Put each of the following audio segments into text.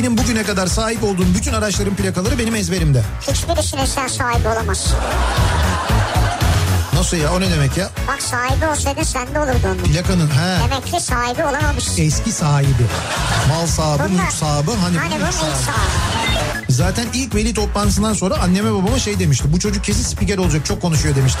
Benim bugüne kadar sahip olduğum bütün araçların plakaları benim ezberimde. Hiçbirisine sen sahibi olamazsın. Nasıl ya o ne demek ya? Bak sahibi olsaydın sende olurdu onun. Plakanın he. Demek ki sahibi olamamışsın. Eski sahibi. Mal sahibi, Bunlar- mülk sahibi. Hani, Hani bunun ilk sahibi. Zaten ilk veli toplantısından sonra anneme babama şey demişti. Bu çocuk kesin spiker olacak çok konuşuyor demişti.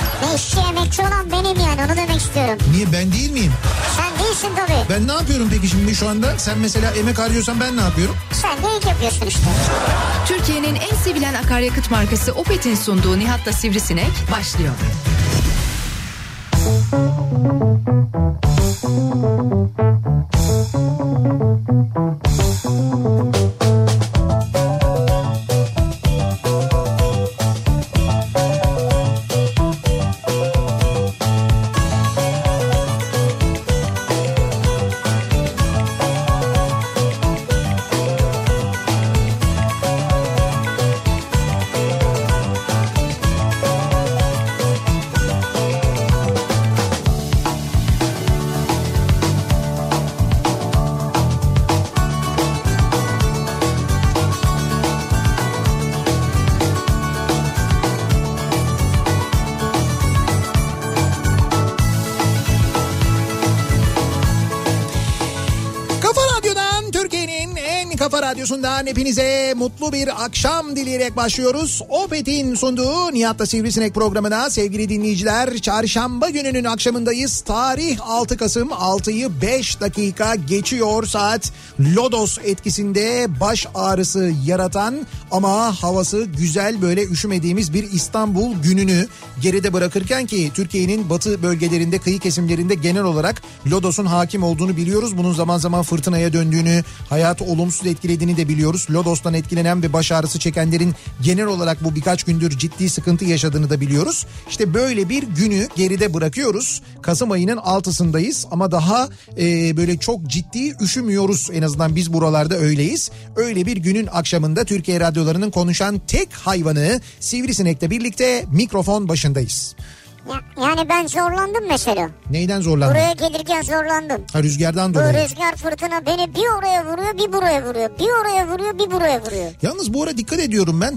Ne işçi emekçi olan benim yani onu demek istiyorum. Niye ben değil miyim? Sen değilsin tabii. Ben ne yapıyorum peki şimdi şu anda? Sen mesela emek harcıyorsan ben ne yapıyorum? Sen de ilk yapıyorsun işte. Türkiye'nin en sevilen akaryakıt markası Opet'in sunduğu Nihat'la Sivrisinek başlıyor. Kafa radyosundan hepinize mutlu bir akşam dileyerek başlıyoruz. Opet'in sunduğu Nihat'la Sivrisinek programına sevgili dinleyiciler çarşamba gününün akşamındayız. Tarih 6 Kasım 6'yı 5 dakika geçiyor saat. Lodos etkisinde baş ağrısı yaratan ama havası güzel böyle üşümediğimiz bir İstanbul gününü geride bırakırken ki Türkiye'nin batı bölgelerinde kıyı kesimlerinde genel olarak Lodos'un hakim olduğunu biliyoruz. Bunun zaman zaman fırtınaya döndüğünü, hayatı olumsuz etkilediğini de biliyoruz. Lodos'tan etkilenen ve baş ağrısı çekenlerin genel olarak bu birkaç gündür ciddi sıkıntı yaşadığını da biliyoruz. İşte böyle bir günü geride bırakıyoruz. Kasım ayının altısındayız ama daha e, böyle çok ciddi üşümüyoruz. En azından biz buralarda öyleyiz. Öyle bir günün akşamında Türkiye radyolarının konuşan tek hayvanı Sivrisinek'le birlikte mikrofon başındayız. Ya- yani ben zorlandım mesela. Neyden zorlandın? Buraya gelirken zorlandım. Ha, rüzgardan Bu dolayı. rüzgar fırtına beni bir oraya vuruyor bir buraya vuruyor. Bir oraya vuruyor bir buraya vuruyor. Yalnız bu ara dikkat ediyorum ben.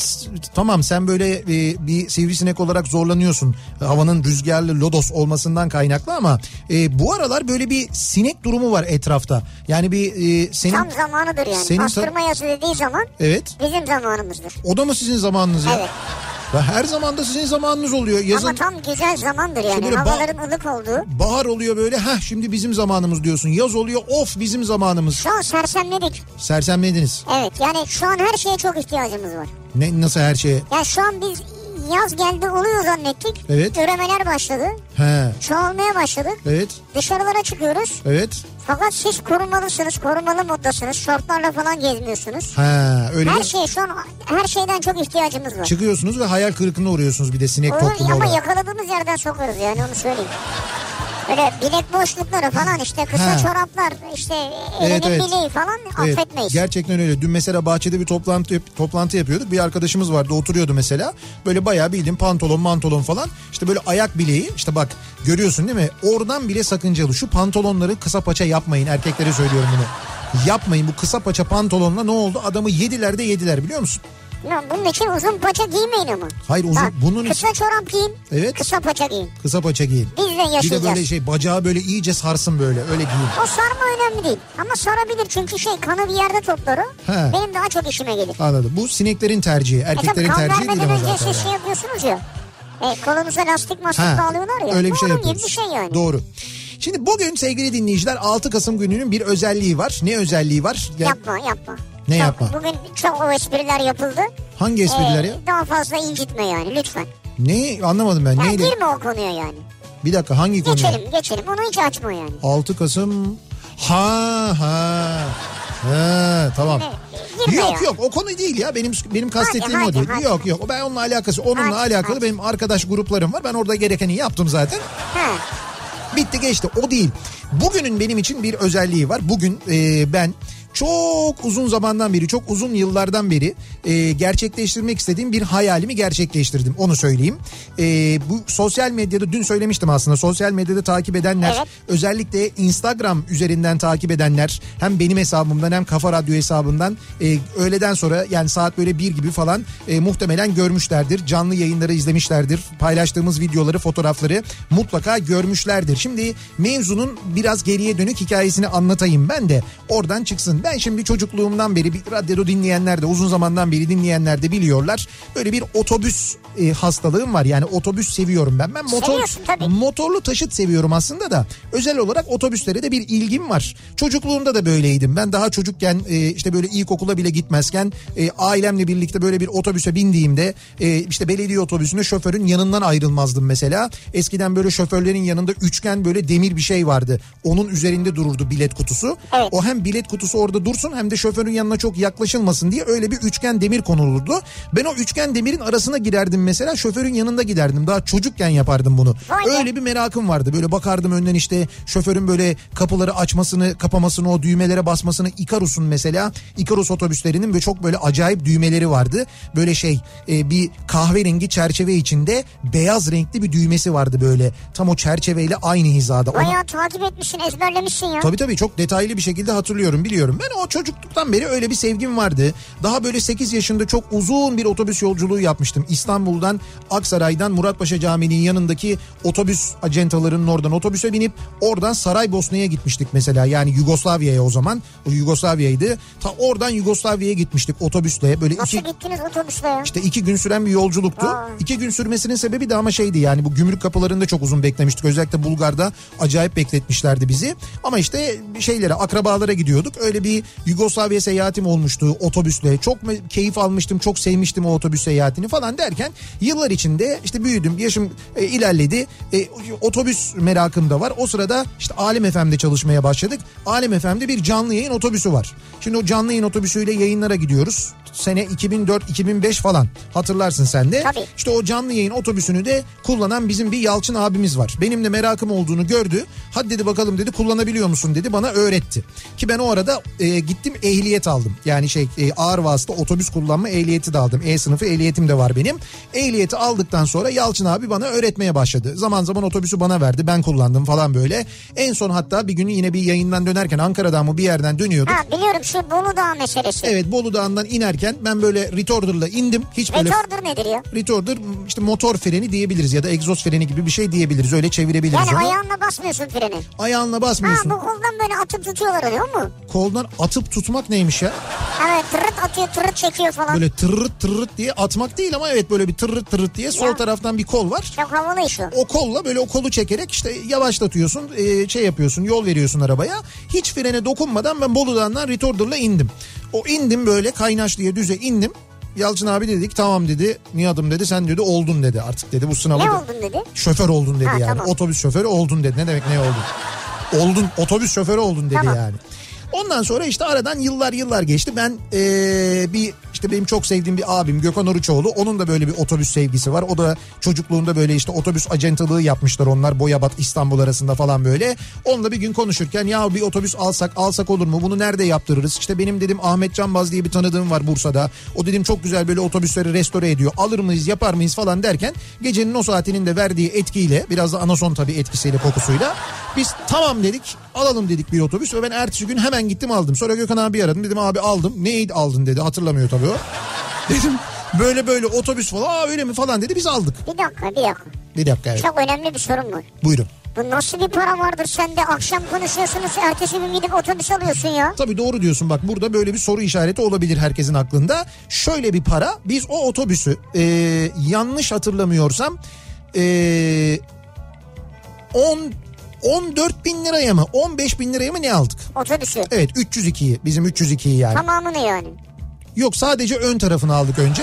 Tamam sen böyle e, bir sivrisinek olarak zorlanıyorsun. Havanın rüzgarlı lodos olmasından kaynaklı ama e, bu aralar böyle bir sinek durumu var etrafta. Yani bir e, senin Tam zamanıdır yani. Senin Pastırma yazı dediği zaman evet bizim zamanımızdır. o da mı sizin zamanınız ya? Evet. Ya her zaman da sizin zamanınız oluyor. Yazın Ama tam güzel zamandır yani. ba- Havaların ılık olduğu. bahar oluyor böyle ha şimdi bizim zamanımız diyorsun. Yaz oluyor of bizim zamanımız. Şu an sersemledik. Sersemlediniz. Evet yani şu an her şeye çok ihtiyacımız var. Ne nasıl her şeye? Ya şu an biz yaz geldi oluyor zannettik. Evet. Üremeler başladı. He. Çoğalmaya başladık. Evet. Dışarılara çıkıyoruz. Evet. Fakat siz korumalısınız, korumalı moddasınız. Şortlarla falan gezmiyorsunuz. Ha öyle Her mi? şey şu an her şeyden çok ihtiyacımız var. Çıkıyorsunuz ve hayal kırıklığına uğruyorsunuz bir de sinek toplumu ama olarak. yakaladığımız yerden sokarız yani onu söyleyeyim. Böyle bilek boşlukları falan işte kısa Ha. çoraplar işte elinin Evet, evet. bileği falan Evet, affetmeyiz. gerçekten öyle. Dün mesela bahçede bir toplantı toplantı yapıyorduk. Bir arkadaşımız vardı oturuyordu mesela. Böyle bayağı bildiğin pantolon mantolon falan. İşte böyle ayak bileği işte bak görüyorsun değil mi? Oradan bile sakıncalı. Şu pantolonları kısa paça yapmayın. Erkeklere söylüyorum bunu. Yapmayın bu kısa paça pantolonla ne oldu? Adamı yediler de yediler biliyor musun? Ya bunun için uzun paça giymeyin ama. Hayır uzun Bak, bunun kısa çorap giyin, Evet. kısa paça giyin. kısa paça giyin. Biz de Bir de yaşayacağız. böyle şey bacağı böyle iyice sarsın böyle öyle giyin. O sarma önemli değil. Ama sarabilir çünkü şey kanı bir yerde toplar o. He. Benim daha çok işime gelir. Anladım. Bu sineklerin tercihi. E Erkeklerin kan tercihi değil ama önce zaten. siz şey yapıyorsunuz ya. E, kolunuza lastik mastik bağlıyorlar ya. Öyle bir şey yapıyoruz. bir şey yani. Doğru. Şimdi bugün sevgili dinleyiciler 6 Kasım gününün bir özelliği var. Ne özelliği var? Ya- Yapma yapma. Ne Çok- yapma? Bugün çok o espriler yapıldı. hangi espriler Ee, ya? Daha fazla incitme yani lütfen. Ne anlamadım ben. Ya Neydi? girme o konuya yani. Bir dakika hangi konu? Geçelim geçelim onu hiç açma yani. 6 Kasım. Ha ha. Ha tamam. Girme Yok ya. yok o konu değil ya benim benim kastettiğim Hadi, o değil. hadi. Yok yok ben onunla alakası onunla Hadi, alakalı hadi. benim arkadaş gruplarım var. Ben orada gerekeni yaptım zaten. Ha. Bitti geçti o değil. Bugünün benim için bir özelliği var. Bugün e, ben çok uzun zamandan beri, çok uzun yıllardan beri e, gerçekleştirmek istediğim bir hayalimi gerçekleştirdim. Onu söyleyeyim. E, bu sosyal medyada dün söylemiştim aslında. Sosyal medyada takip edenler, Evet. özellikle Instagram üzerinden takip edenler, hem benim hesabımdan hem Kafa Radyo hesabından e, öğleden sonra yani saat böyle bir gibi falan e, muhtemelen görmüşlerdir. Canlı yayınları izlemişlerdir. Paylaştığımız videoları, fotoğrafları mutlaka görmüşlerdir. Şimdi mevzunun biraz geriye dönük hikayesini anlatayım ben de oradan çıksın. Ben şimdi çocukluğumdan beri bir radyo dinleyenler de uzun zamandan beri dinleyenler de biliyorlar. Böyle bir otobüs e, hastalığım var. Yani otobüs seviyorum ben. Ben motor motorlu taşıt seviyorum aslında da özel olarak otobüslere de bir ilgim var. Çocukluğumda da böyleydim. Ben daha çocukken e, işte böyle ilkokula bile gitmezken e, ailemle birlikte böyle bir otobüse bindiğimde e, işte belediye otobüsünde şoförün yanından ayrılmazdım mesela. Eskiden böyle şoförlerin yanında üçgen böyle demir bir şey vardı. Onun üzerinde dururdu bilet kutusu. Evet. O hem bilet kutusu orada dursun hem de şoförün yanına çok yaklaşılmasın diye öyle bir üçgen demir konulurdu. Ben o üçgen demirin arasına girerdim mesela şoförün yanında giderdim. Daha çocukken yapardım bunu. Vay. Öyle bir merakım vardı. Böyle bakardım önden işte şoförün böyle kapıları açmasını, kapamasını, o düğmelere basmasını. Ikarus'un mesela Ikarus otobüslerinin ve çok böyle acayip düğmeleri vardı. Böyle şey e, bir kahverengi çerçeve içinde beyaz renkli bir düğmesi vardı böyle. Tam o çerçeveyle aynı hizada. Onu- Bayağı takip etmişsin ezberlemişsin ya. Tabii tabii çok detaylı bir şekilde hatırlıyorum biliyorum. Ben o çocukluktan beri öyle bir sevgim vardı. Daha böyle 8 yaşında çok uzun bir otobüs yolculuğu yapmıştım. İstanbul'dan Aksaray'dan Muratpaşa Camii'nin yanındaki otobüs acentalarının oradan otobüse binip oradan Saraybosna'ya gitmiştik mesela. Yani Yugoslavya'ya o zaman. O Yugoslavya'ydı. Ta oradan Yugoslavya'ya gitmiştik otobüsle. Böyle Nasıl iki, gittiniz otobüsle ya? işte iki gün süren bir yolculuktu. Vay. İki gün sürmesinin sebebi de ama şeydi yani bu gümrük kapılarında çok uzun beklemiştik. Özellikle Bulgar'da acayip bekletmişlerdi bizi. Ama işte şeylere akrabalara gidiyorduk. Öyle bir Yugoslavya seyahatim olmuştu otobüsle. Çok keyif almıştım çok sevmiştim o otobüs seyahatini falan derken yıllar içinde işte büyüdüm yaşım e, ilerledi. E, otobüs merakım da var. O sırada işte Alem FM'de çalışmaya başladık. Alem FM'de bir canlı yayın otobüsü var. Şimdi o canlı yayın otobüsüyle yayınlara gidiyoruz. Sene 2004-2005 falan hatırlarsın sen de. Tabii. İşte o canlı yayın otobüsünü de kullanan bizim bir Yalçın abimiz var. Benim de merakım olduğunu gördü. Hadi dedi bakalım dedi kullanabiliyor musun dedi bana öğretti. Ki ben o arada e, gittim ehliyet aldım. Yani şey e, ağır vasıta otobüs kullanma ehliyeti de aldım. E sınıfı ehliyetim de var benim. Ehliyeti aldıktan sonra Yalçın abi bana öğretmeye başladı. Zaman zaman otobüsü bana verdi ben kullandım falan böyle. En son hatta bir gün yine bir yayından dönerken Ankara'dan mı bir yerden dönüyorduk. Ha biliyorum şu Bolu Dağı meselesi. Evet Bolu Dağı'ndan inerken ben böyle retorder'la indim. Hiç böyle Retorder nedir ya? retorder işte motor freni diyebiliriz ya da egzoz freni gibi bir şey diyebiliriz. Öyle çevirebiliriz Yani onu. ayağınla basmıyorsun freni. Ayağınla Ha basmıyorsun. bu koldan böyle atıp tutuyorlar oluyor mu? Koldan atıp tutmak neymiş ya? Evet tırıt atıyor tırıt çekiyor falan. Böyle tırırt tırırt diye atmak değil ama evet böyle bir tırırt tırırt diye sol Ya. taraftan bir kol var. Çok havalı iş o. O kolla böyle o kolu çekerek işte yavaşlatıyorsun e, şey yapıyorsun yol veriyorsun arabaya. Hiç frene dokunmadan ben Bolu Dağı'ndan retorder'la indim. O indim böyle Kaynaşlı'ya düze indim. Yalçın abi dedik tamam dedi Nihat'ım dedi sen dedi oldun dedi artık dedi bu sınavı Ne oldun dedi? Şoför oldun dedi Ha, yani. tamam. Otobüs şoförü oldun dedi. Ne demek ne oldun? Oldun otobüs şoförü oldun dedi Tamam. yani. Ondan sonra işte aradan yıllar yıllar geçti. Ben eee, bir işte benim çok sevdiğim bir abim Gökhan Oruçoğlu. Onun da böyle bir otobüs sevgisi var. O da çocukluğunda böyle işte otobüs acentalığı yapmışlar onlar. Boyabat İstanbul arasında falan böyle. Onunla bir gün konuşurken ya bir otobüs alsak alsak olur mu? Bunu nerede yaptırırız? İşte benim dedim Ahmet Canbaz diye bir tanıdığım var Bursa'da. O dedim çok güzel böyle otobüsleri restore ediyor. Alır mıyız yapar mıyız falan derken gecenin o saatinin de verdiği etkiyle biraz da anason tabii etkisiyle kokusuyla biz tamam dedik alalım dedik bir otobüs ve ben ertesi gün hemen gittim aldım. Sonra Gökhan abi aradım dedim abi aldım. Neydi aldın dedi hatırlamıyor tabii o. Dedim böyle böyle otobüs falan aa öyle mi falan dedi biz aldık. Bir dakika bir dakika. Bir dakika evet. Çok önemli bir sorun var. Buyurun. Bu nasıl bir para vardır sen de akşam konuşuyorsunuz ertesi gün gidip otobüs alıyorsun ya. Tabii doğru diyorsun bak burada böyle bir soru işareti olabilir herkesin aklında. Şöyle bir para biz o otobüsü e, yanlış hatırlamıyorsam e, 10 14 bin liraya mı 15 bin liraya mı ne aldık? Otobüsü. Evet 302'yi bizim 302'yi yani. Tamamını yani. Yok sadece ön tarafını aldık önce.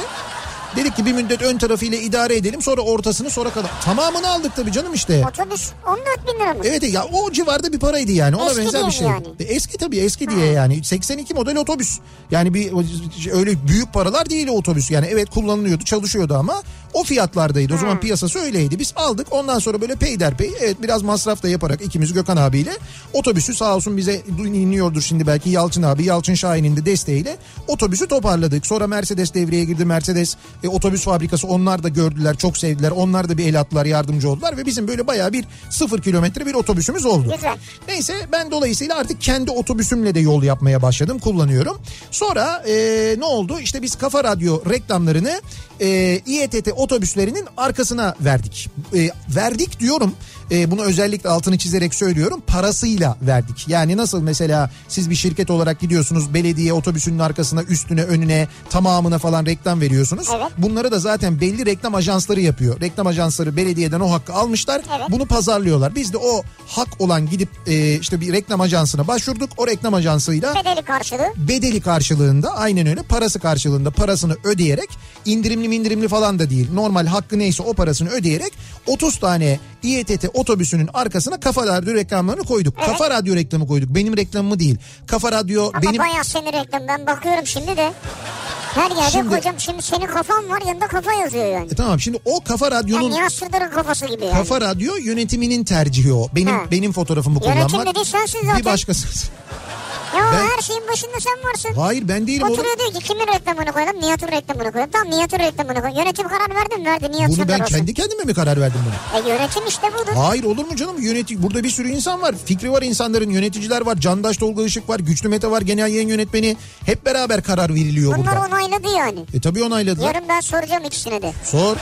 Dedik ki bir müddet ön tarafıyla idare edelim sonra ortasını sonra kadar. Tamamını aldık tabii canım işte. Otobüs 14 bin lira mı? Evet ya o civarda bir paraydı yani. Ona Eski benzer bir şey. yani? E, Eski tabii eski diye yani. 82 model otobüs. Yani bir öyle büyük paralar değil o otobüs. Yani evet kullanılıyordu, çalışıyordu ama o fiyatlardaydı. O zaman piyasası öyleydi. Biz aldık. Ondan sonra böyle peyderpey evet biraz masraf da yaparak ikimiz Gökhan abiyle otobüsü sağ olsun bize dinliyordur şimdi belki Yalçın abi, Yalçın Şahin'in de desteğiyle otobüsü toparladık. Sonra Mercedes devreye girdi. Mercedes e, otobüs fabrikası onlar da gördüler, çok sevdiler. Onlar da bir el attılar, yardımcı oldular ve bizim böyle bayağı bir sıfır kilometre bir otobüsümüz oldu. Güzel. Neyse ben dolayısıyla artık kendi otobüsümle de yol yapmaya başladım kullanıyorum. Sonra e, ne oldu işte biz Kafa Radyo reklamlarını e, İETT otobüslerinin arkasına verdik. E, verdik diyorum e, bunu özellikle altını çizerek söylüyorum parasıyla verdik. Yani nasıl mesela siz bir şirket olarak gidiyorsunuz belediye otobüsünün arkasına üstüne önüne tamamına falan reklam veriyorsunuz. Evet. Bunları da zaten belli reklam ajansları yapıyor. Reklam ajansları belediyeden o hakkı almışlar. Evet. Bunu pazarlıyorlar. Biz de o hak olan gidip e, işte bir reklam ajansına başvurduk. O reklam ajansıyla Bedeli karşılığı. bedeli karşılığında aynen öyle parası karşılığında parasını ödeyerek indirimli indirimli falan da değil. Normal hakkı neyse o parasını ödeyerek 30 tane İETT otobüsünün arkasına Kafa Radyo reklamlarını koyduk. Evet. Kafa Radyo reklamı koyduk. Benim reklamımı değil. Kafa Radyo Ama benim bayağı senin reklam. Ben bakıyorum şimdi de. Her yerde Şimdi- kocam şimdi senin kafan var yanında kafa yazıyor yani. E tamam şimdi o Kafa Yani Radyo'nun Nihat Sırdar'ın kafası gibi yani. Kafa Radyo yönetiminin tercihi o. Benim Ha. benim fotoğrafımı Yönetim kullanmak. dediğin sensin zaten. Bir başkası. Ya Ben- her şeyin başında sen varsın. Hayır ben değilim. Oturuyor diyor ki kimin reklamını koyalım? Nihat'ın reklamını koyalım. Tamam Nihat'ın reklamını koy. Yönetim karar verdi mi? Verdi Nihat Bunu ben olsun. kendi kendime mi karar verdim bunu? E yönetim işte budur. Hayır olur mu canım? Yöneti burada bir sürü insan var. Fikri var insanların, yöneticiler var. Candaş Tolga Işık var, Güçlü Mete var, genel yayın yönetmeni. Hep beraber karar veriliyor Bunlar burada. onayladı yani. E tabii onayladılar. Yarın ben soracağım ikisine de. Sor.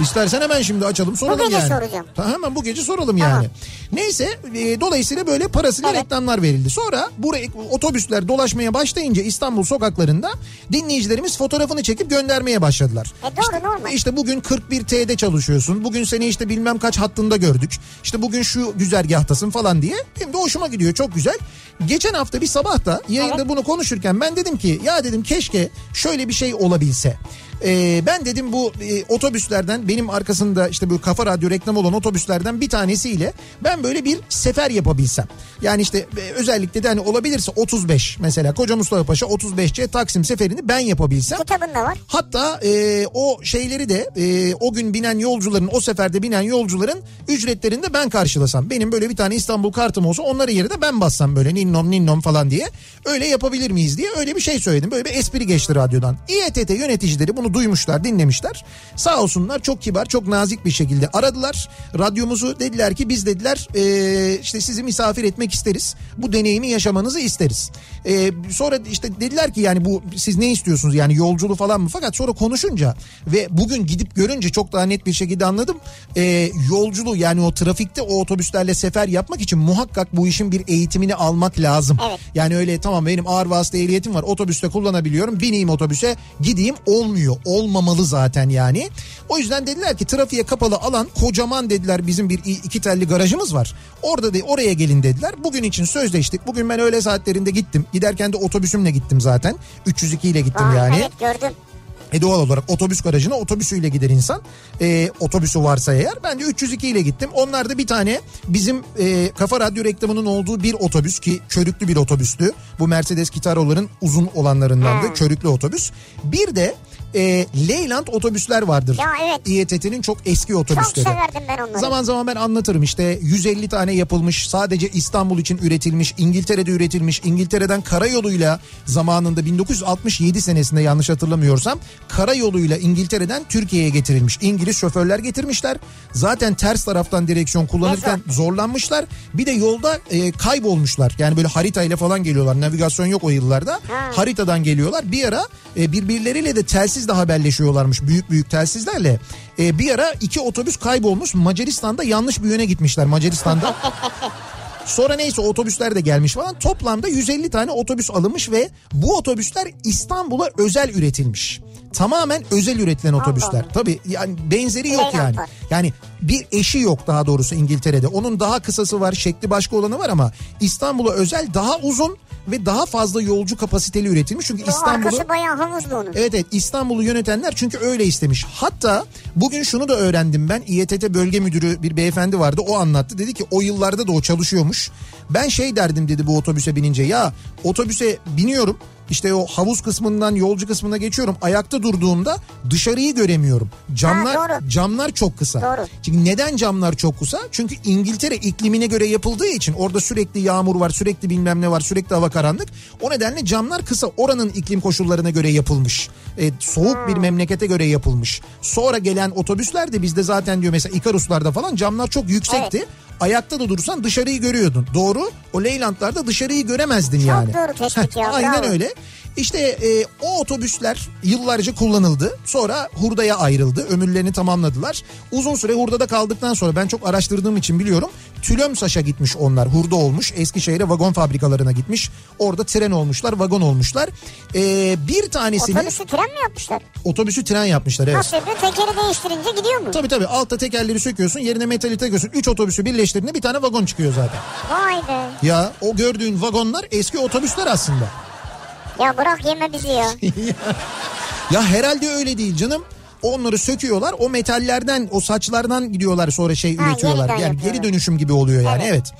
İstersen hemen şimdi açalım soralım gece yani. soracağım. Ta, hemen bu gece soralım Tamam. yani. Neyse e, dolayısıyla böyle parasıyla Evet. reklamlar verildi. Sonra buraya otobüsler dolaşmaya başlayınca İstanbul sokaklarında dinleyicilerimiz fotoğrafını çekip göndermeye başladılar. E doğru normal. İşte bugün 41T'de çalışıyorsun. Bugün seni işte bilmem kaç hattında gördük. İşte bugün şu güzergahtasın falan diye. Benim de hoşuma gidiyor çok güzel. Geçen hafta bir sabah da yayında Evet. bunu konuşurken ben dedim ki ya dedim keşke şöyle bir şey olabilse. Ee, ben dedim bu e, otobüslerden benim arkasında işte bu kafa radyo reklamı olan otobüslerden bir tanesiyle ben böyle bir sefer yapabilsem. Yani işte e, özellikle de hani olabilirse 35 mesela Koca Mustafa Paşa 35C Taksim seferini ben yapabilsem. Kitabında var. Hatta e, o şeyleri de e, o gün binen yolcuların o seferde binen yolcuların ücretlerini de ben karşılasam. Benim böyle bir tane İstanbul kartım olsa onları yerine ben bassam böyle ninnom ninnom falan diye. Öyle yapabilir miyiz diye öyle bir şey söyledim. Böyle bir espri geçti radyodan. İETT yöneticileri bunu duymuşlar dinlemişler. Sağ olsunlar çok kibar çok nazik bir şekilde aradılar. Radyomuzu dediler ki biz dediler e, işte sizi misafir etmek isteriz. Bu deneyimi yaşamanızı isteriz. E, sonra işte dediler ki yani bu siz ne istiyorsunuz yani yolculuğu falan mı? Fakat sonra konuşunca ve bugün gidip görünce çok daha net bir şekilde anladım. E, yolculuğu yani o trafikte o otobüslerle sefer yapmak için muhakkak bu işin bir eğitimini almak lazım. Evet. Yani öyle tamam benim ağır vasıta ehliyetim var otobüste kullanabiliyorum bineyim otobüse gideyim olmuyor olmamalı zaten yani. O yüzden dediler ki trafiğe kapalı alan kocaman dediler bizim bir iki telli garajımız var. Orada de oraya gelin dediler. Bugün için sözleştik. Bugün ben öğle saatlerinde gittim. Giderken de otobüsümle gittim zaten. 302 ile gittim Aa, yani. Evet gördüm. E doğal olarak otobüs garajına otobüsüyle gider insan. E, otobüsü varsa eğer. Ben de 302 ile gittim. Onlar da bir tane bizim e, Kafa Radyo reklamının olduğu bir otobüs ki körüklü bir otobüstü. Bu Mercedes Kitaro'ların uzun olanlarındandı. Ha. Körüklü otobüs. Bir de e, Leyland otobüsler vardır. Ya evet. İETT'nin çok eski Çok otobüsleri. severdim ben onları. Zaman zaman ben anlatırım işte 150 tane yapılmış sadece İstanbul için üretilmiş İngiltere'de üretilmiş İngiltere'den karayoluyla zamanında 1967 senesinde yanlış hatırlamıyorsam karayoluyla İngiltere'den Türkiye'ye getirilmiş. İngiliz şoförler getirmişler. Zaten ters taraftan direksiyon kullanırken zorlanmışlar. Bir de yolda e, kaybolmuşlar. Yani böyle haritayla falan geliyorlar. Navigasyon yok o yıllarda. Haritadan geliyorlar. Bir ara e, birbirleriyle de telsizle haberleşiyorlarmış. Büyük büyük telsizlerle. E, bir ara iki otobüs kaybolmuş. Macaristan'da yanlış bir yöne gitmişler. Macaristan'da. Sonra neyse otobüsler de gelmiş falan. Toplamda 150 tane otobüs alınmış ve bu otobüsler İstanbul'a özel üretilmiş. Tamamen özel üretilen otobüsler. Allah. Tabii yani benzeri yok yani. Yani bir eşi yok daha doğrusu İngiltere'de. Onun daha kısası var, şekli başka olanı var ama İstanbul'a özel daha uzun ve daha fazla yolcu kapasiteli üretilmiş. Çünkü Bu İstanbul'u bayağı havuzlu onun. Evet evet İstanbul'u yönetenler çünkü öyle istemiş. Hatta bugün şunu da öğrendim ben İETT bölge müdürü bir beyefendi vardı o anlattı. Dedi ki o yıllarda da o çalışıyormuş. Ben şey derdim dedi bu otobüse binince ya otobüse biniyorum işte o havuz kısmından yolcu kısmına geçiyorum. Ayakta durduğumda dışarıyı göremiyorum. Camlar Ha, doğru. camlar çok kısa. Doğru. Çünkü neden camlar çok kısa? Çünkü İngiltere iklimine göre yapıldığı için orada sürekli yağmur var, sürekli bilmem ne var, sürekli hava karanlık. O nedenle camlar kısa. Oranın iklim koşullarına göre yapılmış. E, soğuk bir memlekete göre yapılmış. Sonra gelen otobüsler de bizde zaten diyor mesela Ikarus'larda falan camlar çok yüksekti. Ayakta da durursan dışarıyı görüyordun. Doğru. O Leyland'larda dışarıyı göremezdin yani. doğru tespit ya, Aynen bravo. öyle. İşte e, o otobüsler yıllarca kullanıldı. Sonra hurdaya ayrıldı. Ömürlerini tamamladılar. Uzun süre hurdada kaldıktan sonra ben çok araştırdığım için biliyorum. Tülömsaş'a gitmiş onlar. Hurda olmuş. Eskişehir'e vagon fabrikalarına gitmiş. Orada tren olmuşlar, vagon olmuşlar. E, bir tanesini Otobüsü tren mi yapmışlar? otobüsü tren yapmışlar. Evet. Nasıl yapıyor? Tekeri değiştirince gidiyor mu? Tabii tabii altta tekerleri söküyorsun yerine metali takıyorsun. Üç otobüsü birleştirdiğinde bir tane vagon çıkıyor zaten. Vay be. Ya o gördüğün vagonlar eski otobüsler aslında. Ya bırak yeme bizi ya. Ya herhalde öyle değil canım. Onları söküyorlar o metallerden o saçlardan gidiyorlar sonra şey Ha, üretiyorlar. Yani yapıyorlar. geri dönüşüm gibi oluyor yani evet. Evet.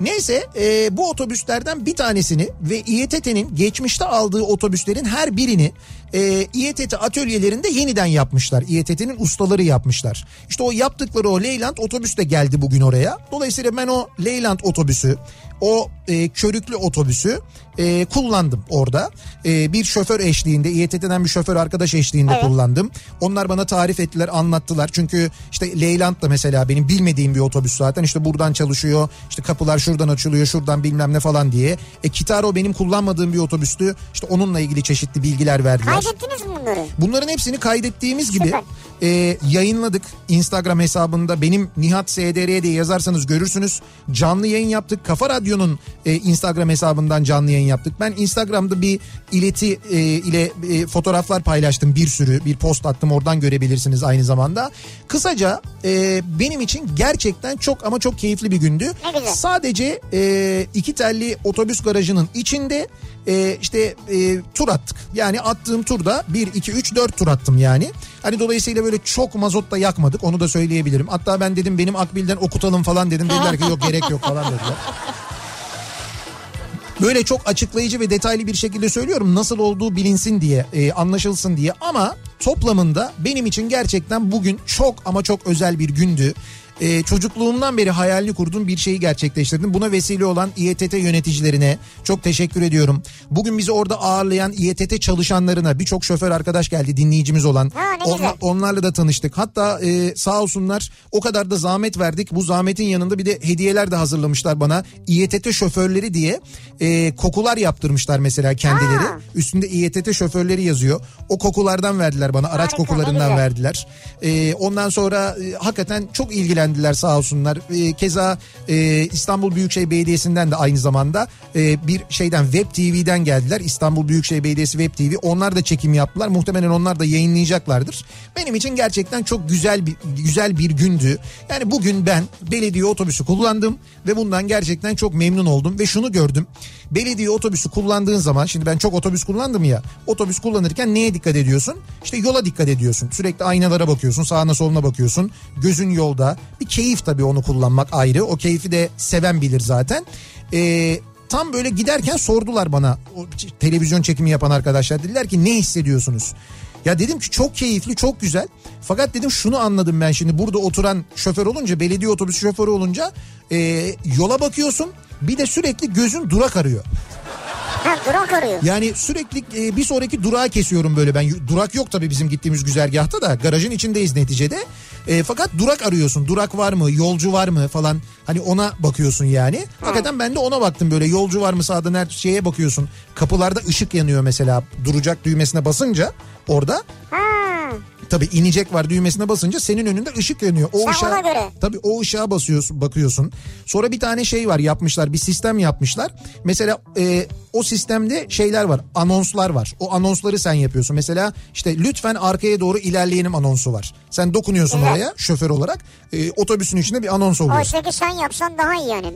Neyse e, bu otobüslerden bir tanesini ve İETT'nin geçmişte aldığı otobüslerin her birini e, İETT atölyelerinde yeniden yapmışlar. İETT'nin ustaları yapmışlar. İşte o yaptıkları o Leyland otobüs de geldi bugün oraya. Dolayısıyla ben o Leyland otobüsü o e, körüklü otobüsü e, kullandım orada. E, bir şoför eşliğinde İETT'den bir şoför arkadaş eşliğinde Evet. kullandım. Onlar bana tarif ettiler anlattılar. Çünkü işte Leyland da mesela benim bilmediğim bir otobüs zaten. İşte buradan çalışıyor. İşte kapılar şuradan açılıyor şuradan bilmem ne falan diye. E Kitaro benim kullanmadığım bir otobüstü. İşte onunla ilgili çeşitli bilgiler verdiler. Kaydettiniz mi bunları? Bunların hepsini kaydettiğimiz gibi Süper. e, yayınladık. Instagram hesabında benim Nihat SDR diye yazarsanız görürsünüz. Canlı yayın yaptık. Kafa Radyo'nun e, Instagram hesabından canlı yayın yaptık. Ben Instagram'da bir ileti e, ile e, fotoğraflar paylaştım bir sürü. Bir post attım oradan görebilirsiniz aynı zamanda. Kısaca e, benim için gerçekten çok ama çok keyifli bir gündü. Sadece e, iki telli otobüs garajının içinde e, işte e, tur attık. Yani attığım turda 1, 2, 3, 4 tur attım yani. Hani dolayısıyla böyle çok mazot da yakmadık onu da söyleyebilirim. Hatta ben dedim benim akbilden okutalım falan dedim. Dediler ki yok gerek yok falan dediler. Böyle çok açıklayıcı ve detaylı bir şekilde söylüyorum nasıl olduğu bilinsin diye e, anlaşılsın diye ama toplamında benim için gerçekten bugün çok ama çok özel bir gündü. E, çocukluğumdan beri hayalini kurduğum bir şeyi gerçekleştirdim. Buna vesile olan İETT yöneticilerine çok teşekkür ediyorum. Bugün bizi orada ağırlayan İETT çalışanlarına birçok şoför arkadaş geldi dinleyicimiz olan. Ha. Onlar- onlarla da tanıştık. Hatta e, sağ olsunlar o kadar da zahmet verdik. Bu zahmetin yanında bir de hediyeler de hazırlamışlar bana. İETT şoförleri diye e, kokular yaptırmışlar mesela kendileri. Ha. Üstünde İETT şoförleri yazıyor. O kokulardan verdiler bana. Araç Harika, kokularından verdiler. E, ondan sonra e, hakikaten çok ilgilendiler sağ olsunlar. E, keza e, İstanbul Büyükşehir Belediyesi'nden de aynı zamanda e, bir şeyden Web TV'den geldiler. İstanbul Büyükşehir Belediyesi Web TV. Onlar da çekim yaptılar. Muhtemelen onlar da yayınlayacaklardır. Benim için gerçekten çok güzel bir güzel bir gündü. Yani bugün ben belediye otobüsü kullandım ve bundan gerçekten çok memnun oldum ve şunu gördüm. Belediye otobüsü kullandığın zaman şimdi ben çok otobüs kullandım ya. Otobüs kullanırken neye dikkat ediyorsun? İşte yola dikkat ediyorsun. Sürekli aynalara bakıyorsun, sağına soluna bakıyorsun. Gözün yolda. Bir keyif tabii onu kullanmak ayrı. O keyfi de seven bilir zaten. Ee, tam böyle giderken sordular bana o televizyon çekimi yapan arkadaşlar dediler ki ne hissediyorsunuz? Ya dedim ki çok keyifli çok güzel. Fakat dedim şunu anladım ben şimdi burada oturan şoför olunca belediye otobüsü şoförü olunca e, yola bakıyorsun bir de sürekli gözün durak arıyor. Ha durak arıyor. Yani sürekli e, bir sonraki durağı kesiyorum böyle ben. Durak yok tabii bizim gittiğimiz güzergahta da garajın içindeyiz neticede. E, fakat durak arıyorsun. Durak var mı? Yolcu var mı falan. Hani ona bakıyorsun yani. Hakikaten ben de ona baktım böyle. Yolcu var mı sağdan her şeye bakıyorsun. Kapılarda ışık yanıyor mesela. Duracak düğmesine basınca orada. Ha. Tabii inecek var düğmesine basınca senin önünde ışık yanıyor. O Sen ışığa. Tabii o ışığa basıyorsun, bakıyorsun. Sonra bir tane şey var yapmışlar, bir sistem yapmışlar. Mesela e, o sistemde şeyler var, anonslar var. O anonsları sen yapıyorsun. Mesela işte lütfen arkaya doğru ilerleyenim anonsu var. Sen dokunuyorsun Güzel. oraya şoför olarak. E, otobüsün içinde bir anons oluyor. Oysa ki sen yapsan daha iyi yani.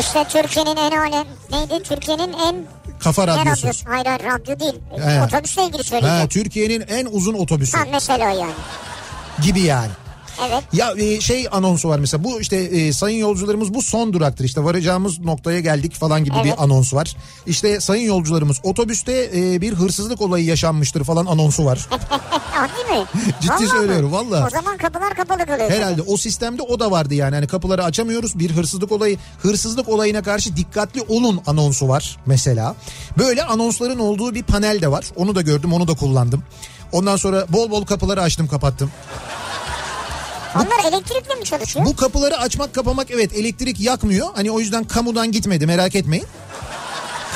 İşte Türkiye'nin en alem neydi? Türkiye'nin en Kafa radyosu. radyosu? Hayır hayır radyo değil. He. Otobüsle ilgili söyleyeceğim. Ha, Türkiye'nin en uzun otobüsü Ha, mesela yani. gibi yani. Evet. Ya e, şey anonsu var mesela bu işte e, sayın yolcularımız bu son duraktır işte varacağımız noktaya geldik falan gibi Evet. bir anons var. İşte sayın yolcularımız otobüste e, bir hırsızlık olayı yaşanmıştır falan anonsu var. Değil mi? Ciddi Vallahi söylüyorum, vallahi. O zaman kapılar kapalı kalıyor. Herhalde o sistemde o da vardı yani hani kapıları açamıyoruz bir hırsızlık olayı hırsızlık olayına karşı dikkatli olun anonsu var mesela. Böyle anonsların olduğu bir panel de var onu da gördüm onu da kullandım. Ondan sonra bol bol kapıları açtım kapattım. Onlar elektrikle mi çalışıyor? Bu kapıları açmak kapamak evet elektrik yakmıyor. Hani o yüzden kamudan gitmedi merak etmeyin.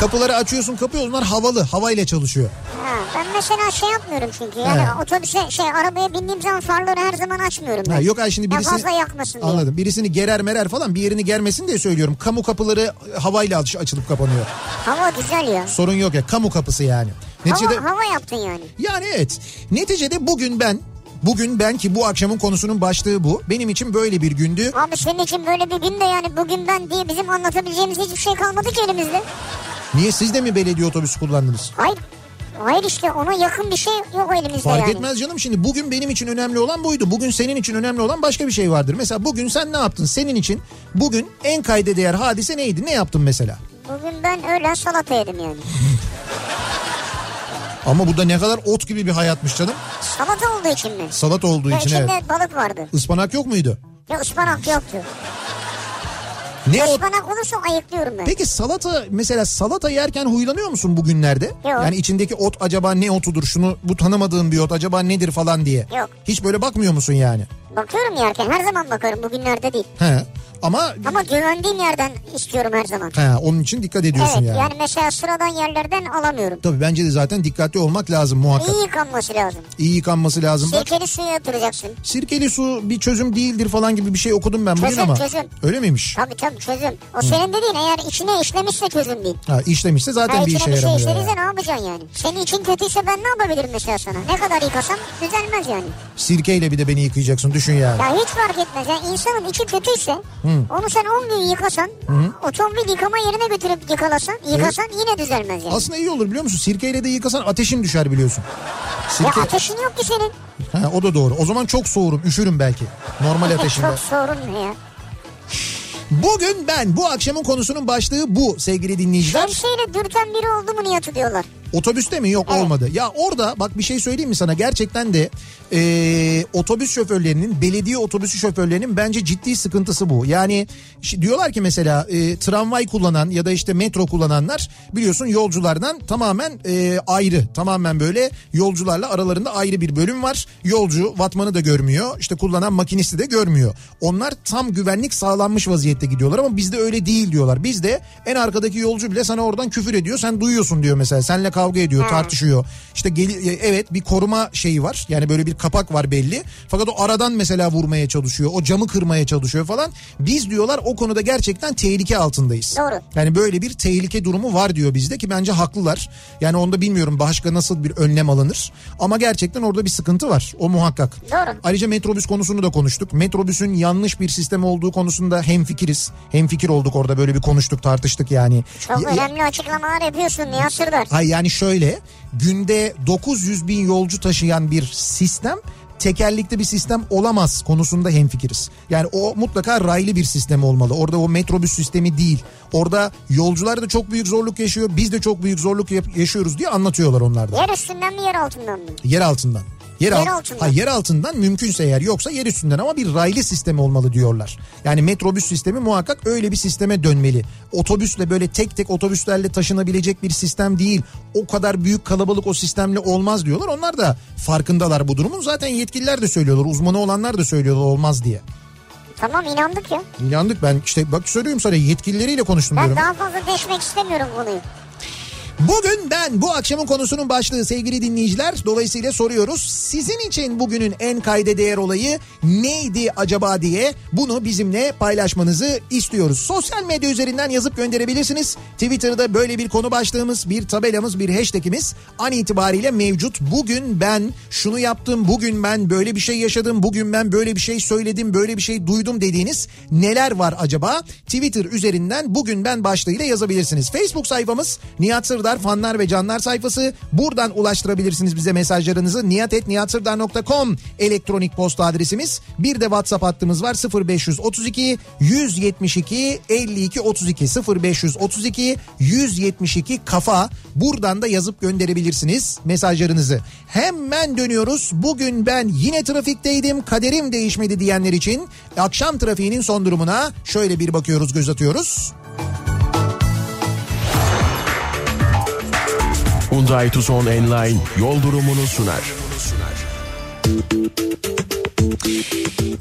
Kapıları açıyorsun kapıyor onlar havalı havayla çalışıyor. Ha, ben mesela şey yapmıyorum çünkü. Yani He. otobüse şey arabaya bindiğim zaman farları her zaman açmıyorum ben. Ha, yok ay şimdi Ya birisini... fazla yakmasın diye. Anladım. Birisini gerer merer falan bir yerini germesin diye söylüyorum. Kamu kapıları havayla aç- açılıp kapanıyor. Hava güzel ya. Sorun yok ya kamu kapısı yani. Neticede... Hava, hava yaptın yani. Yani evet. Neticede bugün ben Bugün ben ki bu akşamın konusunun başlığı bu. Benim için böyle bir gündü. Abi senin için böyle bir gün de yani bugün ben diye bizim anlatabileceğimiz hiçbir şey kalmadı ki elimizde. Niye siz de mi belediye otobüsü kullandınız? Hayır. Hayır işte ona yakın bir şey yok elimizde Fark yani. etmez canım şimdi bugün benim için önemli olan buydu. Bugün senin için önemli olan başka bir şey vardır. Mesela bugün sen ne yaptın? Senin için bugün en kayda değer hadise neydi? Ne yaptın mesela? Bugün ben öğlen salata yedim yani. Ama bu da ne kadar ot gibi bir hayatmış canım. Salata olduğu için mi? Salat olduğu Ya için içinde evet. balık vardı. Ispanak yok muydu? Ya ıspanak yoktu. Ne? Ispanak olursa ayıklıyorum ben. Peki salata mesela salata yerken huylanıyor musun bugünlerde? Yok. Yani içindeki ot acaba ne otudur? Şunu bu tanımadığım bir ot acaba nedir falan diye. Yok. Hiç böyle bakmıyor musun yani? Bakıyorum yerken her zaman bakarım bugünlerde değil. He. Ama Ama güvendiğim yerden istiyorum her zaman. he, onun için dikkat ediyorsun Evet yani. yani mesela sıradan yerlerden alamıyorum. Tabii bence de zaten dikkatli olmak lazım muhakkak. İyi yıkanması lazım. İyi yıkanması lazım. Bak Sirkeli suya yatıracaksın. sirkeli su bir çözüm değildir falan gibi bir şey okudum ben bugün Çözüm, ama. çözüm. Öyle miymiş? Tabii tabii çözüm. O senin dediğin eğer içine işlemişse çözüm değil. Ha işlemişse zaten Ha, bir işe içine bir şey yaramıyor. işlediyse ne yapacaksın yani? Senin için kötüyse ben ne yapabilirim mesela sana? Ne kadar yıkasam düzelmez yani. Sirkeyle bir de beni yıkayacaksın düşün yani. Ya hiç fark etmez. Yani insanın içi kötüyse onu sen 10 gün yıkasan otomobil yıkama yerine götürüp yıkalasan yıkasan yine düzelmez yani. Aslında iyi olur biliyor musun? Sirkeyle de yıkasan ateşin düşer biliyorsun. Ya Sirke... ateşin yok ki senin. Ha, o da doğru. O zaman çok soğurum, üşürüm belki. Normal ateşinde. Çok sorun ne ya? Bugün ben bu akşamın konusunun başlığı bu sevgili dinleyiciler. Şemsiyeyle dürten biri oldu mu Nihat'ı diyorlar. Otobüste mi? Yok Evet. olmadı. Ya orada bak bir şey söyleyeyim mi sana? Gerçekten de e, otobüs şoförlerinin, belediye otobüsü şoförlerinin bence ciddi sıkıntısı bu. Yani diyorlar ki mesela e, tramvay kullanan ya da işte metro kullananlar biliyorsun yolculardan tamamen e, ayrı. Tamamen böyle yolcularla aralarında ayrı bir bölüm var. Yolcu vatmanı da görmüyor. işte kullanan makinisti de görmüyor. Onlar tam güvenlik sağlanmış vaziyette gidiyorlar ama bizde öyle değil diyorlar. Bizde en arkadaki yolcu bile sana oradan küfür ediyor. Sen duyuyorsun diyor mesela. Seninle kavga ediyor, tartışıyor. İşte gel- e, evet bir koruma şeyi var. Yani böyle bir kapak var belli. Fakat o aradan mesela vurmaya çalışıyor. O camı kırmaya çalışıyor falan. Biz diyorlar o konuda gerçekten tehlike altındayız. Doğru. Yani böyle bir tehlike durumu var diyor bizde ki bence haklılar. Yani onda bilmiyorum başka nasıl bir önlem alınır. Ama gerçekten orada bir sıkıntı var. O muhakkak. Doğru. Ayrıca metrobüs konusunu da konuştuk. Metrobüsün yanlış bir sistem olduğu konusunda hemfikiriz. Hemfikir olduk orada böyle bir konuştuk tartıştık yani. Çok Ya- önemli açıklamalar yapıyorsun Nihat Sırdar. Hayır yani şöyle günde 900 bin yolcu taşıyan bir sistem tekerlekli bir sistem olamaz konusunda hemfikiriz. Yani o mutlaka raylı bir sistem olmalı. Orada o metrobüs sistemi değil. Orada yolcular da çok büyük zorluk yaşıyor. Biz de çok büyük zorluk yaşıyoruz diye anlatıyorlar onlar da. Yer üstünden mi yer altından mı? Yer altından. Yer, Yer alt- altından. Ha, yer altından mümkünse eğer yoksa yer üstünden ama bir raylı sistemi olmalı diyorlar. Yani metrobüs sistemi muhakkak öyle bir sisteme dönmeli. Otobüsle böyle tek tek otobüslerle taşınabilecek bir sistem değil. O kadar büyük kalabalık o sistemle olmaz diyorlar. Onlar da farkındalar bu durumun. Zaten yetkililer de söylüyorlar. Uzmanı olanlar da söylüyorlar olmaz diye. Tamam inandık ya. İnandık ben işte bak söylüyorum sana yetkilileriyle konuştum Ben diyorum. daha fazla deşmek istemiyorum konuyu. Bugün ben bu akşamın konusunun başlığı sevgili dinleyiciler. Dolayısıyla soruyoruz. Sizin için bugünün en kayda değer olayı neydi acaba diye bunu bizimle paylaşmanızı istiyoruz. Sosyal medya üzerinden yazıp gönderebilirsiniz. Twitter'da böyle bir konu başlığımız, bir tabelamız, bir hashtagimiz an itibariyle mevcut. Bugün ben şunu yaptım, bugün ben böyle bir şey yaşadım, bugün ben böyle bir şey söyledim, böyle bir şey duydum dediğiniz neler var acaba? Twitter üzerinden bugün ben başlığıyla yazabilirsiniz. Facebook sayfamız Nihat Sırdar fanlar ve canlar sayfası. Buradan ulaştırabilirsiniz bize mesajlarınızı. niyatetniyatsırdar.com elektronik posta adresimiz. Bir de WhatsApp hattımız var 0532 172 52 32 0532 172 kafa. Buradan da yazıp gönderebilirsiniz mesajlarınızı. Hemen dönüyoruz. Bugün ben yine trafikteydim. Kaderim değişmedi diyenler için akşam trafiğinin son durumuna şöyle bir bakıyoruz, göz atıyoruz. Hyundai Tucson Enline yol durumunu sunar.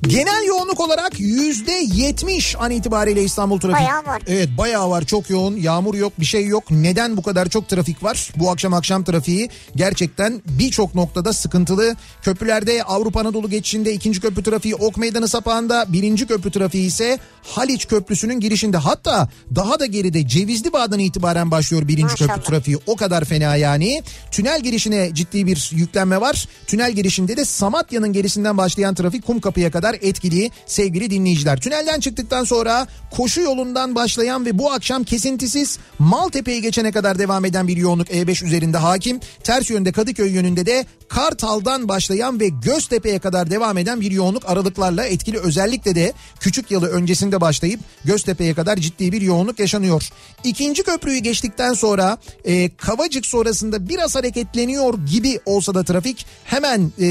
Genel yoğunluk olarak yüzde yetmiş an itibariyle İstanbul trafiği. Bayağı var. Evet bayağı var çok yoğun yağmur yok bir şey yok. Neden bu kadar çok trafik var? Bu akşam akşam trafiği gerçekten birçok noktada sıkıntılı. Köprülerde Avrupa Anadolu geçişinde ikinci köprü trafiği Ok Meydanı sapağında birinci köprü trafiği ise Haliç Köprüsü'nün girişinde. Hatta daha da geride Cevizli Bağ'dan itibaren başlıyor birinci Maşallah. köprü trafiği. O kadar fena yani. Tünel girişine ciddi bir yüklenme var. Tünel girişinde de Samatya'nın gerisinden başlayan trafik Kumkapı'ya kadar etkili sevgili dinleyiciler. Tünelden çıktıktan sonra koşu yolundan başlayan ve bu akşam kesintisiz Maltepe'yi geçene kadar devam eden bir yoğunluk E5 üzerinde hakim. Ters yönde Kadıköy yönünde de Kartal'dan başlayan ve Göztepe'ye kadar devam eden bir yoğunluk aralıklarla etkili. Özellikle de Küçük Yalı öncesinde başlayıp Göztepe'ye kadar ciddi bir yoğunluk yaşanıyor. İkinci köprüyü geçtikten sonra e, Kavacık sonrasında biraz hareketleniyor gibi olsa da trafik hemen e,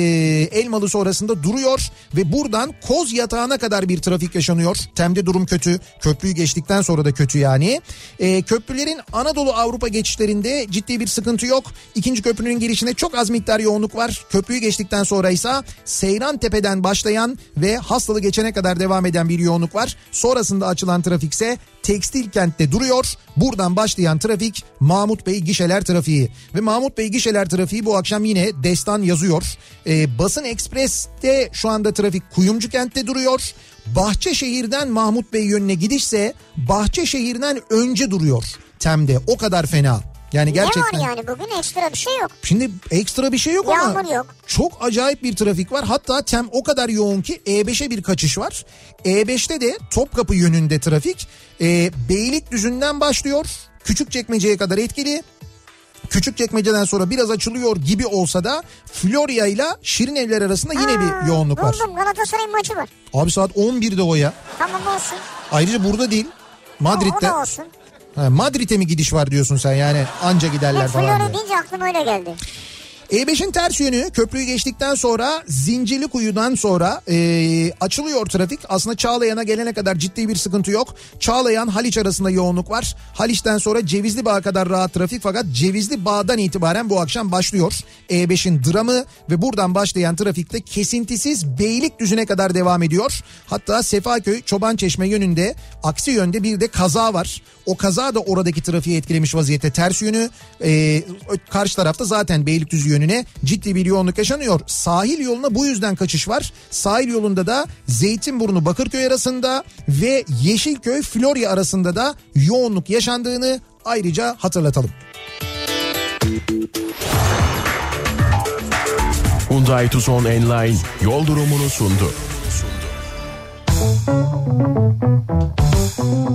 Elmalı sonrasında duruyor ve buradan Koz Yatağı'na kadar bir trafik yaşanıyor. Temde durum kötü. Köprüyü geçtikten sonra da kötü yani. E, köprülerin Anadolu Avrupa geçişlerinde ciddi bir sıkıntı yok. İkinci köprünün girişinde çok az miktar yoğunluk var. Köprüyü geçtikten sonra ise Seyran Tepe'den başlayan ve hastalı geçene kadar devam eden bir yoğunluk var. Sonrasında açılan trafik ise Tekstil kentte duruyor. Buradan başlayan trafik Mahmut Bey gişeler trafiği. Ve Mahmut Bey gişeler trafiği bu akşam yine destan yazıyor. Ee, Basın Ekspres'te şu anda trafik Kuyumcu kentte duruyor. Bahçeşehir'den Mahmut Bey yönüne gidişse Bahçeşehir'den önce duruyor. Tem'de o kadar fena. Yani gerçekten. Ne var yani bugün ekstra bir şey yok. Şimdi ekstra bir şey yok ama Yağmur yok. çok acayip bir trafik var. Hatta tem o kadar yoğun ki E5'e bir kaçış var. E5'te de Topkapı yönünde trafik e, Beylikdüzü'nden başlıyor. Küçükçekmece'ye kadar etkili. Küçükçekmece'den sonra biraz açılıyor gibi olsa da Florya ile Şirin Evler arasında yine Ha, bir yoğunluk var. Buldum Galatasaray'ın maçı var. Abi saat 11'de o ya. Tamam olsun. Ayrıca burada değil. O, o Madrid'de. da olsun. Ha, Madrid'e mi gidiş var diyorsun sen yani anca giderler Hep falan diye. Florya deyince aklıma öyle geldi. E5'in ters yönü köprüyü geçtikten sonra Zincirlikuyu'dan sonra e, açılıyor trafik. Aslında Çağlayan'a gelene kadar ciddi bir sıkıntı yok. Çağlayan Haliç arasında yoğunluk var. Haliç'ten sonra Cevizli Bağ'a kadar rahat trafik fakat Cevizli Bağ'dan itibaren bu akşam başlıyor. E5'in dramı ve buradan başlayan trafikte kesintisiz Beylikdüzü'ne kadar devam ediyor. Hatta Sefaköy Çobançeşme yönünde aksi yönde bir de kaza var. O kaza da oradaki trafiği etkilemiş vaziyette ters yönü. E, karşı tarafta zaten Beylikdüzü yönüne ciddi bir yoğunluk yaşanıyor. Sahil yoluna bu yüzden kaçış var. Sahil yolunda da Zeytinburnu Bakırköy arasında ve Yeşilköy Florya arasında da yoğunluk yaşandığını ayrıca hatırlatalım. Hyundai Tucson Enline yol durumunu sundu. Kafa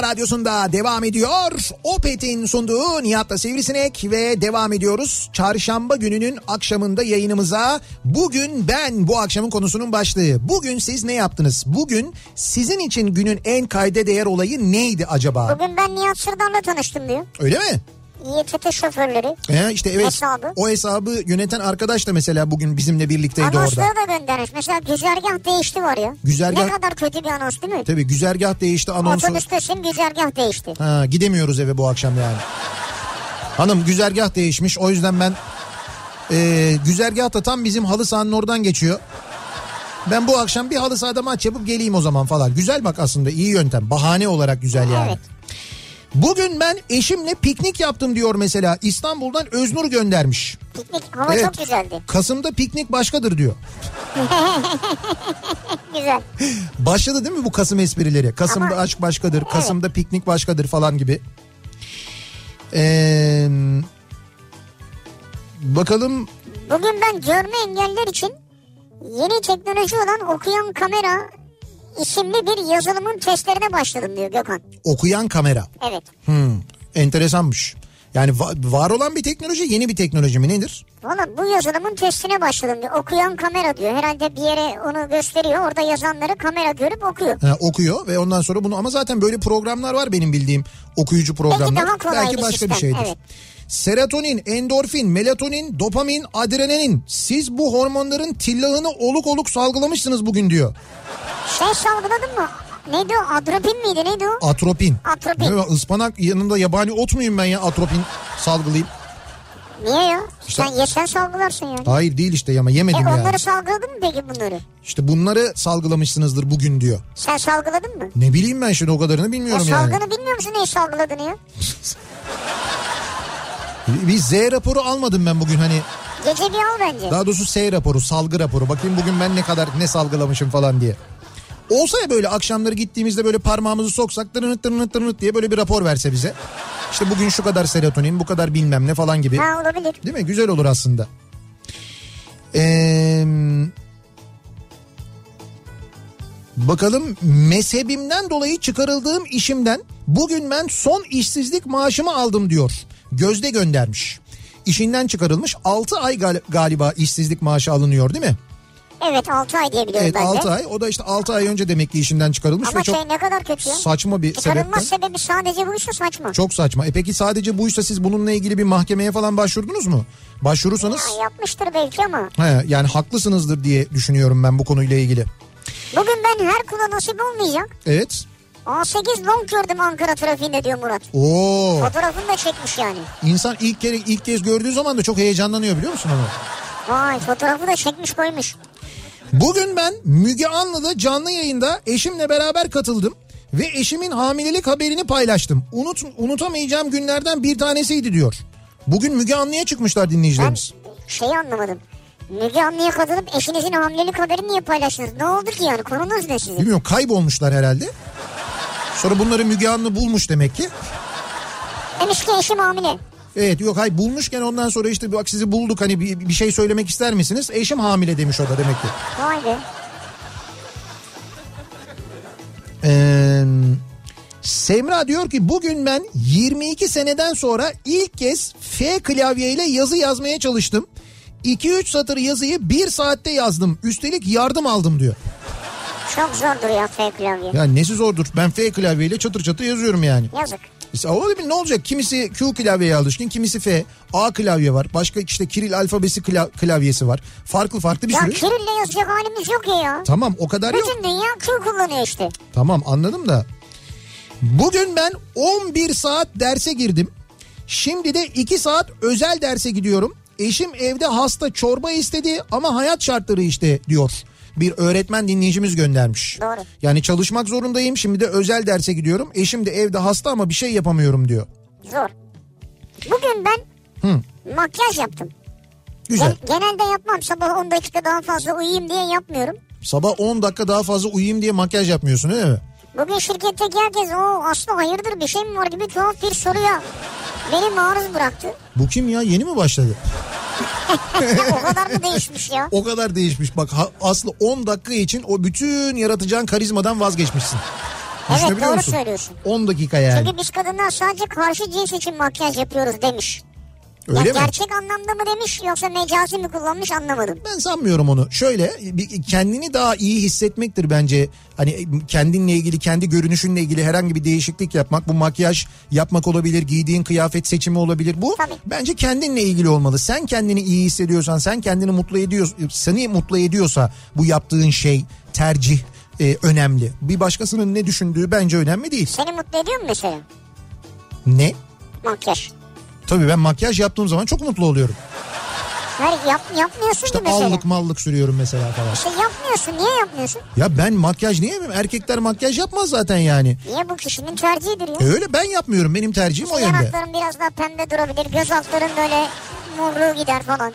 kafa radyosunda devam ediyor. Opet'in sunduğu Nihat'la Sivrisinek ve devam ediyoruz. Çarşamba gününün akşamında yayınımıza bugün ben bu akşamın konusunun başlığı. Bugün siz ne yaptınız? Bugün sizin için günün en kayda değer olayı neydi acaba? Bugün ben Nihat Sırdar'la tanıştım diyor. Öyle mi? İETT şoförleri. He, işte evet Hesabı. o hesabı yöneten arkadaş da mesela bugün bizimle birlikteydi orada. Anonsları da göndermiş. Mesela güzergah değişti var ya. Güzergah- Ne kadar kötü bir anons değil mi? Tabii güzergah değişti anonsu. Otobüstesin güzergah değişti. Ha, gidemiyoruz eve bu akşam yani. Hanım güzergah değişmiş o yüzden ben e, güzergah da tam bizim halı sahanın oradan geçiyor. Ben bu akşam bir halı sahada maç yapıp geleyim o zaman falan. Güzel bak aslında iyi yöntem. Bahane olarak güzel yani. Evet. Bugün ben eşimle piknik yaptım diyor mesela. İstanbul'dan Öznur göndermiş. Piknik hava Evet. çok güzeldi. Kasım'da piknik başkadır diyor. Güzel. Başladı değil mi bu Kasım esprileri? Kasım'da Ama- aşk başkadır, Kasım'da piknik başkadır falan gibi. Ee, bakalım Bugün ben görme engeller için yeni teknoloji olan okuyan kamera isimli bir yazılımın testlerine başladım diyor Gökhan. okuyan kamera. Evet. Hmm, enteresanmış. Yani va- var olan bir teknoloji yeni bir teknoloji mi nedir? Valla bu yazılımın testine başladım diyor. Okuyan kamera diyor. Herhalde bir yere onu gösteriyor. Orada yazanları kamera görüp okuyor. Ha, okuyor ve ondan sonra bunu ama zaten böyle programlar var benim bildiğim okuyucu programlar. daha kolay Belki bir başka bir sistem, şeydir. evet. Serotonin, endorfin, melatonin, dopamin, adrenalin. Siz bu hormonların tillahını oluk oluk salgılamışsınız bugün diyor. Şey salgıladın mı? Neydi o? Adropin miydi? Neydi o? Atropin. Atropin. Ne ıspanak yanında yabani ot muyum ben ya atropin salgılayayım? Niye ya? İşte- Sen yesen salgılarsın yani. Hayır değil işte ama E yemedim yani. onları salgıladın mı peki bunları? İşte bunları salgılamışsınızdır bugün diyor. Sen salgıladın mı? Ne bileyim ben şimdi o kadarını Ya bilmiyorum yani. salgını bilmiyor musun neyi salgıladığını ya? Bir Z raporu almadım ben bugün hani. Gece bir al bence. Daha doğrusu S raporu, salgı raporu. Bakayım bugün ben ne kadar ne salgılamışım falan diye. Olsa ya böyle akşamları gittiğimizde böyle parmağımızı soksak tırnıt tırnıt tırnıt diye böyle bir rapor verse bize. İşte bugün şu kadar serotonin, bu kadar bilmem ne falan gibi. Ha olabilir. Değil mi? Güzel olur aslında. Ee, bakalım mezhebimden dolayı çıkarıldığım işimden bugün ben son işsizlik maaşımı aldım diyor. Gözde göndermiş. İşinden çıkarılmış 6 ay gal- galiba işsizlik maaşı alınıyor değil mi? Evet 6 ay diye biliyorum Evet ben de. 6 ay. O da işte 6 ay önce demek ki işinden çıkarılmış Ama ve çok şey ne kadar kötü ya. saçma bir sebepten. Çıkarılmaz sebebi sadece bu işe saçma. Çok saçma. E peki sadece buysa siz bununla ilgili bir mahkemeye falan başvurdunuz mu? Başvurursanız Ha, yapmıştır belki ama. He, yani haklısınızdır diye düşünüyorum ben bu konuyla ilgili. Bugün ben her kula nasip olmayacak. Evet. A8 long gördüm Ankara trafiğinde diyor Murat. Oo. Fotoğrafını da çekmiş yani. İnsan ilk kere ilk kez gördüğü zaman da çok heyecanlanıyor biliyor musun onu? Vay fotoğrafı da çekmiş koymuş. Bugün ben Müge Anlı'da canlı yayında eşimle beraber katıldım ve eşimin hamilelik haberini paylaştım. Unut unutamayacağım günlerden bir tanesiydi diyor. Bugün Müge Anlı'ya çıkmışlar Ben dinleyicilerimiz. şeyi anlamadım. Müge Anlı'ya katılıp eşinizin hamilelik haberini niye paylaştınız? Ne oldu ki yani? Konunuz ne sizin? Bilmiyorum kaybolmuşlar herhalde. Sonra bunları Müge Anlı bulmuş demek ki. Demiş ki eşim hamile. Evet yok hay bulmuşken ondan sonra işte bak sizi bulduk hani bir, bir şey söylemek ister misiniz? Eşim hamile demiş o da demek ki. Vay be. Ee, Semra diyor ki bugün ben 22 seneden sonra ilk kez F klavyeyle yazı yazmaya çalıştım. 2-3 satır yazıyı bir saatte yazdım. Üstelik yardım aldım diyor. Çok zordur ya F klavye. Ya nesi zordur? Ben F klavyeyle çatır çatır yazıyorum yani. Yazık. İşte o ne olacak? Kimisi Q klavyeye alışkın, kimisi F. A klavye var. Başka işte Kiril alfabesi kla- klavyesi var. Farklı farklı bir Ya sürü. Kirill'le yazacak halimiz yok ya ya. Tamam o kadar yok. Bütün dünya Q kullanıyor işte. Tamam anladım da. Bugün ben 11 saat derse girdim. Şimdi de 2 saat özel derse gidiyorum. Eşim evde hasta çorba istedi ama hayat şartları işte diyor. Bir öğretmen dinleyicimiz göndermiş. Doğru. Yani çalışmak zorundayım şimdi de özel derse gidiyorum. Eşim de evde hasta ama bir şey yapamıyorum diyor. Zor. Bugün ben Hı. makyaj yaptım. Güzel. Gen- genelde yapmam. Sabah 10 dakika daha fazla uyuyayım diye yapmıyorum. Sabah 10 dakika daha fazla uyuyayım diye makyaj yapmıyorsun değil mi? Bugün şirketteki herkes o Aslı hayırdır bir şey mi var gibi tuhaf bir soruya beni maruz bıraktı. Bu kim ya yeni mi başladı? O kadar mı değişmiş ya? O kadar değişmiş. Bak ha- Aslı 10 dakika için o bütün yaratacağın karizmadan vazgeçmişsin. Evet doğru musun? söylüyorsun. 10 dakika yani. Çünkü biz kadınlar sadece karşı cins için makyaj yapıyoruz demiş. Öyle ya mi? gerçek anlamda mı demiş yoksa mecazi mi kullanmış anlamadım. Ben sanmıyorum onu. Şöyle kendini daha iyi hissetmektir bence. Hani kendinle ilgili, kendi görünüşünle ilgili herhangi bir değişiklik yapmak. Bu makyaj yapmak olabilir, giydiğin kıyafet seçimi olabilir. Bu Tabii. bence kendinle ilgili olmalı. Sen kendini iyi hissediyorsan, sen kendini mutlu ediyor, seni mutlu ediyorsa bu yaptığın şey, tercih e, önemli. Bir başkasının ne düşündüğü bence önemli değil. Seni mutlu ediyor mu mesela Ne? makyaj? Tabii ben makyaj yaptığım zaman çok mutlu oluyorum. Hayır yap, yapmıyorsun İşte ki mesela. allık mallık sürüyorum mesela falan. İşte yapmıyorsun niye yapmıyorsun? Ya ben makyaj niye yapayım? Erkekler makyaj yapmaz zaten yani. Niye bu kişinin tercihidir ya? E öyle ben yapmıyorum. Benim tercihim o yönde. Yanakların biraz daha pembe durabilir. Göz altların böyle morluğu gider falan.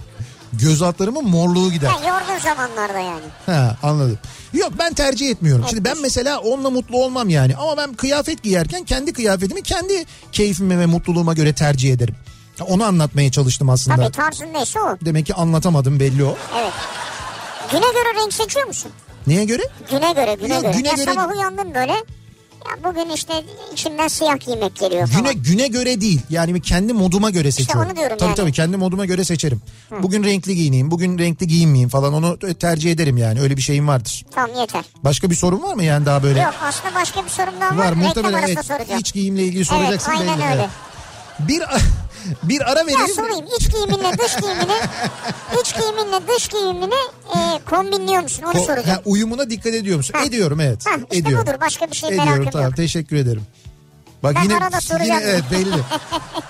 Göz altlarımın morluğu gider. Ha, yorgun zamanlarda yani. Ha anladım. Yok ben tercih etmiyorum. Şimdi ben mesela onunla mutlu olmam yani. Ama ben kıyafet giyerken kendi kıyafetimi kendi keyfime ve mutluluğuma göre tercih ederim. Onu anlatmaya çalıştım aslında. Tabii tarzın neyse o. Demek ki anlatamadım belli o. Evet. Güne göre renk seçiyor musun? Neye göre? Güne göre güne Ya göre. güne ya göre- sabah uyandın böyle. Ya bugün işte içimden siyah giymek geliyor falan. Güne güne göre değil. Yani kendi moduma göre seçiyorum. onu diyorum tabii yani. tabii kendi moduma göre seçerim. Bugün renkli giyineyim, bugün renkli giyinmeyeyim falan onu tercih ederim yani. Öyle bir şeyim vardır. Tamam yeter. Başka bir sorun var mı yani daha böyle? Yok aslında başka bir sorum daha var. Var muhtemelen evet. İç giyimle ilgili soracaksın evet aynen belli. öyle. Bir bir ara Ya verelim. sorayım iç giyiminle dış giyimini iç giyiminle dış giyimini e, kombinliyor musun onu Ko- soracağım. ha, uyumuna dikkat ediyor musun? Ha. Ediyorum evet. Ha, işte Ediyorum. budur başka bir şey Ediyorum merakım tamam yok. teşekkür ederim. Bak Ben yine arada soracağım. yine evet belli.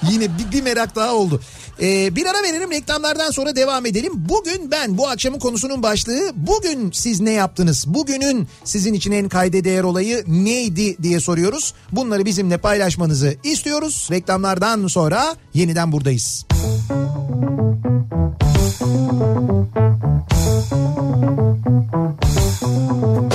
yine bir, bir merak daha oldu. Ee, bir ara verelim reklamlardan sonra devam edelim. Bugün ben bu akşamın konusunun başlığı bugün siz ne yaptınız? Bugünün sizin için en kayda değer olayı neydi diye soruyoruz. Bunları bizimle paylaşmanızı istiyoruz. Reklamlardan sonra yeniden buradayız. Kafa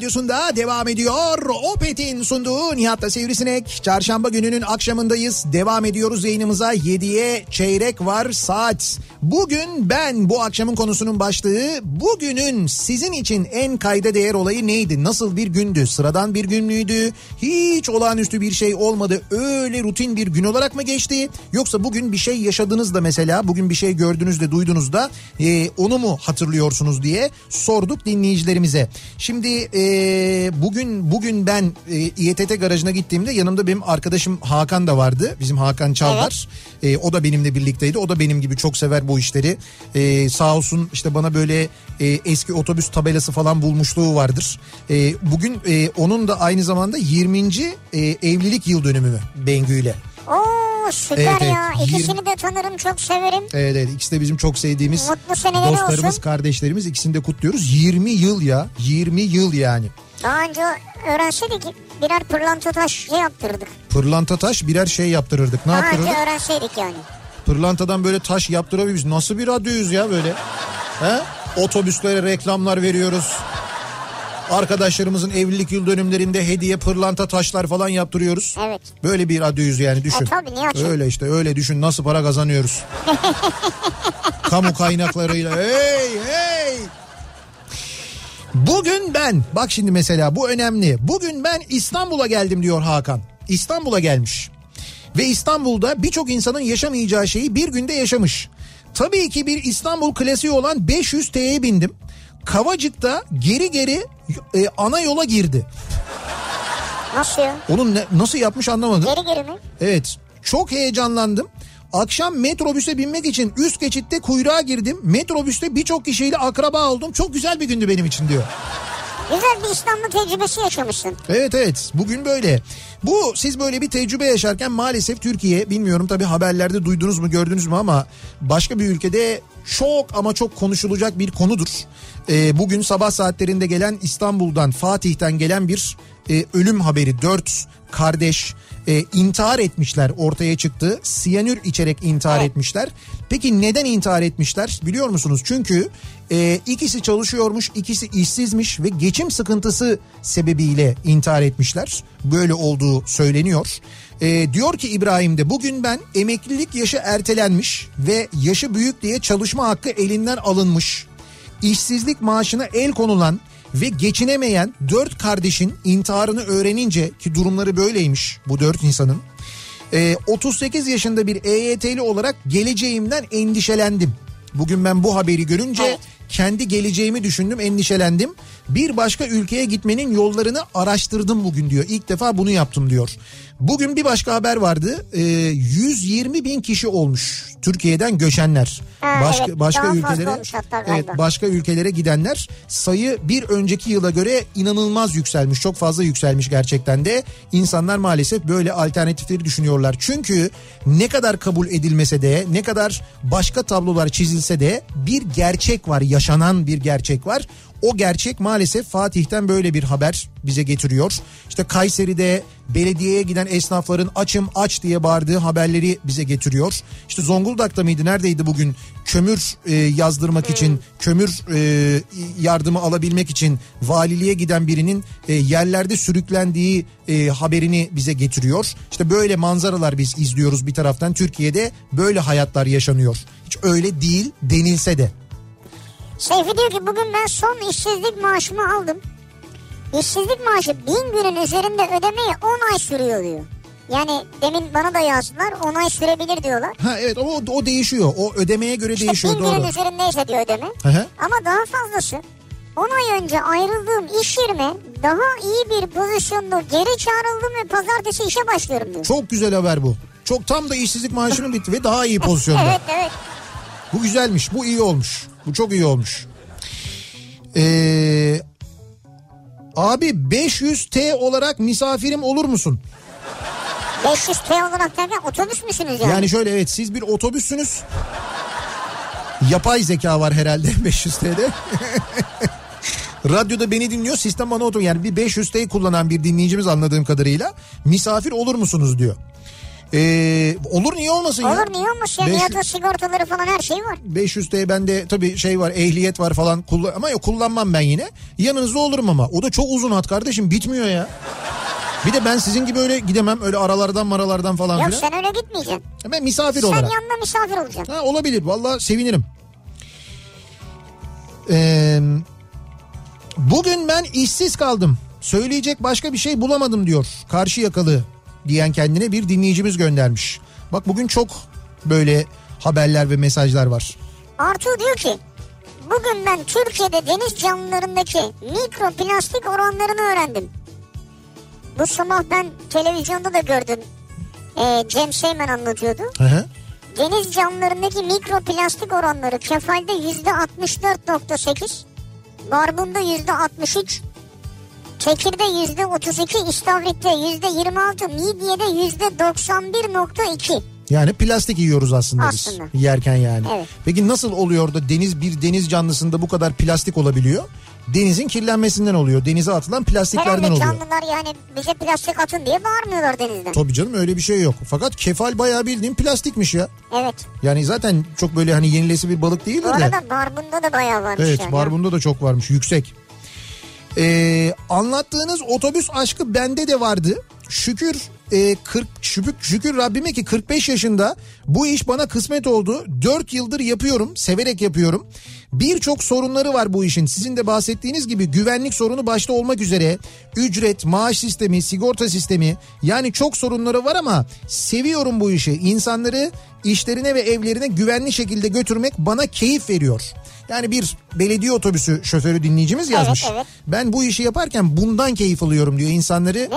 radyosunda devam ediyor. Opet'in sunduğu Nihat'la Sivrisinek. Çarşamba gününün akşamındayız. Devam ediyoruz yayınımıza. 7'ye çeyrek var saat. Bugün ben bu akşamın konusunun başlığı bugünün sizin için en kayda değer olayı neydi? Nasıl bir gündü? Sıradan bir gün müydü? Hiç olağanüstü bir şey olmadı. Öyle rutin bir gün olarak mı geçti? Yoksa bugün bir şey yaşadınız da mesela bugün bir şey gördünüz de duydunuz da e, onu mu hatırlıyorsunuz diye sorduk dinleyicilerimize. Şimdi e, bugün bugün ben e, İETT garajına gittiğimde yanımda benim arkadaşım Hakan da vardı. Bizim Hakan Çaldar. E, o da benimle birlikteydi. O da benim gibi çok sever bu işleri. E, sağ olsun işte bana böyle e, eski otobüs tabelası falan bulmuşluğu vardır. E, bugün e, onun da aynı zamanda 20. e, evlilik yıl dönümü Bengü ile. Oo süper Evet, evet. ya. İkisini de tanırım çok severim. Evet evet ikisi de bizim çok sevdiğimiz dostlarımız, olsun. kardeşlerimiz ikisini de kutluyoruz. 20 yıl ya 20 yıl yani. Daha önce öğrenseydik birer pırlanta taş şey yaptırdık. Pırlanta taş birer şey yaptırırdık. Ne Daha önce yaptırırdık? öğrenseydik yani. Pırlantadan böyle taş yaptırabiliriz. Nasıl bir radyoyuz ya böyle? He? Otobüslere reklamlar veriyoruz. Arkadaşlarımızın evlilik yıl dönümlerinde hediye pırlanta taşlar falan yaptırıyoruz. Evet. Böyle bir radyoyuz yani düşün. E tabii, niye açayım? Öyle işte öyle düşün nasıl para kazanıyoruz. Kamu kaynaklarıyla hey hey. Bugün ben bak şimdi mesela bu önemli. Bugün ben İstanbul'a geldim diyor Hakan. İstanbul'a gelmiş. Ve İstanbul'da birçok insanın yaşamayacağı şeyi bir günde yaşamış. Tabii ki bir İstanbul klasiği olan 500 T'ye bindim. Kavacık'ta geri geri e, ana yola girdi. Nasıl ya? Onun ne- nasıl yapmış anlamadım. Geri geri mi? Evet çok heyecanlandım. Akşam metrobüse binmek için üst geçitte kuyruğa girdim. Metrobüste birçok kişiyle akraba oldum. Çok güzel bir gündü benim için diyor. Güzel bir İstanbul tecrübesi yaşamışsın. Evet evet bugün böyle. Bu siz böyle bir tecrübe yaşarken maalesef Türkiye bilmiyorum tabii haberlerde duydunuz mu gördünüz mü ama başka bir ülkede çok ama çok konuşulacak bir konudur. Ee, bugün sabah saatlerinde gelen İstanbul'dan Fatih'ten gelen bir e, ölüm haberi. Dört kardeş e, intihar etmişler ortaya çıktı. Siyanür içerek intihar Evet. etmişler. Peki neden intihar etmişler biliyor musunuz? Çünkü e, ikisi çalışıyormuş, ikisi işsizmiş ve geçim sıkıntısı sebebiyle intihar etmişler. Böyle olduğu söyleniyor. E, diyor ki İbrahim de bugün ben emeklilik yaşı ertelenmiş ve yaşı büyük diye çalışma hakkı elinden alınmış. İşsizlik maaşına el konulan ve geçinemeyen dört kardeşin intiharını öğrenince ki durumları böyleymiş bu dört insanın. Ee, 38 yaşında bir EYT'li olarak geleceğimden endişelendim. Bugün ben bu haberi görünce Evet. kendi geleceğimi düşündüm, endişelendim. Bir başka ülkeye gitmenin yollarını araştırdım bugün diyor. İlk defa bunu yaptım diyor. Bugün bir başka haber vardı. Ee, 120 bin kişi olmuş Türkiye'den göçenler. Ha, başka evet, başka ülkelere evet, başka ülkelere gidenler sayı bir önceki yıla göre inanılmaz yükselmiş. Çok fazla yükselmiş gerçekten de. İnsanlar maalesef böyle alternatifleri düşünüyorlar. Çünkü ne kadar kabul edilmese de ne kadar başka tablolar çizilse de bir gerçek var. Yaşanan bir gerçek var. O gerçek maalesef Fatih'ten böyle bir haber bize getiriyor. İşte Kayseri'de belediyeye giden esnafların açım aç diye bağırdığı haberleri bize getiriyor. İşte Zonguldak'ta mıydı neredeydi bugün kömür e, yazdırmak için kömür e, yardımı alabilmek için valiliğe giden birinin e, yerlerde sürüklendiği e, haberini bize getiriyor. İşte böyle manzaralar biz izliyoruz bir taraftan Türkiye'de böyle hayatlar yaşanıyor. Hiç öyle değil denilse de. Seyfi diyor ki bugün ben son işsizlik maaşımı aldım. İşsizlik maaşı bin günün üzerinde ödemeye 10 ay sürüyor diyor. Yani demin bana da yazdılar 10 ay sürebilir diyorlar. Ha evet ama o, o değişiyor. O ödemeye göre İşte değişiyor bin doğru. günün üzerindeyse diyor ödeme. Hı hı. Ama daha fazlası 10 ay önce ayrıldığım iş yerime daha iyi bir pozisyonda geri çağrıldım ve pazartesi işe başlıyorum diyor. Çok güzel haber bu. Çok tam da işsizlik maaşının bitti ve daha iyi pozisyonda. Evet evet. Bu güzelmiş. Bu iyi olmuş. Bu çok iyi olmuş. Ee, abi 500T olarak misafirim olur musun? 500 T olarak derken otobüs müsünüz yani? Yani şöyle evet siz bir otobüssünüz. Yapay zeka var herhalde 500T'de. Radyoda beni dinliyor sistem bana otur yani bir 500T kullanan bir dinleyicimiz anladığım kadarıyla misafir olur musunuz diyor. Ee, olur niye olmasın ya? Olur niye olmasın ya? 500 Nihat'ın sigortaları falan her şey var. 500T bende tabii şey var ehliyet var falan kullan ama yok kullanmam ben yine. Yanınızda olurum ama o da çok uzun hat kardeşim bitmiyor ya. Bir de ben sizin gibi öyle gidemem öyle aralardan maralardan falan Yok filan. sen öyle gitmeyeceksin. Ben misafir Sen olarak. yanında misafir olacaksın. Ha, olabilir valla sevinirim. Ee, bugün ben işsiz kaldım. Söyleyecek başka bir şey bulamadım diyor. Karşı yakalı diyen kendine bir dinleyicimiz göndermiş. Bak bugün çok böyle haberler ve mesajlar var. Artu diyor ki bugün ben Türkiye'de deniz canlılarındaki mikroplastik oranlarını öğrendim. Bu sabah ben televizyonda da gördüm. Ee, Cem Seymen anlatıyordu. Hı hı. Deniz canlılarındaki mikroplastik oranları kefalde yüzde 64.8, barbunda yüzde 63, kekirde yüzde 32, istavritte yüzde 26, midyede yüzde 91.2. Yani plastik yiyoruz aslında, Aslında. biz yerken yani. Evet. Peki nasıl oluyor da deniz bir deniz canlısında bu kadar plastik olabiliyor? Denizin kirlenmesinden oluyor. Denize atılan plastiklerden Herhalde oluyor. canlılar yani bize plastik atın diye bağırmıyorlar denizden. Tabii canım öyle bir şey yok. Fakat kefal bayağı bildiğin plastikmiş ya. Evet. Yani zaten çok böyle hani yenilesi bir balık Bu değildir de. arada barbunda da bayağı varmış Evet yani. barbunda da çok varmış yüksek. Ee, anlattığınız otobüs aşkı bende de vardı. Şükür e, 40 şükür, şükür Rabbime ki 45 yaşında bu iş bana kısmet oldu. 4 yıldır yapıyorum, severek yapıyorum. Birçok sorunları var bu işin. Sizin de bahsettiğiniz gibi güvenlik sorunu başta olmak üzere ücret, maaş sistemi, sigorta sistemi yani çok sorunları var ama seviyorum bu işi. İnsanları işlerine ve evlerine güvenli şekilde götürmek bana keyif veriyor. Yani bir belediye otobüsü şoförü dinleyicimiz yazmış. evet. Ben bu işi yaparken bundan keyif alıyorum diyor. İnsanları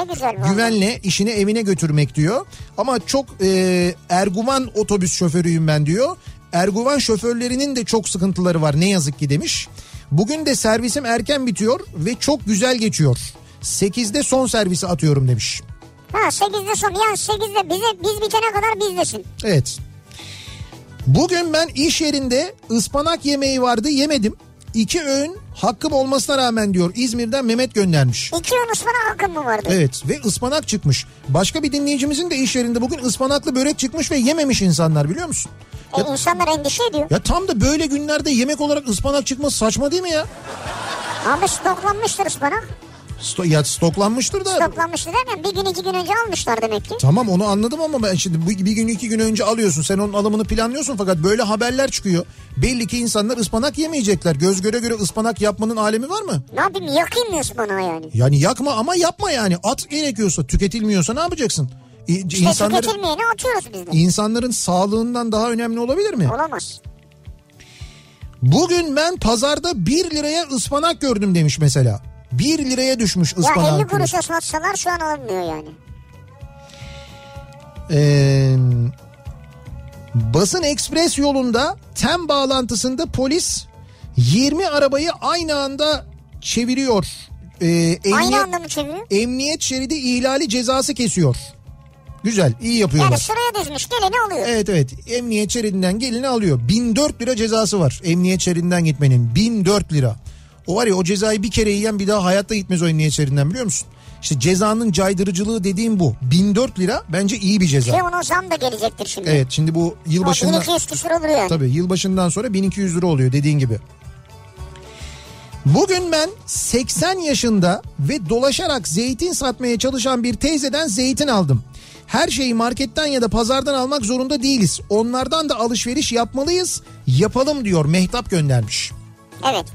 güvenle işine evine götürmek diyor. Ama çok e, erguvan otobüs şoförüyüm ben diyor. Erguvan şoförlerinin de çok sıkıntıları var ne yazık ki demiş. Bugün de servisim erken bitiyor ve çok güzel geçiyor. 8'de son servisi atıyorum demiş. Ha 8'de son yani 8'de bize biz bitene kadar bizdesin. Evet. Bugün ben iş yerinde ıspanak yemeği vardı yemedim. iki öğün hakkım olmasına rağmen diyor İzmir'den Mehmet göndermiş. İki ön ıspanak hakkım mı vardı? Evet ve ıspanak çıkmış. Başka bir dinleyicimizin de iş yerinde bugün ıspanaklı börek çıkmış ve yememiş insanlar biliyor musun? E, insanlar endişe ediyor. Ya tam da böyle günlerde yemek olarak ıspanak çıkması saçma değil mi ya? Abi stoklanmıştır ıspanak. Sto- ya stoklanmıştır da. Stoklanmıştır derken bir gün iki gün önce almışlar demek ki. Tamam onu anladım ama ben şimdi bir gün iki gün önce alıyorsun. Sen onun alımını planlıyorsun fakat böyle haberler çıkıyor. Belli ki insanlar ıspanak yemeyecekler. Göz göre göre ıspanak yapmanın alemi var mı? Ne yapayım yakayım mı ıspanağı yani? Yani yakma ama yapma yani. At gerekiyorsa tüketilmiyorsa ne yapacaksın? İşte İnsanların, tüketilmeyeni atıyoruz biz de. insanların sağlığından daha önemli olabilir mi? Olamaz. Bugün ben pazarda 1 liraya ıspanak gördüm demiş mesela. 1 liraya düşmüş Ya ıspanak. 50 kuruşa satsalar şu an alınmıyor yani. Ee, basın ekspres yolunda tem bağlantısında polis 20 arabayı aynı anda çeviriyor. Ee, emniyet, Aynı anda mı çeviriyor? emniyet şeridi ihlali cezası kesiyor. Güzel iyi yapıyorlar. Yani sıraya dizmiş geleni alıyor. Evet evet emniyet şeridinden gelini alıyor. 1004 lira cezası var emniyet şeridinden gitmenin 1004 lira. O var ya o cezayı bir kere yiyen bir daha hayatta gitmez o emniyet şeridinden biliyor musun? İşte cezanın caydırıcılığı dediğim bu. 1004 lira bence iyi bir ceza. Ki ona zam da gelecektir şimdi. Evet şimdi bu O yılbaşından 1200 küsur olur yani. tabii yılbaşından sonra 1200 lira oluyor dediğin gibi. Bugün ben 80 yaşında ve dolaşarak zeytin satmaya çalışan bir teyzeden zeytin aldım. Her şeyi marketten ya da pazardan almak zorunda değiliz. Onlardan da alışveriş yapmalıyız. Yapalım diyor Mehtap göndermiş. Evet.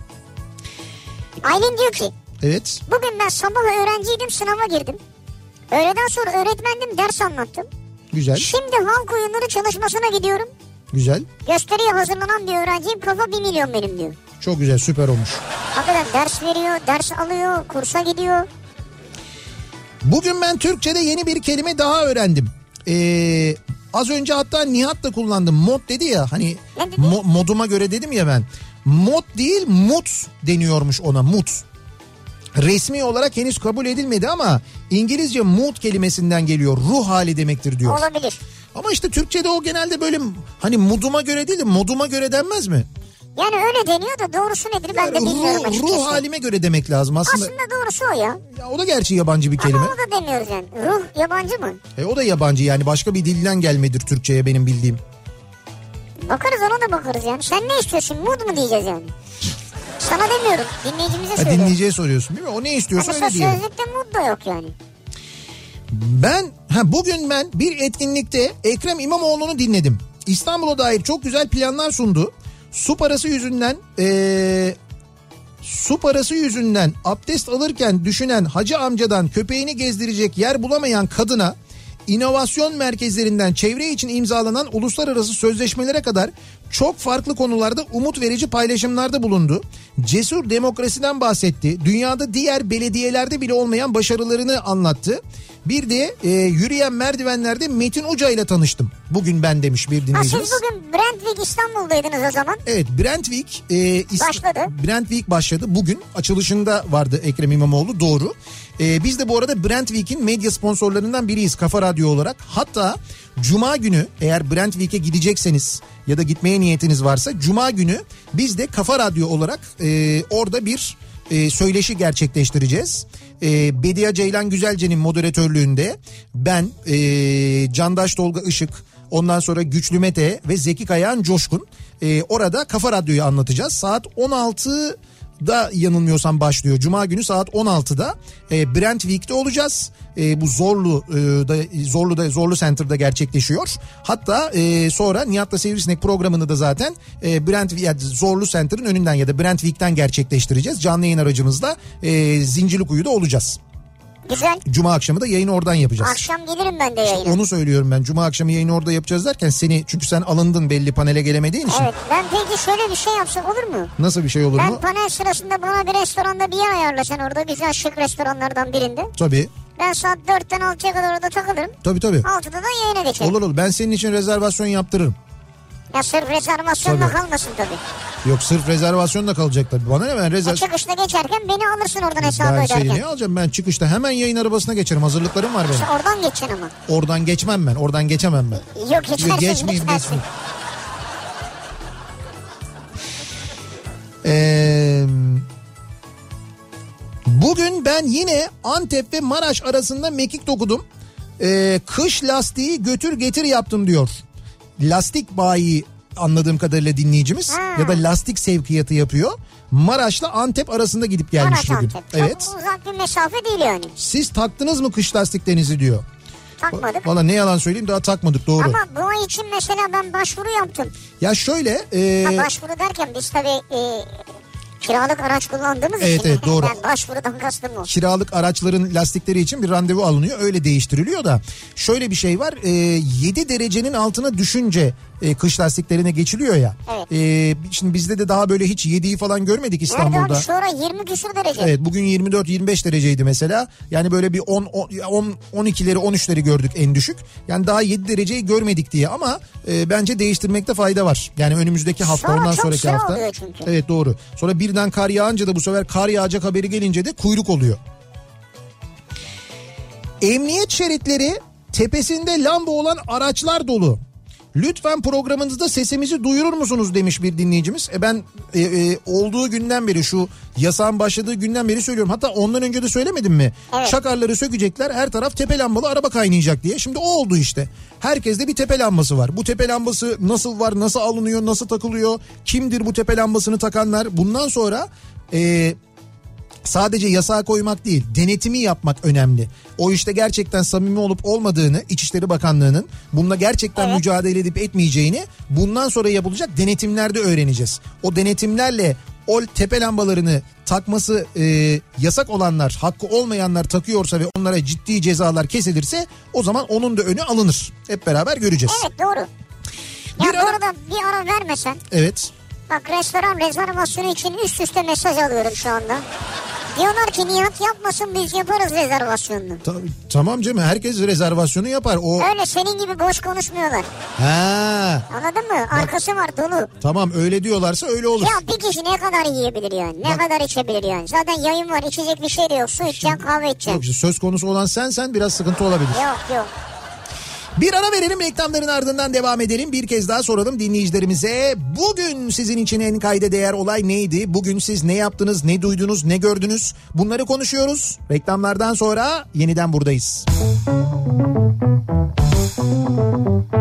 Aylin diyor ki Evet. bugün ben sabah öğrenciydim sınava girdim. Öğleden sonra öğretmendim ders anlattım. Güzel. Şimdi halk oyunları çalışmasına gidiyorum. Güzel. Gösteriye hazırlanan bir öğrenciyim kafa 1 milyon benim diyor. Çok güzel süper olmuş. Hakikaten ders veriyor, ders alıyor, kursa gidiyor. Bugün ben Türkçe'de yeni bir kelime daha öğrendim. Ee, az önce hatta Nihat da kullandım. Mod dedi ya hani mo- moduma göre dedim ya ben. Mod değil mut deniyormuş ona mut. Resmi olarak henüz kabul edilmedi ama İngilizce mood kelimesinden geliyor. Ruh hali demektir diyor. Olabilir. Ama işte Türkçe'de o genelde böyle hani moduma göre değil de moduma göre denmez mi? Yani öyle deniyor da doğrusu nedir ben de bilmiyorum ruh, açıkçası. ruh halime göre demek lazım aslında. Aslında doğrusu o ya. Ya o da gerçi yabancı bir kelime. Ama onu da demiyoruz yani. Ruh yabancı mı? E, o da yabancı yani başka bir dilden gelmedir Türkçe'ye benim bildiğim. Bakarız ona da bakarız yani. Sen ne istiyorsun? Mood mu diyeceğiz yani? Sana demiyorum. Dinleyicimize Ha, söylüyorum. dinleyiciye soruyorsun değil mi? O ne istiyorsa öyle diyelim. sözlükte mood da yok yani. Ben ha bugün ben bir etkinlikte Ekrem İmamoğlu'nu dinledim. İstanbul'a dair çok güzel planlar sundu. Su parası yüzünden eee, su parası yüzünden abdest alırken düşünen hacı amcadan köpeğini gezdirecek yer bulamayan kadına inovasyon merkezlerinden çevre için imzalanan uluslararası sözleşmelere kadar çok farklı konularda umut verici paylaşımlarda bulundu. Cesur demokrasiden bahsetti. Dünyada diğer belediyelerde bile olmayan başarılarını anlattı. Bir de e, yürüyen merdivenlerde Metin Uca ile tanıştım. Bugün ben demiş bir Ha dinleyicimiz. siz bugün Brentwick İstanbul'daydınız o zaman. Evet Brentwick e, İs- Başladı. Brentwick başladı. Bugün açılışında vardı Ekrem İmamoğlu doğru. E, biz de bu arada Brentwick'in medya sponsorlarından biriyiz Kafa Radyo olarak. Hatta Cuma günü eğer Brentwick'e gidecekseniz ya da gitmeye niyetiniz varsa Cuma günü biz de Kafa Radyo olarak e, orada bir e, söyleşi gerçekleştireceğiz. E, Bediye Ceylan Güzelce'nin moderatörlüğünde ben e, Candaş Tolga Işık Ondan sonra Güçlü Mete ve Zeki Kayağan Coşkun. Ee, orada Kafa Radyo'yu anlatacağız. Saat 16'da yanılmıyorsam başlıyor. Cuma günü saat 16'da e, Brentwick'te olacağız. E, bu Zorlu e, da Zorlu'da Zorlu Center'da gerçekleşiyor. Hatta e, sonra Nihat'la Sivrisinek programını da zaten e, Brentwick yani Zorlu Center'ın önünden ya da Brentwick'ten gerçekleştireceğiz. Canlı yayın aracımızla e, Zincirlikuyu'da olacağız. Güzel. Cuma akşamı da yayını oradan yapacağız. Akşam gelirim ben de yayına. Onu söylüyorum ben. Cuma akşamı yayını orada yapacağız derken seni çünkü sen alındın belli panele gelemediğin için. Evet ben peki şöyle bir şey yapsak olur mu? Nasıl bir şey olur Ben mu? panel sırasında bana bir restoranda bir yer ayarlasan orada güzel şık restoranlardan birinde. Tabii. Ben saat 4'ten 6'ya kadar orada takılırım. Tabii tabii. 6'da da yayına geçerim. Olur olur. Ben senin için rezervasyon yaptırırım. Ya sırf rezervasyonla Tabii. kalmasın tabii. Yok sırf rezervasyonla kalacak tabii. Bana ne ben rezervasyon... çıkışta geçerken beni alırsın oradan hesabı Ben öderken. seni ne alacağım ben çıkışta hemen yayın arabasına geçerim hazırlıklarım var benim. İşte oradan geçeceksin ama. Oradan geçmem ben oradan geçemem ben. Yok geçersin Geçmeyeyim geçmeyeyim. Ee, Bugün ben yine Antep ve Maraş arasında mekik dokudum. Ee, kış lastiği götür getir yaptım diyor. Lastik bayi anladığım kadarıyla dinleyicimiz Ha. ya da lastik sevkiyatı yapıyor. Maraş'la Antep arasında gidip gelmiş Maraş bugün. Antep. Çok Evet. uzak bir mesafe değil yani. Siz taktınız mı kış lastiklerinizi diyor. Takmadık. Valla ne yalan söyleyeyim daha takmadık doğru. Ama bu ay için mesela ben başvuru yaptım. Ya şöyle e, Ha, başvuru derken biz tabii e, kiralık araç kullandığımız Evet, için. evet, doğru. Ben başvurudan kastım o. kiralık araçların lastikleri için bir randevu alınıyor. Öyle değiştiriliyor da şöyle bir şey var. E, 7 derecenin altına düşünce e, kış lastiklerine geçiliyor ya. Evet. E, şimdi bizde de daha böyle hiç 7'yi falan görmedik Nerede İstanbul'da. abi sonra 20 küsur derece. Evet bugün 24-25 dereceydi mesela. Yani böyle bir 10 10 12'leri 13'leri gördük en düşük. Yani daha 7 dereceyi görmedik diye ama e, bence değiştirmekte fayda var. Yani önümüzdeki hafta Sonra ondan sonraki hafta. Evet doğru. Sonra birden kar yağınca da bu sefer kar yağacak haberi gelince de kuyruk oluyor. Emniyet şeritleri tepesinde lamba olan araçlar dolu. Lütfen programınızda sesimizi duyurur musunuz demiş bir dinleyicimiz. E ben e, e, olduğu günden beri şu yasağın başladığı günden beri söylüyorum. Hatta ondan önce de söylemedim mi? Evet. Şakarları sökecekler her taraf tepe lambalı araba kaynayacak diye. Şimdi o oldu işte. Herkeste bir tepe lambası var. Bu tepe lambası nasıl var, nasıl alınıyor, nasıl takılıyor? Kimdir bu tepe lambasını takanlar? Bundan sonra... E, sadece yasağa koymak değil denetimi yapmak önemli. O işte gerçekten samimi olup olmadığını İçişleri Bakanlığı'nın bununla gerçekten Evet. mücadele edip etmeyeceğini bundan sonra yapılacak denetimlerde öğreneceğiz. O denetimlerle o tepe lambalarını takması e, yasak olanlar hakkı olmayanlar takıyorsa ve onlara ciddi cezalar kesilirse o zaman onun da önü alınır. Hep beraber göreceğiz. Evet doğru. Ya Bir bu ara- arada bir ara vermesen. Evet. Bak restoran rezervasyonu için üst üste mesaj alıyorum şu anda. Diyorlar ki Nihat yapmasın biz yaparız rezervasyonunu. Ta- tamam canım herkes rezervasyonu yapar. O Öyle senin gibi boş konuşmuyorlar. ha Anladın mı? Arkası var dolu. tamam öyle diyorlarsa öyle olur. Ya bir kişi ne kadar yiyebilir yani? Ne Bak- kadar içebilir yani? Zaten yayın var içecek bir şey de yok. Su içeceksin kahve Yok içeceksin. işte söz konusu olan sen sen biraz sıkıntı olabilir. Yok yok. Bir ara verelim reklamların ardından devam edelim. Bir kez daha soralım dinleyicilerimize. Bugün sizin için en kayda değer olay neydi? Bugün siz ne yaptınız, ne duydunuz, ne gördünüz? Bunları konuşuyoruz. Reklamlardan sonra yeniden buradayız. Kafa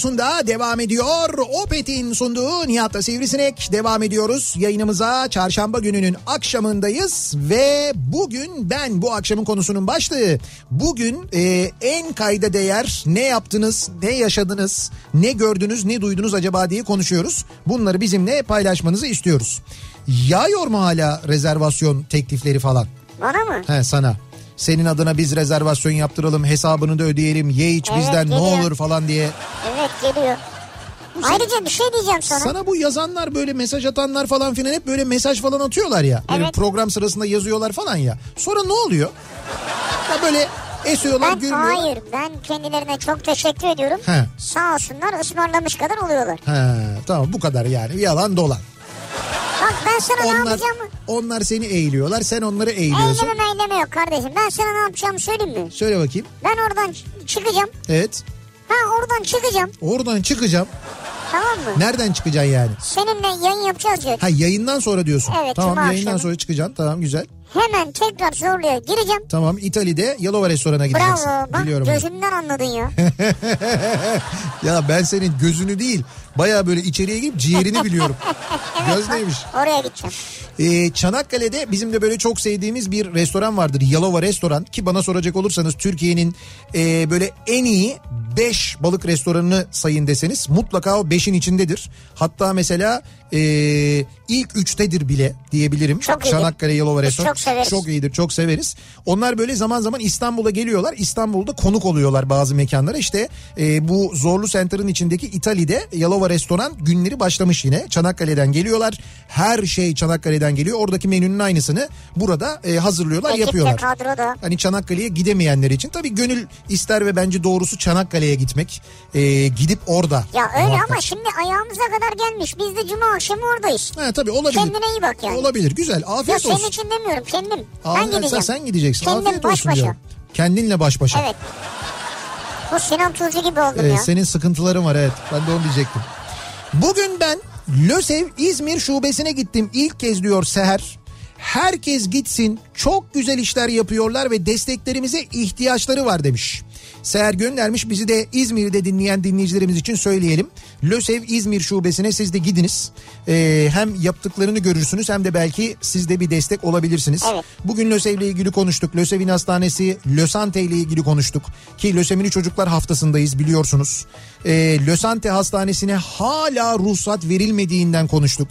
radyosunda devam ediyor. Opet'in sunduğu Nihat'la Sivrisinek devam ediyoruz. Yayınımıza çarşamba gününün akşamındayız ve bugün ben bu akşamın konusunun başlığı. Bugün e, en kayda değer ne yaptınız, ne yaşadınız, ne gördünüz, ne duydunuz acaba diye konuşuyoruz. Bunları bizimle paylaşmanızı istiyoruz. Yağıyor mu hala rezervasyon teklifleri falan? Bana mı? He sana. Senin adına biz rezervasyon yaptıralım hesabını da ödeyelim ye iç Evet, bizden ne geliyor. olur falan diye. Evet geliyor. Ayrıca bir şey diyeceğim sana. Sana bu yazanlar böyle mesaj atanlar falan filan hep böyle mesaj falan atıyorlar ya. Böyle Evet. program sırasında yazıyorlar falan ya. Sonra ne oluyor? Ya böyle esiyorlar Ben gülüyorlar. hayır ben kendilerine çok teşekkür ediyorum. He. Sağ olsunlar ısmarlamış kadar oluyorlar. He, tamam bu kadar yani yalan dolan. Bak ben sana ne Onlar, yapacağımı... onlar seni eğiliyorlar sen onları eğiliyorsun. Eyleme meyleme yok kardeşim. Ben sana ne yapacağımı söyleyeyim mi? Söyle bakayım. Ben oradan çıkacağım. Evet Ha oradan çıkacağım. oradan çıkacağım. Tamam mı? Nereden çıkacaksın yani? Seninle yayın yapacağız diyor. Ha yayından sonra diyorsun. Evet, Tamam yayından akşamı. sonra çıkacaksın tamam güzel. Hemen tekrar zorluya gireceğim. Tamam İtalya'da Yalova restorana gideceksin. Bravo. Bak Biliyorum. onu. gözümden anladın ya. Ya ben senin gözünü değil baya böyle içeriye girip ciğerini biliyorum. Göz neymiş? Oraya gideceğim. Ee, Çanakkale'de bizim de böyle çok sevdiğimiz bir restoran vardır. Yalova Restoran ki bana soracak olursanız Türkiye'nin e, böyle en iyi 5 balık restoranını sayın deseniz mutlaka o 5'in içindedir. Hatta mesela e, ilk 3'tedir bile diyebilirim. Çok iyidir. Çanakkale Yalova Restoran. çok severiz. Çok iyidir çok severiz. Onlar böyle zaman zaman İstanbul'a geliyorlar. İstanbul'da konuk oluyorlar bazı mekanlara. İşte e, bu Zorlu Center'ın içindeki İtalya'da Yalova Restoran günleri başlamış yine. Çanakkale'den geliyorlar. Her şey Çanakkale'den geliyor. Oradaki menünün aynısını burada e, hazırlıyorlar, Ekip yapıyorlar. kadro da. Hani Çanakkale'ye gidemeyenler için tabii gönül ister ve bence doğrusu Çanakkale'ye gitmek. E, gidip orada. Ya öyle muhakkak- ama şimdi ayağımıza kadar gelmiş. Biz de cuma akşamı oradayız. Ha, tabii olabilir. Kendine iyi bak yani. Olabilir güzel Ya afiyet senin olsun. için demiyorum kendim. Aa, ben sen- gideceğim. Sen gideceksin Kendim afiyet baş olsun başa. diyorum. Kendinle baş başa. Evet. Bu Sinan Tuzcu gibi oldum Evet, ya. senin sıkıntıların var evet. Ben de onu diyecektim. Bugün ben LÖSEV İzmir şubesine gittim. İlk kez diyor Seher. Herkes gitsin. Çok güzel işler yapıyorlar ve desteklerimize ihtiyaçları var demiş. Seher göndermiş bizi de İzmir'de dinleyen dinleyicilerimiz için söyleyelim. LÖSEV İzmir şubesine siz de gidiniz. Ee, hem yaptıklarını görürsünüz hem de belki siz de bir destek olabilirsiniz. Evet. Bugün LÖSEV ile ilgili konuştuk. LÖSEV'in hastanesi Lösante ile ilgili konuştuk. Ki lösemili çocuklar haftasındayız biliyorsunuz. Ee, Lösante hastanesine hala ruhsat verilmediğinden konuştuk.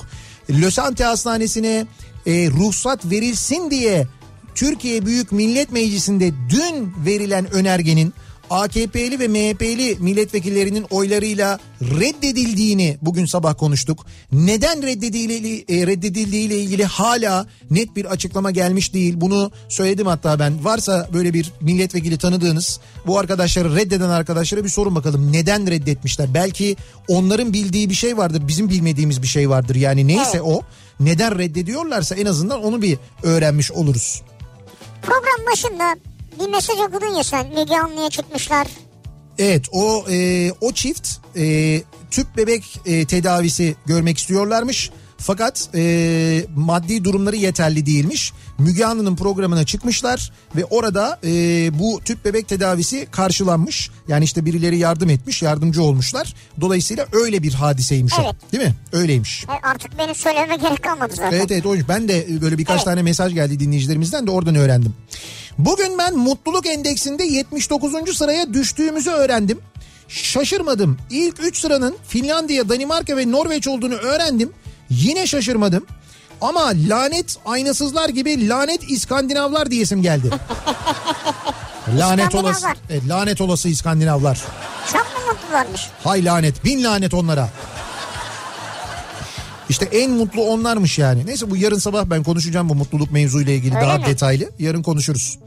Lösante hastanesine e, ruhsat verilsin diye Türkiye Büyük Millet Meclisi'nde dün verilen önergenin AKP'li ve MHP'li milletvekillerinin oylarıyla reddedildiğini bugün sabah konuştuk. Neden reddedildiği, e, reddedildiği ile ilgili hala net bir açıklama gelmiş değil. Bunu söyledim hatta ben. Varsa böyle bir milletvekili tanıdığınız bu arkadaşları reddeden arkadaşlara bir sorun bakalım. Neden reddetmişler? Belki onların bildiği bir şey vardır. Bizim bilmediğimiz bir şey vardır. Yani neyse Evet. o. Neden reddediyorlarsa en azından onu bir öğrenmiş oluruz. Program başında bir mesaj okudun ya sen. Müge Anlı'ya çıkmışlar. Evet o e, o çift e, tüp bebek e, tedavisi görmek istiyorlarmış. Fakat e, maddi durumları yeterli değilmiş. Müge Anlı'nın programına çıkmışlar ve orada e, bu tüp bebek tedavisi karşılanmış. Yani işte birileri yardım etmiş, yardımcı olmuşlar. Dolayısıyla öyle bir hadiseymiş Evet. o. Değil mi? Öyleymiş. E, artık benim söylememe gerek kalmadı zaten. Evet evet oymuş. Ben de böyle birkaç Evet. tane mesaj geldi dinleyicilerimizden de oradan öğrendim. Bugün ben mutluluk endeksinde 79. sıraya düştüğümüzü öğrendim. Şaşırmadım. İlk 3 sıranın Finlandiya, Danimarka ve Norveç olduğunu öğrendim. Yine şaşırmadım. Ama lanet aynasızlar gibi lanet İskandinavlar diyesim geldi. lanet olası. Evet, lanet olası İskandinavlar. Çok mu mutlularmış? Hay lanet bin lanet onlara. İşte en mutlu onlarmış yani. Neyse bu yarın sabah ben konuşacağım bu mutluluk mevzuyla ilgili Öyle daha mi? detaylı. Yarın konuşuruz.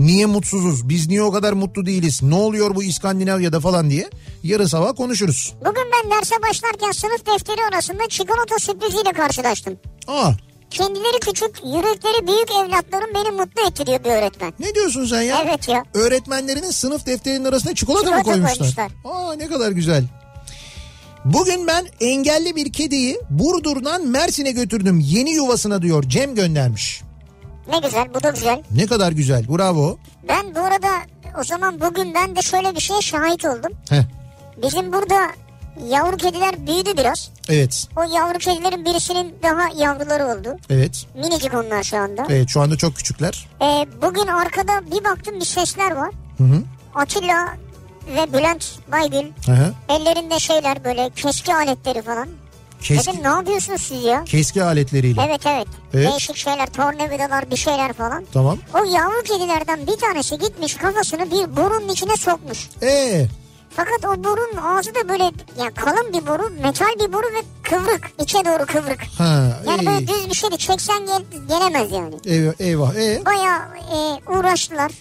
Niye mutsuzuz? Biz niye o kadar mutlu değiliz? Ne oluyor bu İskandinavya'da falan diye. Yarın sabah konuşuruz. Bugün ben derse başlarken sınıf defteri arasında çikolata sürpriziyle karşılaştım. Aa Kendileri küçük, yürekleri büyük evlatlarım beni mutlu etti diyor bir öğretmen. ne diyorsun sen ya? Evet ya. Öğretmenlerinin sınıf defterinin arasına çikolata, mı Çikolata koymuşlar? koymuşlar. Aa ne kadar güzel. Bugün ben engelli bir kediyi Burdur'dan Mersin'e götürdüm. Yeni yuvasına diyor Cem göndermiş. Ne güzel, bu da güzel. Ne kadar güzel bravo. Ben bu arada o zaman bugün ben de şöyle bir şeye şahit oldum. Heh, Bizim burada yavru kediler büyüdü biraz. evet O yavru kedilerin birisinin daha yavruları oldu. evet Minicik onlar şu anda. evet şu anda çok küçükler. Ee, bugün arkada bir baktım bir sesler var. Hı hı. Atilla ve Bülent Baygül Hı hı. ellerinde şeyler böyle keski aletleri falan. Keski, Dedim ne yapıyorsunuz siz ya? keski aletleriyle. Evet evet. Evet. Değişik şeyler tornavidalar bir şeyler falan. Tamam. O yavru kedilerden bir tanesi gitmiş kafasını bir borunun içine sokmuş. Ee, Fakat o borun ağzı da böyle yani kalın bir boru, metal bir boru ve kıvrık. içe doğru kıvrık. ha, Yani böyle iyi. düz bir şeydi. Çeksen gel, gelemez yani. eyvah, eyvah. Ee, Bayağı e, uğraştılar.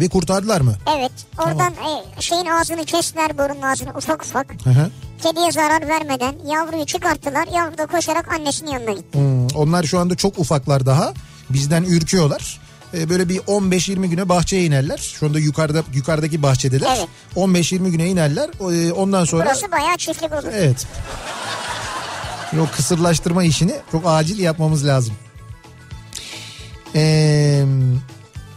ve kurtardılar mı? Evet. Oradan e, şeyin ağzını kestiler borunun ağzını ufak ufak. Hı hı. Kediye zarar vermeden yavruyu çıkarttılar. Yavru da koşarak annesinin yanına gitti. Hmm, onlar şu anda çok ufaklar daha. Bizden ürküyorlar. Ee, böyle bir 15-20 güne bahçeye inerler. Şu anda yukarıda yukarıdaki bahçedeler. Evet. 15-20 güne inerler. Ee, Ondan sonra Burası bayağı çiftlik olur. Evet. O kısırlaştırma işini çok acil yapmamız lazım. Ee,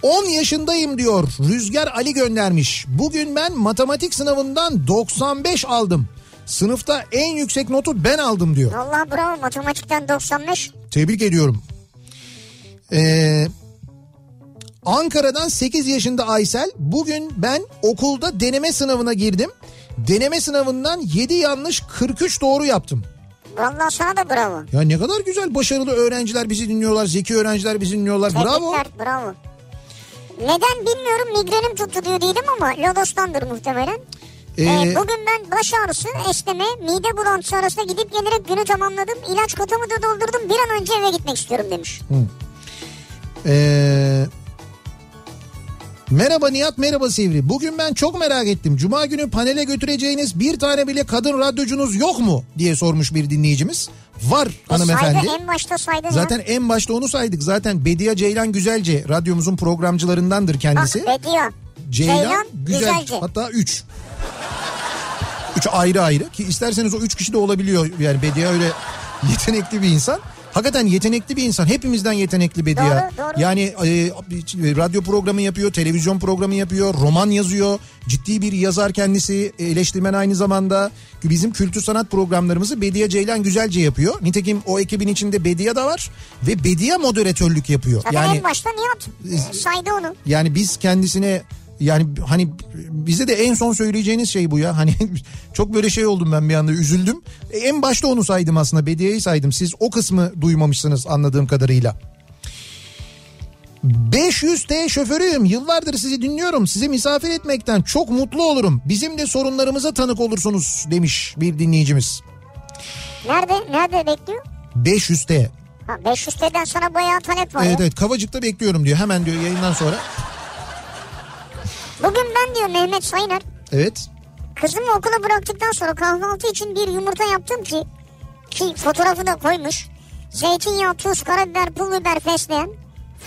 10 yaşındayım diyor. Rüzgar Ali göndermiş. Bugün ben matematik sınavından 95 aldım. Sınıfta en yüksek notu ben aldım diyor. Allah bravo matematikten 95. Tebrik ediyorum. Ee, Ankara'dan 8 yaşında Aysel. Bugün ben okulda deneme sınavına girdim. Deneme sınavından 7 yanlış 43 doğru yaptım. Vallahi sana da bravo. Ya ne kadar güzel başarılı öğrenciler bizi dinliyorlar. Zeki öğrenciler bizi dinliyorlar. Bravo. Tebrikler bravo. Neden bilmiyorum migrenim tuttu diyor değilim ama lodostandır muhtemelen. Ee, Ee, bugün ben baş ağrısı, esneme, mide bulantısı arasında gidip gelerek günü tamamladım. İlaç kutumu da doldurdum. Bir an önce eve gitmek istiyorum demiş. ee, Merhaba Nihat merhaba Sivri. Bugün ben çok merak ettim. Cuma günü panele götüreceğiniz bir tane bile kadın radyocunuz yok mu diye sormuş bir dinleyicimiz. Var E hanımefendi. saydı en başta saydın Zaten ya. en başta onu saydık. Zaten Bediye Ceylan Güzelce radyomuzun programcılarındandır kendisi. Bak Bediye. Ceylan, Ceylan Güzel. Güzelce. Hatta 3. 3 ayrı ayrı ki isterseniz o 3 kişi de olabiliyor. Yani Bediye öyle yetenekli bir insan. Hakikaten yetenekli bir insan. Hepimizden yetenekli Bediye. Doğru, doğru. Yani e, radyo programı yapıyor, televizyon programı yapıyor, roman yazıyor. Ciddi bir yazar kendisi, eleştirmen aynı zamanda. Bizim kültür sanat programlarımızı Bediye Ceylan Güzelce yapıyor. Nitekim o ekibin içinde Bediye de var ve Bediye moderatörlük yapıyor. Zaten yani en başta Nihat saydı onu. yani biz kendisine yani hani bize de en son söyleyeceğiniz şey bu ya. Hani çok böyle şey oldum ben bir anda üzüldüm. E, en başta onu saydım aslında Bediye'yi saydım. Siz o kısmı duymamışsınız anladığım kadarıyla. 500T şoförüyüm. Yıllardır sizi dinliyorum. Sizi misafir etmekten çok mutlu olurum. Bizim de sorunlarımıza tanık olursunuz demiş bir dinleyicimiz. Nerede? Nerede bekliyor? 500T. Ha 500 TL'den sana bayağı talep var Evet ya. evet Kavacık'ta bekliyorum diyor. Hemen diyor yayından sonra. Bugün ben diyor Mehmet Sayıner Evet. kızımı okula bıraktıktan sonra kahvaltı için bir yumurta yaptım ki ki fotoğrafı da koymuş. Zeytinyağı, tuz, karabiber, pul biber, fesleğen.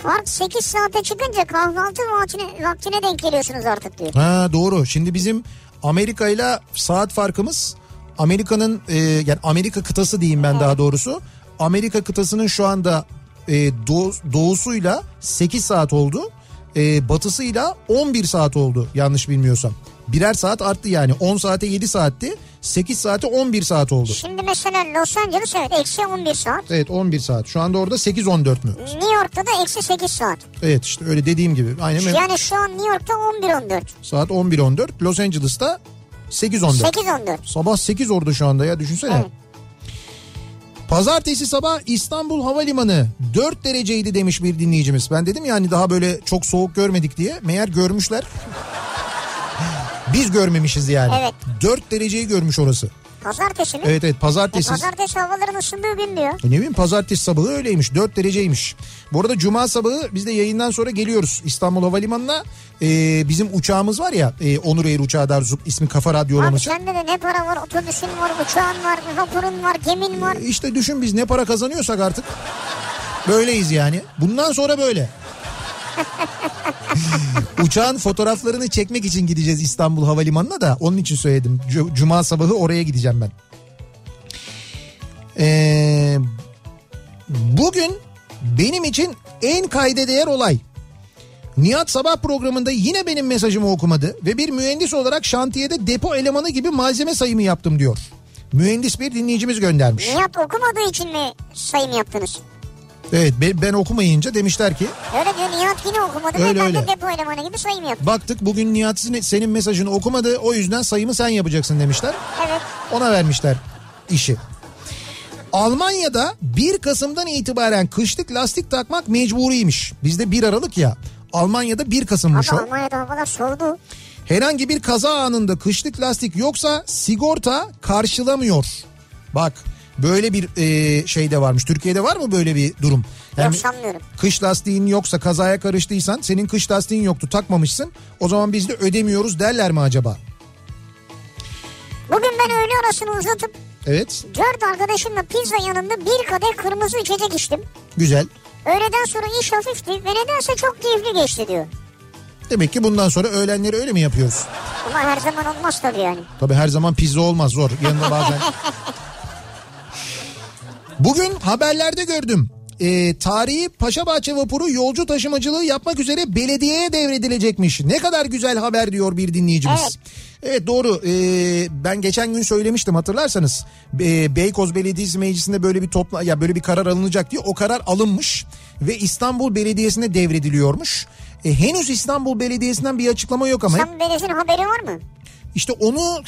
Fark 8 saate çıkınca kahvaltı vaktine, vaktine denk geliyorsunuz artık diyor. Ha doğru. Şimdi bizim Amerika ile saat farkımız Amerika'nın e, yani Amerika kıtası diyeyim ben daha doğrusu. Amerika kıtasının şu anda e, doğu- doğusuyla 8 saat oldu. E, batısıyla 11 saat oldu yanlış bilmiyorsam. Birer saat arttı yani 10 saate 7 saatti 8 saate 11 saat oldu. Şimdi mesela Los Angeles evet eksi 11 saat. Evet 11 saat şu anda orada 8-14 mü? New York'ta da eksi 8 saat. Evet işte öyle dediğim gibi aynen öyle. Yani şu an New York'ta 11-14. saat 11-14 Los Angeles'ta 8-14. 8-14. Sabah 8 orada şu anda ya düşünsene. Evet. Pazartesi sabah İstanbul Havalimanı 4 dereceydi demiş bir dinleyicimiz. Ben dedim yani daha böyle çok soğuk görmedik diye. Meğer görmüşler. Biz görmemişiz yani. Evet. 4 dereceyi görmüş orası. Pazartesi mi? Evet evet E, pazartesi. pazartesi havaların ısındığı gün diyor. E Ne bileyim pazartesi sabahı öyleymiş 4 dereceymiş. Bu arada cuma sabahı biz de yayından sonra geliyoruz İstanbul Havalimanı'na. Ee, bizim uçağımız var ya e, Onur Air uçağı doğrusu ismi Kafa Radyo Abi sende de ne para var otobüsün var uçağın var vapurun var gemin var. İşte düşün biz ne para kazanıyorsak artık böyleyiz yani. Bundan sonra böyle. Uçağın fotoğraflarını çekmek için gideceğiz İstanbul Havalimanı'na da onun için söyledim. Cuma sabahı oraya gideceğim ben. Ee, bugün benim için en kayda değer olay. Nihat sabah programında yine benim mesajımı okumadı ve bir mühendis olarak şantiyede depo elemanı gibi malzeme sayımı yaptım diyor. Mühendis bir dinleyicimiz göndermiş. Nihat okumadığı için mi sayım yaptınız? Evet be- ben okumayınca demişler ki Öyle diyor Nihat yine okumadı Öyle, ve ben öyle. de depo elemanı gibi sayım yaptım. baktık bugün Nihat senin- mesajını okumadı o yüzden sayımı sen yapacaksın demişler. Evet. Ona vermişler işi. Almanya'da 1 Kasım'dan itibaren kışlık lastik takmak mecburiymiş. Bizde 1 Aralık ya. Almanya'da 1 Kasım'mış Ama o. Almanya'da havalar soğudu. Herhangi bir kaza anında kışlık lastik yoksa sigorta karşılamıyor. Bak böyle bir e, şey de varmış. Türkiye'de var mı böyle bir durum? Yok sanmıyorum. Kış lastiğin yoksa kazaya karıştıysan senin kış lastiğin yoktu takmamışsın. O zaman biz de ödemiyoruz derler mi acaba? Bugün ben öğle arasını uzatıp Evet dört arkadaşımla pizza yanında bir kadeh kırmızı içecek içtim. güzel. Öğleden sonra iş hafifti ve nedense çok keyifli geçti diyor. Demek ki bundan sonra öğlenleri öyle mi yapıyoruz? Ama her zaman olmaz tabii yani. Tabii her zaman pizza olmaz zor. Yanında bazen. Bugün haberlerde gördüm. Ee, tarihi Paşabahçe vapuru yolcu taşımacılığı yapmak üzere belediyeye devredilecekmiş. Ne kadar güzel haber diyor bir dinleyicimiz. Evet. Evet doğru Ee, ben geçen gün söylemiştim hatırlarsanız Ee, Beykoz Belediyesi Meclisi'nde böyle bir topla ya böyle bir karar alınacak diye o karar alınmış ve İstanbul Belediyesi'ne devrediliyormuş. E, henüz İstanbul Belediyesi'nden bir açıklama yok ama Sen Belediyesi'nin haberi var mı? işte onu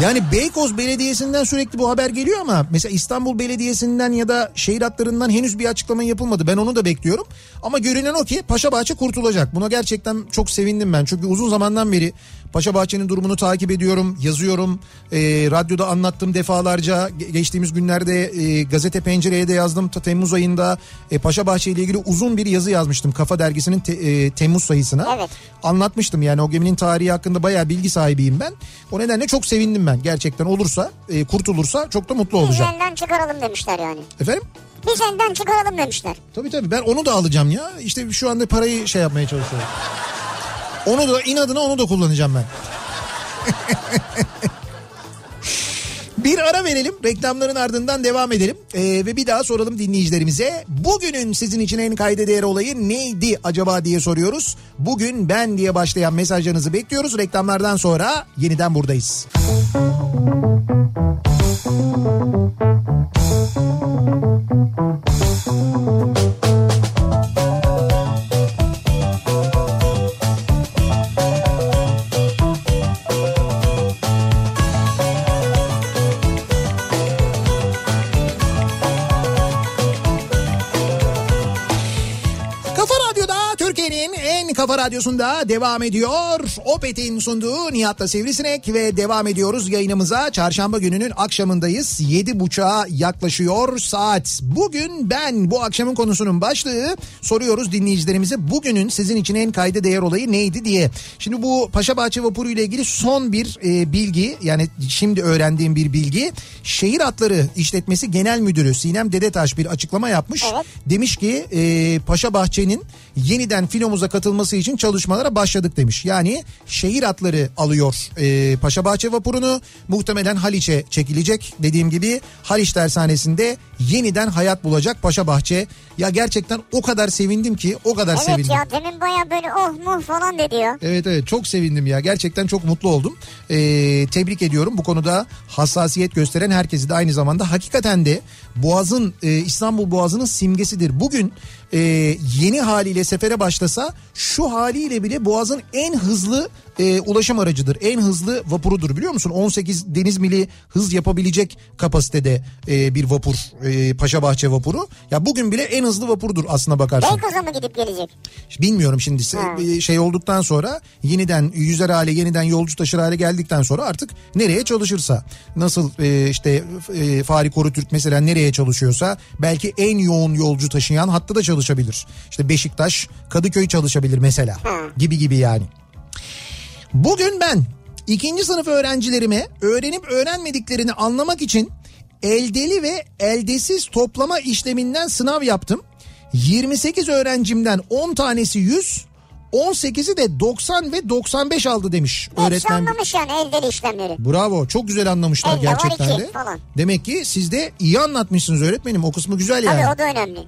Yani Beykoz Belediyesi'nden sürekli bu haber geliyor ama mesela İstanbul Belediyesi'nden ya da şehir hatlarından henüz bir açıklama yapılmadı. Ben onu da bekliyorum. Ama görünen o ki Paşabahçe kurtulacak. Buna gerçekten çok sevindim ben. Çünkü uzun zamandan beri Paşabahçe'nin durumunu takip ediyorum, yazıyorum. E, radyoda anlattım defalarca. Ge- geçtiğimiz günlerde e, gazete pencereye de yazdım. Ta Temmuz ayında e, Paşabahçe ile ilgili uzun bir yazı yazmıştım. Kafa dergisinin te- e, Temmuz sayısına. Evet. Anlatmıştım yani o geminin tarihi hakkında bayağı bilgi sahibiyim ben. O nedenle çok sevindim ben. Gerçekten olursa, e, kurtulursa çok da mutlu Biz olacağım. elden çıkaralım demişler yani. Efendim? Biz elden çıkaralım demişler. Tabii tabii ben onu da alacağım ya. İşte şu anda parayı şey yapmaya çalışıyorum. Onu da inadına onu da kullanacağım ben. Bir ara verelim reklamların ardından devam edelim Ee, ve bir daha soralım dinleyicilerimize bugünün sizin için en kayda değer olayı neydi acaba diye soruyoruz. Bugün ben diye başlayan mesajlarınızı bekliyoruz reklamlardan sonra yeniden buradayız. Kafa radyosunda devam ediyor. Opet'in sunduğu Nihat'la Sivrisinek ve devam ediyoruz yayınımıza. Çarşamba gününün akşamındayız. Yedi buçuğa yaklaşıyor saat. Bugün ben bu akşamın konusunun başlığı soruyoruz dinleyicilerimize. Bugünün sizin için en kayda değer olayı neydi diye. Şimdi bu Paşabahçe vapuru ile ilgili son bir e, bilgi yani şimdi öğrendiğim bir bilgi. Şehir Hatları İşletmesi Genel Müdürü Sinem Dedetaş bir açıklama yapmış. Evet. Demiş ki e, Paşa Bahçe'nin yeniden filomuza katılması için çalışmalara başladık demiş. Yani şehir atları alıyor e, Paşa Bahçe vapurunu muhtemelen Haliç'e çekilecek. Dediğim gibi Haliç Tersanesi'nde yeniden hayat bulacak Paşa Bahçe. Ya gerçekten o kadar sevindim ki o kadar Evet sevindim. ya demin baya böyle oh muh falan dedi ya. Evet evet çok sevindim ya gerçekten çok mutlu oldum. Ee, tebrik ediyorum bu konuda hassasiyet gösteren herkesi de aynı zamanda hakikaten de Boğaz'ın e, İstanbul Boğazı'nın simgesidir. Bugün e, yeni haliyle sefere başlasa şu haliyle bile Boğaz'ın en hızlı e, ulaşım aracıdır. En hızlı vapurudur biliyor musun? 18 deniz mili hız yapabilecek kapasitede e, bir vapur e, Paşabahçe vapuru. Ya bugün bile en hızlı vapurdur aslına bakarsın. Beykoz'a mı gidip gelecek? Bilmiyorum şimdi e, şey olduktan sonra yeniden yüzer hale yeniden yolcu taşır hale geldikten sonra artık nereye çalışırsa nasıl e, işte e, Fahri Korutürk mesela nereye çalışıyorsa belki en yoğun yolcu taşıyan hatta da çalışabilir. İşte Beşiktaş Kadıköy çalışabilir mesela Ha. gibi gibi yani. Bugün ben ikinci sınıf öğrencilerime öğrenip öğrenmediklerini anlamak için eldeli ve eldesiz toplama işleminden sınav yaptım. 28 öğrencimden 10 tanesi 100, 18'i de 90 ve 95 aldı demiş Hepsi öğretmen. anlamış yani eldeli işlemleri. Bravo çok güzel anlamışlar Elde gerçekten de. falan. Demek ki siz de iyi anlatmışsınız öğretmenim o kısmı güzel yani. Tabii o da önemli.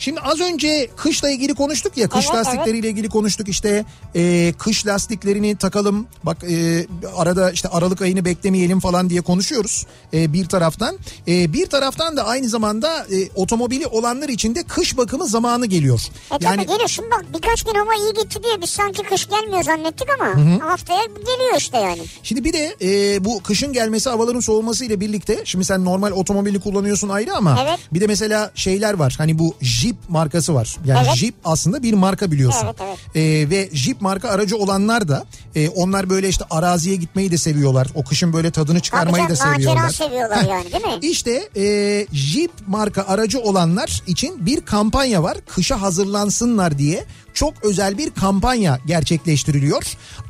Şimdi az önce kışla ilgili konuştuk ya kış Evet, lastikleriyle ilgili konuştuk işte. E, kış lastiklerini takalım. Bak e, arada işte Aralık ayını beklemeyelim falan diye konuşuyoruz e, bir taraftan. E, bir taraftan da aynı zamanda e, otomobili olanlar için de kış bakımı zamanı geliyor. E tabii geliyor. Şimdi bak birkaç gün hava iyi gitti diye biz sanki kış gelmiyor zannettik ama haftaya geliyor işte yani. Şimdi bir de e, bu kışın gelmesi havaların soğuması ile birlikte şimdi sen normal otomobili kullanıyorsun ayrı ama Evet. bir de mesela şeyler var. Hani bu Jeep markası var. Yani Evet. Jeep aslında bir marka biliyorsun. Evet, evet. E, ve Jeep marka aracı olanlar da e, onlar böyle işte araziye gitmeyi de seviyorlar. O kışın böyle tadını Tabii çıkarmayı da canım seviyorlar. macera seviyorlar yani değil mi? İşte e, Jeep marka aracı olanlar için bir kampanya var. Kışa hazırlansınlar diye çok özel bir kampanya gerçekleştiriliyor.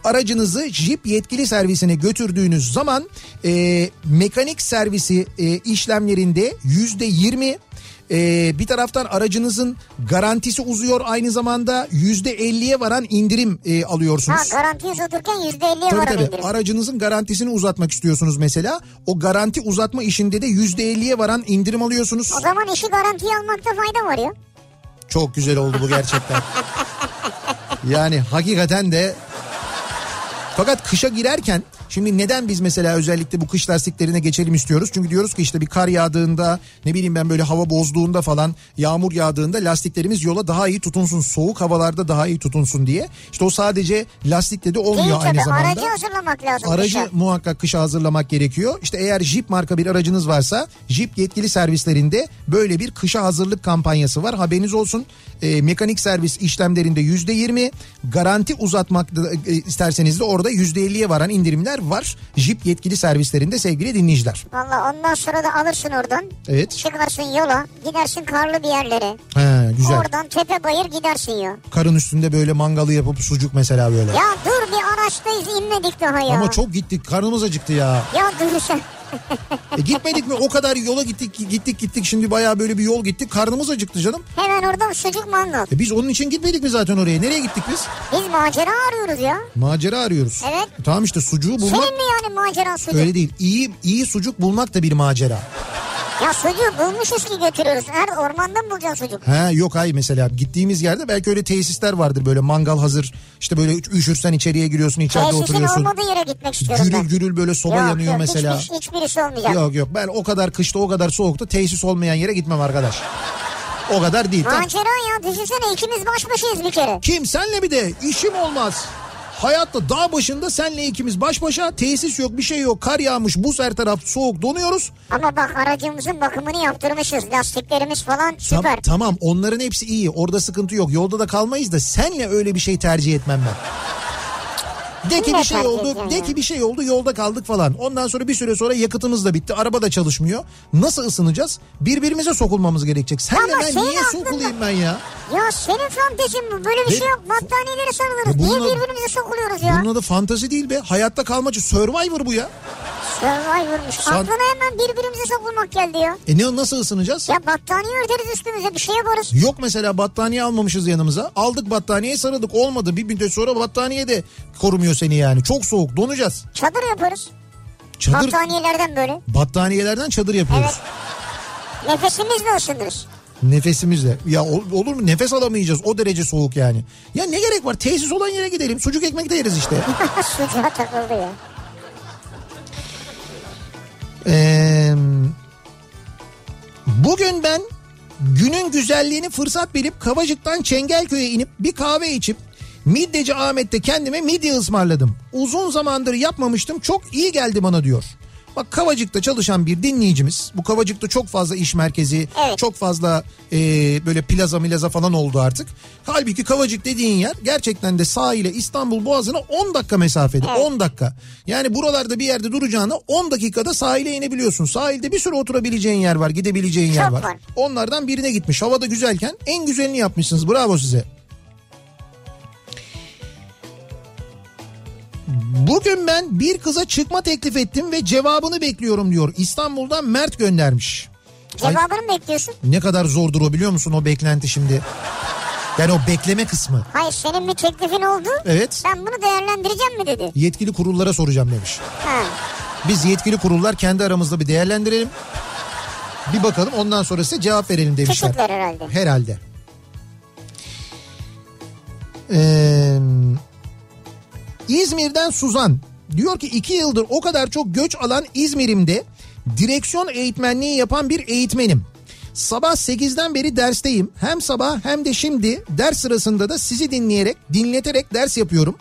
Aracınızı Jeep yetkili servisine götürdüğünüz zaman e, mekanik servisi e, işlemlerinde yüzde yirmi e, bir taraftan aracınızın garantisi uzuyor aynı zamanda yüzde elliye varan indirim e, alıyorsunuz. Ha garanti uzaturken %50'ye Tabii var tabii. indirim. Aracınızın garantisini uzatmak istiyorsunuz mesela. O garanti uzatma işinde de %50'ye varan indirim alıyorsunuz. O zaman işi garantiye almakta fayda var ya. Çok güzel oldu bu gerçekten. yani hakikaten de fakat kışa girerken Şimdi neden biz mesela özellikle bu kış lastiklerine geçelim istiyoruz? Çünkü diyoruz ki işte bir kar yağdığında ne bileyim ben böyle hava bozduğunda falan yağmur yağdığında lastiklerimiz yola daha iyi tutunsun. Soğuk havalarda daha iyi tutunsun diye. İşte o sadece lastikle de Değil olmuyor aynı tabii zamanda. aracı hazırlamak lazım. Aracı kışa. muhakkak kışa hazırlamak gerekiyor. İşte eğer Jeep marka bir aracınız varsa Jeep yetkili servislerinde böyle bir kışa hazırlık kampanyası var. Haberiniz olsun. E, mekanik servis işlemlerinde yüzde yirmi garanti uzatmak da, e, isterseniz de orada yüzde elliye varan indirimler var. Jeep yetkili servislerinde sevgili dinleyiciler. Valla ondan sonra da alırsın oradan. Evet. Çıkarsın yola gidersin karlı bir yerlere. He, güzel. Oradan tepe bayır gidersin ya. Karın üstünde böyle mangalı yapıp sucuk mesela böyle. Ya dur bir araçtayız inmedik daha ya. Ama çok gittik karnımız acıktı ya. Ya dur sen. E gitmedik mi o kadar yola gittik gittik gittik şimdi bayağı böyle bir yol gittik karnımız acıktı canım. Hemen orada sucuk mangal. E biz onun için gitmedik mi zaten oraya? Nereye gittik biz? Biz macera arıyoruz ya. Macera arıyoruz. Evet. Tamam işte sucuğu bulmak Senin mi yani macera sucuk? öyle değil. İyi iyi sucuk bulmak da bir macera. Ya sucuğu bulmuşuz ki götürüyoruz. Her ormanda mı bulacaksın sucuk? Ha yok hayır mesela gittiğimiz yerde belki öyle tesisler vardır böyle mangal hazır. İşte böyle üşürsen içeriye giriyorsun içeride Tesisin oturuyorsun. olmadığı yere gitmek istiyorum Gürül ben. gürül böyle soba Yok, yanıyor yok, mesela. Hiçbir, hiçbirisi olmayacak. Yok yok ben o kadar kışta o kadar soğukta tesis olmayan yere gitmem arkadaş. O kadar değil. Macera ya düşünsene ikimiz baş başayız bir kere. Kim senle bir de işim olmaz. Hayatta dağ başında senle ikimiz baş başa tesis yok bir şey yok kar yağmış buz her taraf soğuk donuyoruz. Ama bak aracımızın bakımını yaptırmışız. Lastiklerimiz falan Tam- süper. tamam onların hepsi iyi orada sıkıntı yok yolda da kalmayız da senle öyle bir şey tercih etmem ben. De ki bir şey oldu, de ki bir şey oldu yolda kaldık falan. Ondan sonra bir süre sonra yakıtımız da bitti. Araba da çalışmıyor. Nasıl ısınacağız? Birbirimize sokulmamız gerekecek. Senle Ama ben niye aklında- sokulayım ben ya? Ya senin fantezin bu. Böyle bir Ve- şey yok. Battaniyeleri sarılırız. Niye birbirimize sokuluyoruz ya? Bunun adı fantezi değil be. Hayatta kalmacı Survivor bu ya. Survivor'muş. San- Aklına hemen birbirimize sokulmak geldi ya. E ne nasıl ısınacağız? Ya battaniye örteriz üstümüze bir şey yaparız. Yok mesela battaniye almamışız yanımıza. Aldık battaniyeyi sarıldık. Olmadı. Bir müddet sonra battaniye de korumuyor seni yani. Çok soğuk donacağız. Çadır yaparız. Çadır Battaniyelerden böyle. battaniyelerden çadır yapıyoruz. Evet. Nefesimizle ısınırız. Nefesimizle. Ya ol- olur mu? Nefes alamayacağız. O derece soğuk yani. Ya ne gerek var? Tesis olan yere gidelim. Sucuk ekmek de yeriz işte. Sucuğa takıldı ya. Ee, bugün ben günün güzelliğini fırsat bilip Kavacık'tan Çengelköy'e inip bir kahve içip Midyeci Ahmet'te kendime midye ısmarladım. Uzun zamandır yapmamıştım çok iyi geldi bana diyor. Bak Kavacık'ta çalışan bir dinleyicimiz. Bu Kavacık'ta çok fazla iş merkezi, Evet. çok fazla e, böyle plaza milaza falan oldu artık. Halbuki Kavacık dediğin yer gerçekten de sahile İstanbul Boğazı'na 10 dakika mesafede. Evet. 10 dakika. Yani buralarda bir yerde duracağına 10 dakikada sahile inebiliyorsun. Sahilde bir sürü oturabileceğin yer var, gidebileceğin yer Çok var. var. Onlardan birine gitmiş. Havada güzelken en güzelini yapmışsınız. Bravo size. Bugün ben bir kıza çıkma teklif ettim ve cevabını bekliyorum diyor. İstanbul'dan Mert göndermiş. Cevabını mı bekliyorsun? ne kadar zordur o biliyor musun o beklenti şimdi? Yani o bekleme kısmı. Hayır senin bir teklifin oldu. Evet. Ben bunu değerlendireceğim mi dedi. Yetkili kurullara soracağım demiş. Ha. Biz yetkili kurullar kendi aramızda bir değerlendirelim. Bir bakalım ondan sonra size cevap verelim demişler. Teşekkürler herhalde. Herhalde. Ee, İzmir'den Suzan diyor ki iki yıldır o kadar çok göç alan İzmir'imde direksiyon eğitmenliği yapan bir eğitmenim. Sabah 8'den beri dersteyim. Hem sabah hem de şimdi ders sırasında da sizi dinleyerek, dinleterek ders yapıyorum.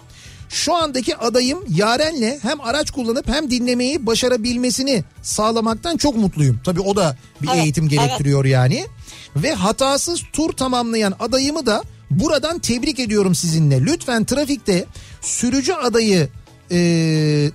Şu andaki adayım Yaren'le hem araç kullanıp hem dinlemeyi başarabilmesini sağlamaktan çok mutluyum. Tabii o da bir Evet, eğitim gerektiriyor yani. Ve hatasız tur tamamlayan adayımı da buradan tebrik ediyorum sizinle. Lütfen trafikte sürücü adayı e,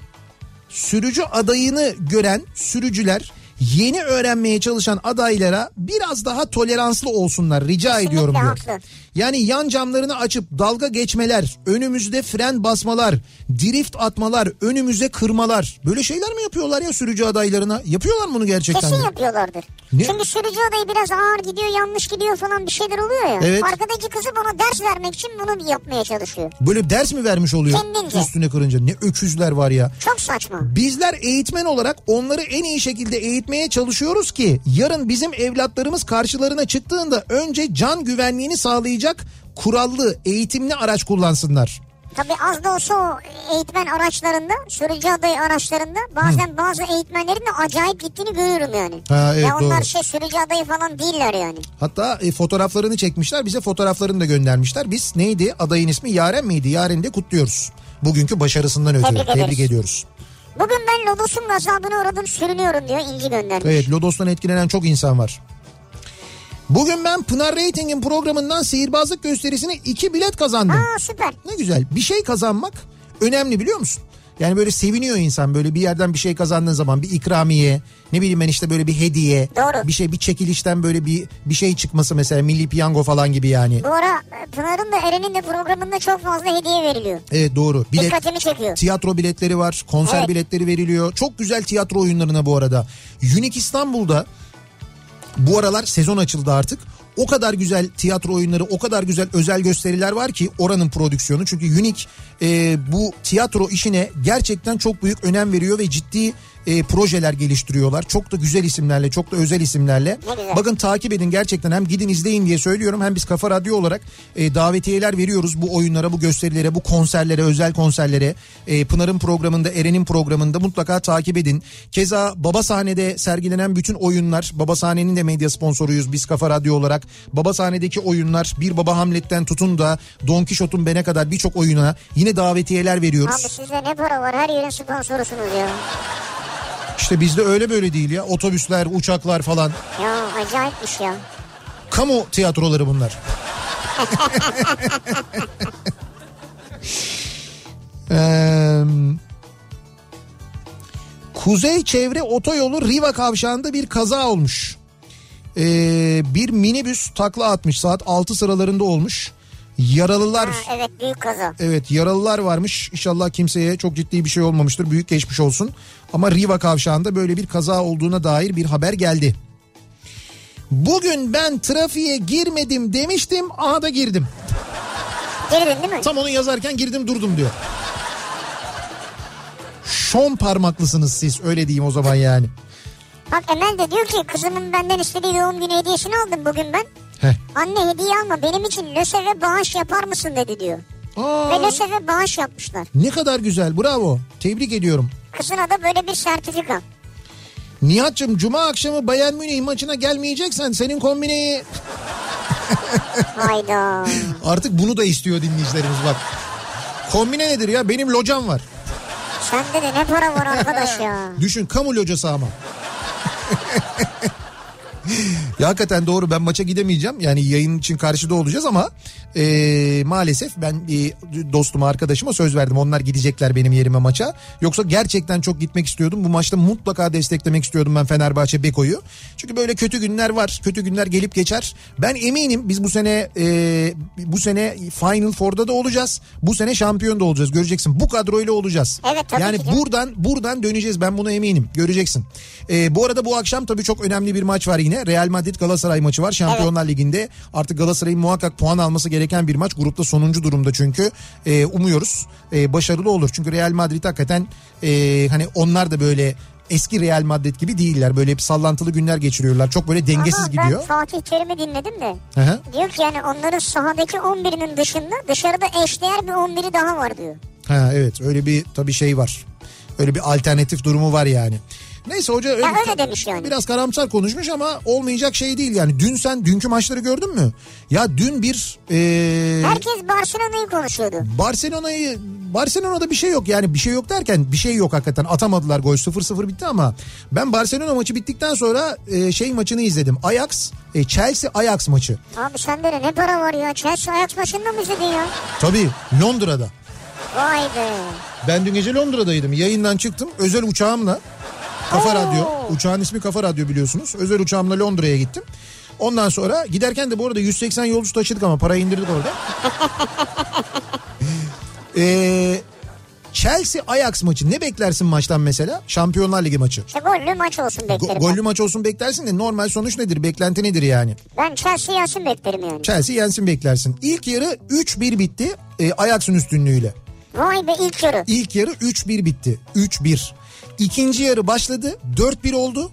sürücü adayını gören sürücüler yeni öğrenmeye çalışan adaylara biraz daha toleranslı olsunlar rica Kesinlikle ediyorum diyor. haklı. Yani yan camlarını açıp dalga geçmeler, önümüzde fren basmalar, drift atmalar, önümüze kırmalar. Böyle şeyler mi yapıyorlar ya sürücü adaylarına? Yapıyorlar mı bunu gerçekten? Kesin de? yapıyorlardır. Ne? Çünkü sürücü adayı biraz ağır gidiyor yanlış gidiyor falan bir şeyler oluyor ya. Evet. Arkadaki kızı bana ders vermek için bunu yapmaya çalışıyor. Böyle ders mi vermiş oluyor Kendince. üstüne kırınca? Ne öküzler var ya. Çok saçma. Bizler eğitmen olarak onları en iyi şekilde eğitmeye çalışıyoruz ki yarın bizim evlatlarımız karşılarına çıktığında önce can güvenliğini sağlayacak kurallı, eğitimli araç kullansınlar. Tabii az da olsa o eğitmen araçlarında, sürücü adayı araçlarında bazen bazı eğitmenlerin de acayip gittiğini görüyorum yani. Ha, evet, ya onlar doğru. şey sürücü adayı falan değiller yani. Hatta e, fotoğraflarını çekmişler bize fotoğraflarını da göndermişler. Biz neydi adayın ismi Yaren miydi? Yaren'i de kutluyoruz. Bugünkü başarısından ötürü. Tebrik. Tebrik ediyoruz. Bugün ben Lodos'un gazabına uğradım sürünüyorum diyor İnci göndermiş. Evet Lodos'tan etkilenen çok insan var. Bugün ben Pınar Rating'in programından sihirbazlık gösterisine iki bilet kazandım. Aa süper. Ne güzel. Bir şey kazanmak önemli biliyor musun? Yani böyle seviniyor insan böyle bir yerden bir şey kazandığın zaman bir ikramiye ne bileyim ben işte böyle bir hediye Doğru. bir şey bir çekilişten böyle bir bir şey çıkması mesela milli piyango falan gibi yani. Bu ara Pınar'ın da Eren'in de programında çok fazla hediye veriliyor. Evet doğru. Bilet, Dikkatimi çekiyor. tiyatro biletleri var, konser Evet. biletleri veriliyor. Çok güzel tiyatro oyunlarına bu arada. Unique İstanbul'da bu aralar sezon açıldı artık. O kadar güzel tiyatro oyunları, o kadar güzel özel gösteriler var ki oranın prodüksiyonu. Çünkü Unique e, bu tiyatro işine gerçekten çok büyük önem veriyor ve ciddi e, projeler geliştiriyorlar. Çok da güzel isimlerle, çok da özel isimlerle. Bakın takip edin gerçekten hem gidin izleyin diye söylüyorum hem biz Kafa Radyo olarak e, davetiyeler veriyoruz bu oyunlara, bu gösterilere, bu konserlere, özel konserlere. E, Pınar'ın programında, Eren'in programında mutlaka takip edin. Keza Baba Sahne'de sergilenen bütün oyunlar, Baba Sahne'nin de medya sponsoruyuz biz Kafa Radyo olarak. Baba Sahne'deki oyunlar, Bir Baba Hamlet'ten tutun da Don Kişot'un Bene kadar birçok oyuna yine davetiyeler veriyoruz. Abi sizde ne para var her yerin sponsorusunuz ya. İşte bizde öyle böyle değil ya. Otobüsler, uçaklar falan. Ya acayipmiş ya. Kamu tiyatroları bunlar. Kuzey Çevre Otoyolu Riva Kavşağı'nda bir kaza olmuş. Ee, bir minibüs takla atmış saat 6 sıralarında olmuş. Yaralılar Ha, evet büyük kaza. Evet yaralılar varmış. İnşallah kimseye çok ciddi bir şey olmamıştır. Büyük geçmiş olsun. Ama Riva kavşağında böyle bir kaza olduğuna dair bir haber geldi. Bugün ben trafiğe girmedim demiştim. Aha da girdim. Girdin değil mi? Tam onu yazarken girdim durdum diyor. Şon parmaklısınız siz öyle diyeyim o zaman yani. Bak Emel de diyor ki kızımın benden istediği doğum günü hediyesini aldım bugün ben. Heh. Anne hediye alma benim için löseve bağış yapar mısın dedi diyor. Aa, Ve löseve bağış yapmışlar. ne kadar güzel bravo tebrik ediyorum. Kızına da böyle bir sertifika. Nihat'cığım cuma akşamı Bayern Münih maçına gelmeyeceksen senin kombineyi Hayda. Artık bunu da istiyor dinleyicilerimiz bak. Kombine nedir ya? Benim locam var. Sende de ne para var arkadaş ya. Düşün kamu locası ama. ya hakikaten doğru ben maça gidemeyeceğim. Yani yayın için karşıda olacağız ama e, maalesef ben bir dostuma arkadaşıma söz verdim. Onlar gidecekler benim yerime maça. Yoksa gerçekten çok gitmek istiyordum. Bu maçta mutlaka desteklemek istiyordum ben Fenerbahçe Beko'yu. Çünkü böyle kötü günler var. Kötü günler gelip geçer. Ben eminim biz bu sene e, bu sene Final Four'da da olacağız. Bu sene şampiyon da olacağız. Göreceksin. Bu kadroyla olacağız. Evet, tabii yani ki buradan buradan döneceğiz. Ben buna eminim. Göreceksin. E, bu arada bu akşam tabii çok önemli bir maç var yine. Real Madrid Galatasaray maçı var. Şampiyonlar Ligi'nde artık Galatasaray'ın muhakkak puan alması gereken bir maç. Grupta sonuncu durumda çünkü. E, umuyoruz e, başarılı olur. Çünkü Real Madrid hakikaten e, hani onlar da böyle eski Real Madrid gibi değiller. Böyle hep sallantılı günler geçiriyorlar. Çok böyle dengesiz Ama gidiyor. ben Fatih Terim'i dinledim de. Hı hı. Diyor ki yani onların sahadaki 11'inin dışında dışarıda eşdeğer bir 11'i daha var diyor. Ha evet öyle bir tabii şey var. Öyle bir alternatif durumu var yani. Neyse hoca öyle, öyle demiş yani. biraz karamsar konuşmuş ama olmayacak şey değil yani. Dün sen dünkü maçları gördün mü? Ya dün bir e, Herkes Barcelona'yı konuşuyordu. Barcelona'yı Barcelona'da bir şey yok yani bir şey yok derken bir şey yok hakikaten atamadılar gol 0-0 bitti ama ben Barcelona maçı bittikten sonra e, şey maçını izledim. Ajax e, Chelsea Ajax maçı. Abi sende de ne para var ya? Chelsea Ajax maçında mı izledin ya? Tabii Londra'da. Vay be. Ben dün gece Londra'daydım. Yayından çıktım. Özel uçağımla Kafa Oo. Radyo. Uçağın ismi Kafa Radyo biliyorsunuz. Özel uçağımla Londra'ya gittim. Ondan sonra giderken de bu arada 180 yolcu taşıdık ama parayı indirdik orada. Ee, Chelsea Ajax maçı ne beklersin maçtan mesela? Şampiyonlar Ligi maçı. İşte gollü maç olsun Go- beklerim. ben. gollü maç olsun beklersin de normal sonuç nedir? Beklenti nedir yani? Ben Chelsea yensin beklerim yani. Chelsea yensin beklersin. İlk yarı 3-1 bitti e, Ajax'ın üstünlüğüyle. Vay be ilk yarı. İlk yarı 3-1 bitti. 3-1. İkinci yarı başladı. 4-1 oldu.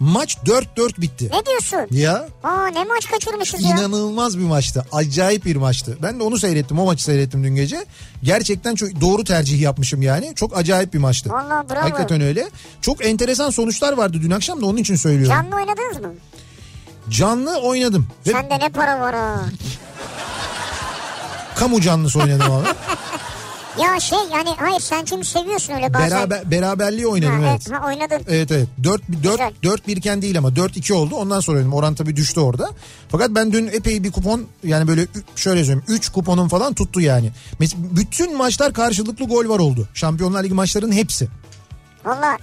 Maç 4-4 bitti. Ne diyorsun? Ya Aa ne maç kaçırmışız ya. inanılmaz bir maçtı. Acayip bir maçtı. Ben de onu seyrettim. O maçı seyrettim dün gece. Gerçekten çok doğru tercih yapmışım yani. Çok acayip bir maçtı. Vallahi bravo. Hakikaten öyle. Çok enteresan sonuçlar vardı dün akşam da onun için söylüyorum. Canlı oynadınız mı? Canlı oynadım. Ve Sende ne para var ha. kamu canlısı oynadım ama. Ya şey yani hayır sen çünkü seviyorsun öyle bazen. Beraber, beraberliği oynadım Ha, evet. Ha, oynadın. Evet evet. 4 4 Güzel. 4 birken değil ama 4 2 oldu. Ondan sonra oynadım. Oran tabii düştü orada. Fakat ben dün epey bir kupon yani böyle şöyle söyleyeyim 3 kuponum falan tuttu yani. Mesela bütün maçlar karşılıklı gol var oldu. Şampiyonlar Ligi maçlarının hepsi. Valla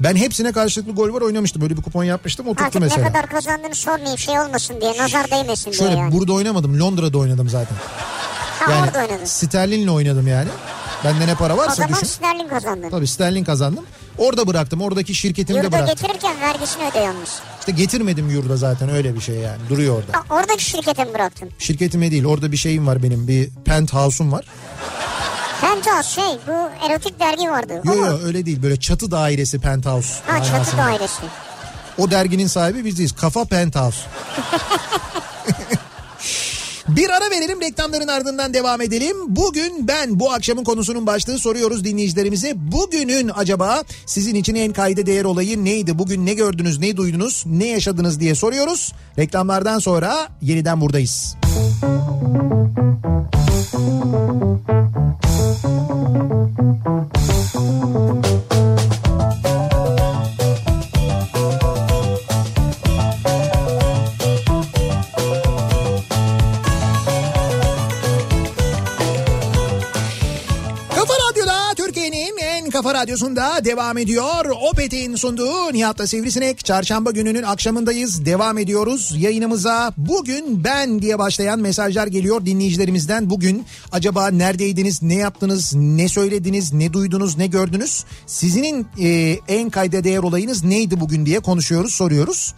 Ben hepsine karşılıklı gol var oynamıştım. Böyle bir kupon yapmıştım. O tuttu artık mesela. ne kadar kazandığını sormayayım şey olmasın diye nazar değmesin Şöyle diye yani. burada oynamadım. Londra'da oynadım zaten. Ha Yani orada oynadın. sterlinle oynadım yani. Bende ne para O varsa zaman düşün. sterlin kazandın. Tabii sterlin kazandım. Orada bıraktım. Oradaki şirketimde Yurda bıraktım. getirirken vergisini yalnız. İşte getirmedim yurda zaten öyle bir şey yani. Duruyor orada. Ha, oradaki şirkete mi bıraktın? Şirketime değil orada bir şeyim var benim. Bir penthouse'um var. Penthouse şey bu erotik dergi vardı. Yo O mu? yo öyle değil böyle çatı dairesi penthouse. Ha çatı manasında. dairesi. O derginin sahibi biz değiliz. Kafa penthouse. Bir ara verelim reklamların ardından devam edelim. Bugün ben bu akşamın konusunun başlığı soruyoruz dinleyicilerimize. Bugünün acaba sizin için en kayda değer olayı neydi? Bugün ne gördünüz, ne duydunuz, ne yaşadınız diye soruyoruz. Reklamlardan sonra yeniden buradayız. Kafa radyosunda devam ediyor. Opet'in sunduğu Nihat'la Sivrisinek. Çarşamba gününün akşamındayız. Devam ediyoruz yayınımıza. Bugün ben diye başlayan mesajlar geliyor dinleyicilerimizden. Bugün acaba neredeydiniz, ne yaptınız, ne söylediniz, ne duydunuz, ne gördünüz? Sizin e, en kayda değer olayınız neydi bugün diye konuşuyoruz, soruyoruz.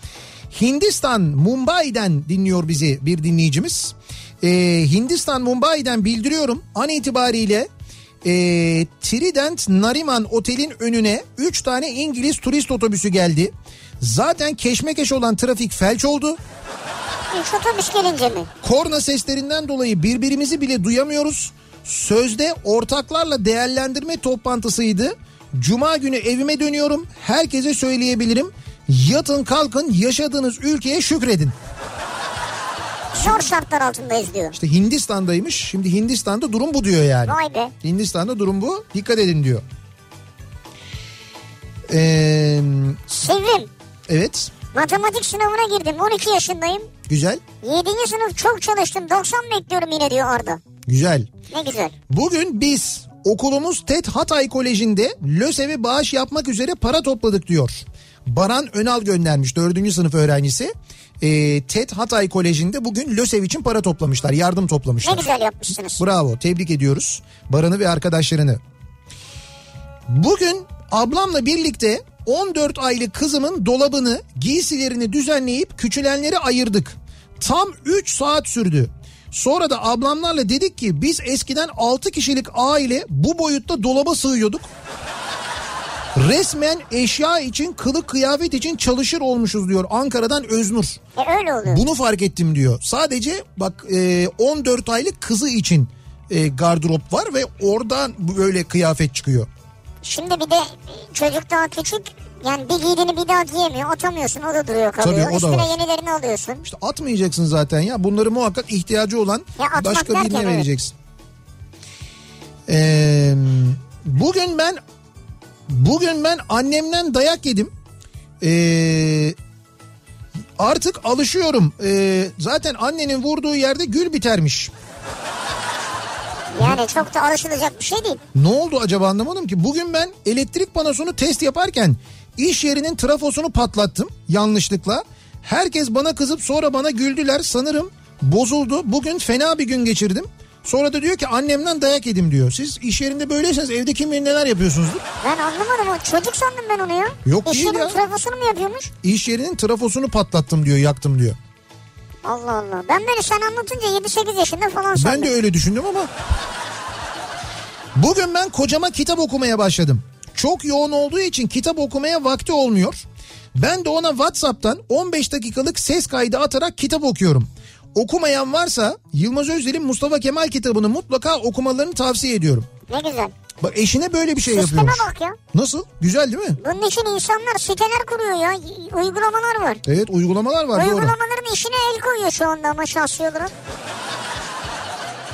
Hindistan, Mumbai'den dinliyor bizi bir dinleyicimiz. Ee, Hindistan, Mumbai'den bildiriyorum an itibariyle e, Trident Nariman Otel'in önüne 3 tane İngiliz turist otobüsü geldi. Zaten keşmekeş olan trafik felç oldu. Üç otobüs gelince mi? Korna seslerinden dolayı birbirimizi bile duyamıyoruz. Sözde ortaklarla değerlendirme toplantısıydı. Cuma günü evime dönüyorum. Herkese söyleyebilirim. Yatın kalkın yaşadığınız ülkeye şükredin. Zor şartlar altındayız diyor. İşte Hindistan'daymış. Şimdi Hindistan'da durum bu diyor yani. Vay be. Hindistan'da durum bu. Dikkat edin diyor. Ee, Sevim. evet. Matematik sınavına girdim. 12 yaşındayım. Güzel. 7. sınıf çok çalıştım. 90 bekliyorum yine diyor Arda. Güzel. Ne güzel. Bugün biz okulumuz TED Hatay Koleji'nde LÖSEV'e bağış yapmak üzere para topladık diyor. Baran Önal göndermiş 4. sınıf öğrencisi. Ee, TED Hatay Koleji'nde bugün LÖSEV için para toplamışlar, yardım Ne toplamışlar. güzel yapmışsınız. Bravo, tebrik ediyoruz Baran'ı ve arkadaşlarını. Bugün ablamla birlikte 14 aylık kızımın dolabını, giysilerini düzenleyip küçülenleri ayırdık. Tam 3 saat sürdü. Sonra da ablamlarla dedik ki biz eskiden 6 kişilik aile bu boyutta dolaba sığıyorduk. Resmen eşya için, kılık kıyafet için çalışır olmuşuz diyor Ankara'dan Öznur. E öyle oluyor. Bunu fark ettim diyor. Sadece bak e, 14 aylık kızı için e, gardırop var ve oradan böyle kıyafet çıkıyor. Şimdi bir de çocuk daha küçük. Yani bir giydiğini bir daha giyemiyor. Atamıyorsun o da duruyor kalıyor. Tabii, o da Üstüne var. yenilerini alıyorsun. İşte atmayacaksın zaten ya. Bunları muhakkak ihtiyacı olan Ya başka birine evet. vereceksin. Ee, bugün ben bugün ben annemden dayak yedim. Ee, artık alışıyorum. Ee, zaten annenin vurduğu yerde gül bitermiş. Yani çok da alışılacak bir şey değil. Ne oldu acaba anlamadım ki. Bugün ben elektrik panosunu test yaparken iş yerinin trafosunu patlattım yanlışlıkla. Herkes bana kızıp sonra bana güldüler sanırım bozuldu. Bugün fena bir gün geçirdim. Sonra da diyor ki annemden dayak yedim diyor. Siz iş yerinde böyleyseniz evde kim bilir neler yapıyorsunuzdur? Ben anlamadım o çocuk sandım ben onu ya. Yok değil İşinin ya. trafosunu mu yapıyormuş? İş yerinin trafosunu patlattım diyor yaktım diyor. Allah Allah. Ben böyle sen anlatınca 7-8 yaşında falan sandım. Ben de öyle düşündüm ama. Bugün ben kocama kitap okumaya başladım. Çok yoğun olduğu için kitap okumaya vakti olmuyor. Ben de ona WhatsApp'tan 15 dakikalık ses kaydı atarak kitap okuyorum. Okumayan varsa Yılmaz Özdel'in Mustafa Kemal kitabını mutlaka okumalarını tavsiye ediyorum. Ne güzel. Bak eşine böyle bir şey Sisteme yapıyormuş. bak ya. Nasıl? Güzel değil mi? Bunun için insanlar siteler kuruyor ya. Uygulamalar var. Evet uygulamalar var doğru. Uygulamaların işine el koyuyor şu anda ama şahsi olarak.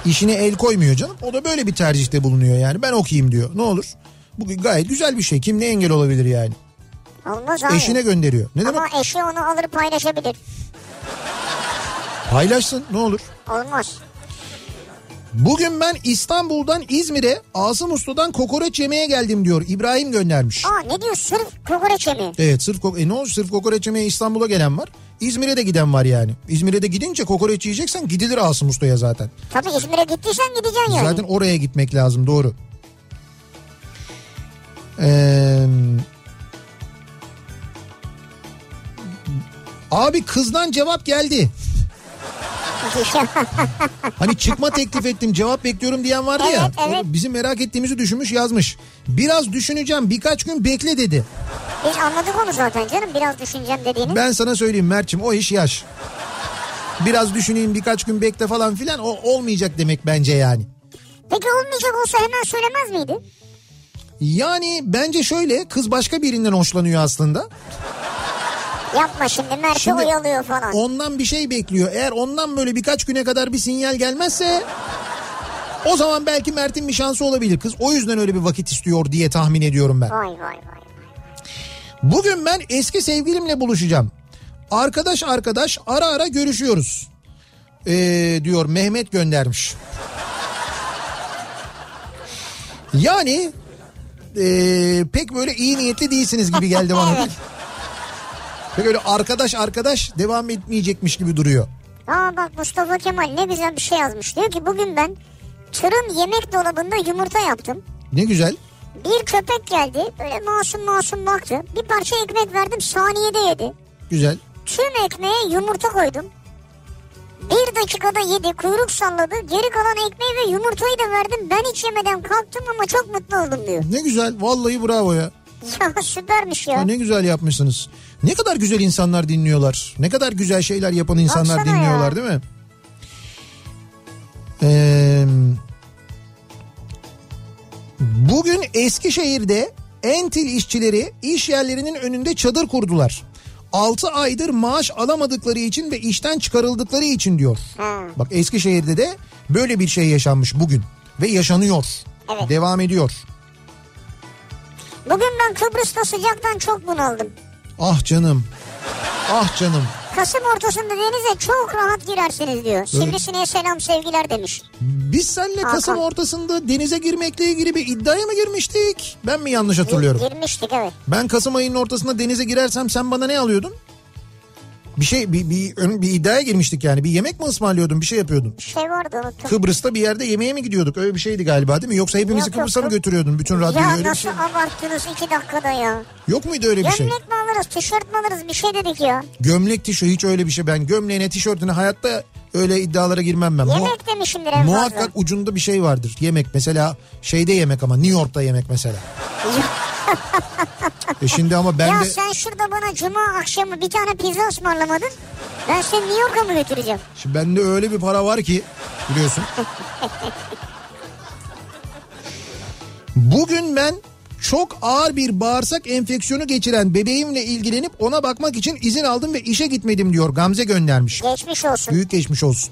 İşine el koymuyor canım. O da böyle bir tercihte bulunuyor yani. Ben okuyayım diyor. Ne olur? Bu gayet güzel bir şey. Kim ne engel olabilir yani? Olmaz abi. Eşine gönderiyor. Ne demek? Ama eşi onu alır paylaşabilir. Paylaşsın ne olur. Olmaz. Bugün ben İstanbul'dan İzmir'e Asım Usta'dan kokoreç yemeye geldim diyor. İbrahim göndermiş. Aa ne diyor sırf kokoreç yemi. Evet sırf kok e ne oldu sırf kokoreç yemeye İstanbul'a gelen var. İzmir'e de giden var yani. İzmir'e de gidince kokoreç yiyeceksen gidilir Asım Usta'ya zaten. Tabii İzmir'e gittiysen gideceksin yani. Zaten oraya gitmek lazım doğru. Ee, abi kızdan cevap geldi. Hani çıkma teklif ettim cevap bekliyorum diyen vardı ya. Evet, evet. O Bizim merak ettiğimizi düşünmüş yazmış. Biraz düşüneceğim birkaç gün bekle dedi. Biz anladık onu zaten canım biraz düşüneceğim dediğini. Ben sana söyleyeyim Mert'ciğim o iş yaş. Biraz düşüneyim birkaç gün bekle falan filan o olmayacak demek bence yani. Peki olmayacak olsa hemen söylemez miydi? Yani bence şöyle kız başka birinden hoşlanıyor aslında. Yapma şimdi Mert'i Şimdi oyalıyor falan. Ondan bir şey bekliyor. Eğer ondan böyle birkaç güne kadar bir sinyal gelmezse o zaman belki Mert'in bir şansı olabilir. Kız o yüzden öyle bir vakit istiyor diye tahmin ediyorum ben. Vay vay vay. Bugün ben eski sevgilimle buluşacağım. Arkadaş arkadaş ara ara görüşüyoruz. Ee, diyor Mehmet göndermiş. Yani ee, pek böyle iyi niyetli değilsiniz gibi geldi bana. Evet. Pek öyle arkadaş arkadaş devam etmeyecekmiş gibi duruyor. Aa bak Mustafa Kemal ne güzel bir şey yazmış. Diyor ki bugün ben tırın yemek dolabında yumurta yaptım. Ne güzel. Bir köpek geldi böyle masum masum baktı. Bir parça ekmek verdim saniyede yedi. Güzel. Tüm ekmeğe yumurta koydum. Bir dakikada yedi kuyruk salladı. Geri kalan ekmeği ve yumurtayı da verdim. Ben hiç yemeden kalktım ama çok mutlu oldum diyor. Ne güzel. Vallahi bravo ya. Ya süpermiş ya. Ya ne güzel yapmışsınız. Ne kadar güzel insanlar dinliyorlar. Ne kadar güzel şeyler yapan insanlar Baksana dinliyorlar ya. değil mi? Ee, bugün Eskişehir'de Entil işçileri iş yerlerinin önünde çadır kurdular. 6 aydır maaş alamadıkları için ve işten çıkarıldıkları için diyor. Ha. Bak Eskişehir'de de böyle bir şey yaşanmış bugün ve yaşanıyor. Evet. Devam ediyor. Bugün ben Kıbrıs'ta sıcaktan çok bunaldım. Ah canım. Ah canım. Kasım ortasında denize çok rahat girersiniz diyor. Sivrisineğe selam sevgiler demiş. Biz seninle Hakan. Kasım ortasında denize girmekle ilgili bir iddiaya mı girmiştik? Ben mi yanlış hatırlıyorum? Girmiştik evet. Ben Kasım ayının ortasında denize girersem sen bana ne alıyordun? Bir şey bir, bir, ön- bir iddiaya girmiştik yani. Bir yemek mi ısmarlıyordun bir şey yapıyordun? Bir şey vardı unuttum. Kıbrıs'ta bir yerde yemeğe mi gidiyorduk? Öyle bir şeydi galiba değil mi? Yoksa hepimizi Yok, Kıbrıs'a mı götürüyordun? Bütün radyoyu ya öyle bir nasıl şey. abarttınız iki dakikada ya. Yok muydu öyle bir şey? Gömlek mi alırız tişört mü alırız bir şey dedik ya. Gömlek tişört hiç öyle bir şey. Ben gömleğine tişörtüne hayatta öyle iddialara girmem ben. Yemek demişimdir en Muhakkak fazla. ucunda bir şey vardır. Yemek mesela şeyde yemek ama New York'ta yemek mesela. e şimdi ama ben ya de sen şurada bana cuma akşamı bir tane pizza ısmarlamadın. Ben seni New York'a mı götüreceğim? şimdi bende öyle bir para var ki biliyorsun. Bugün ben çok ağır bir bağırsak enfeksiyonu geçiren bebeğimle ilgilenip ona bakmak için izin aldım ve işe gitmedim diyor. Gamze göndermiş. Geçmiş olsun. Büyük geçmiş olsun.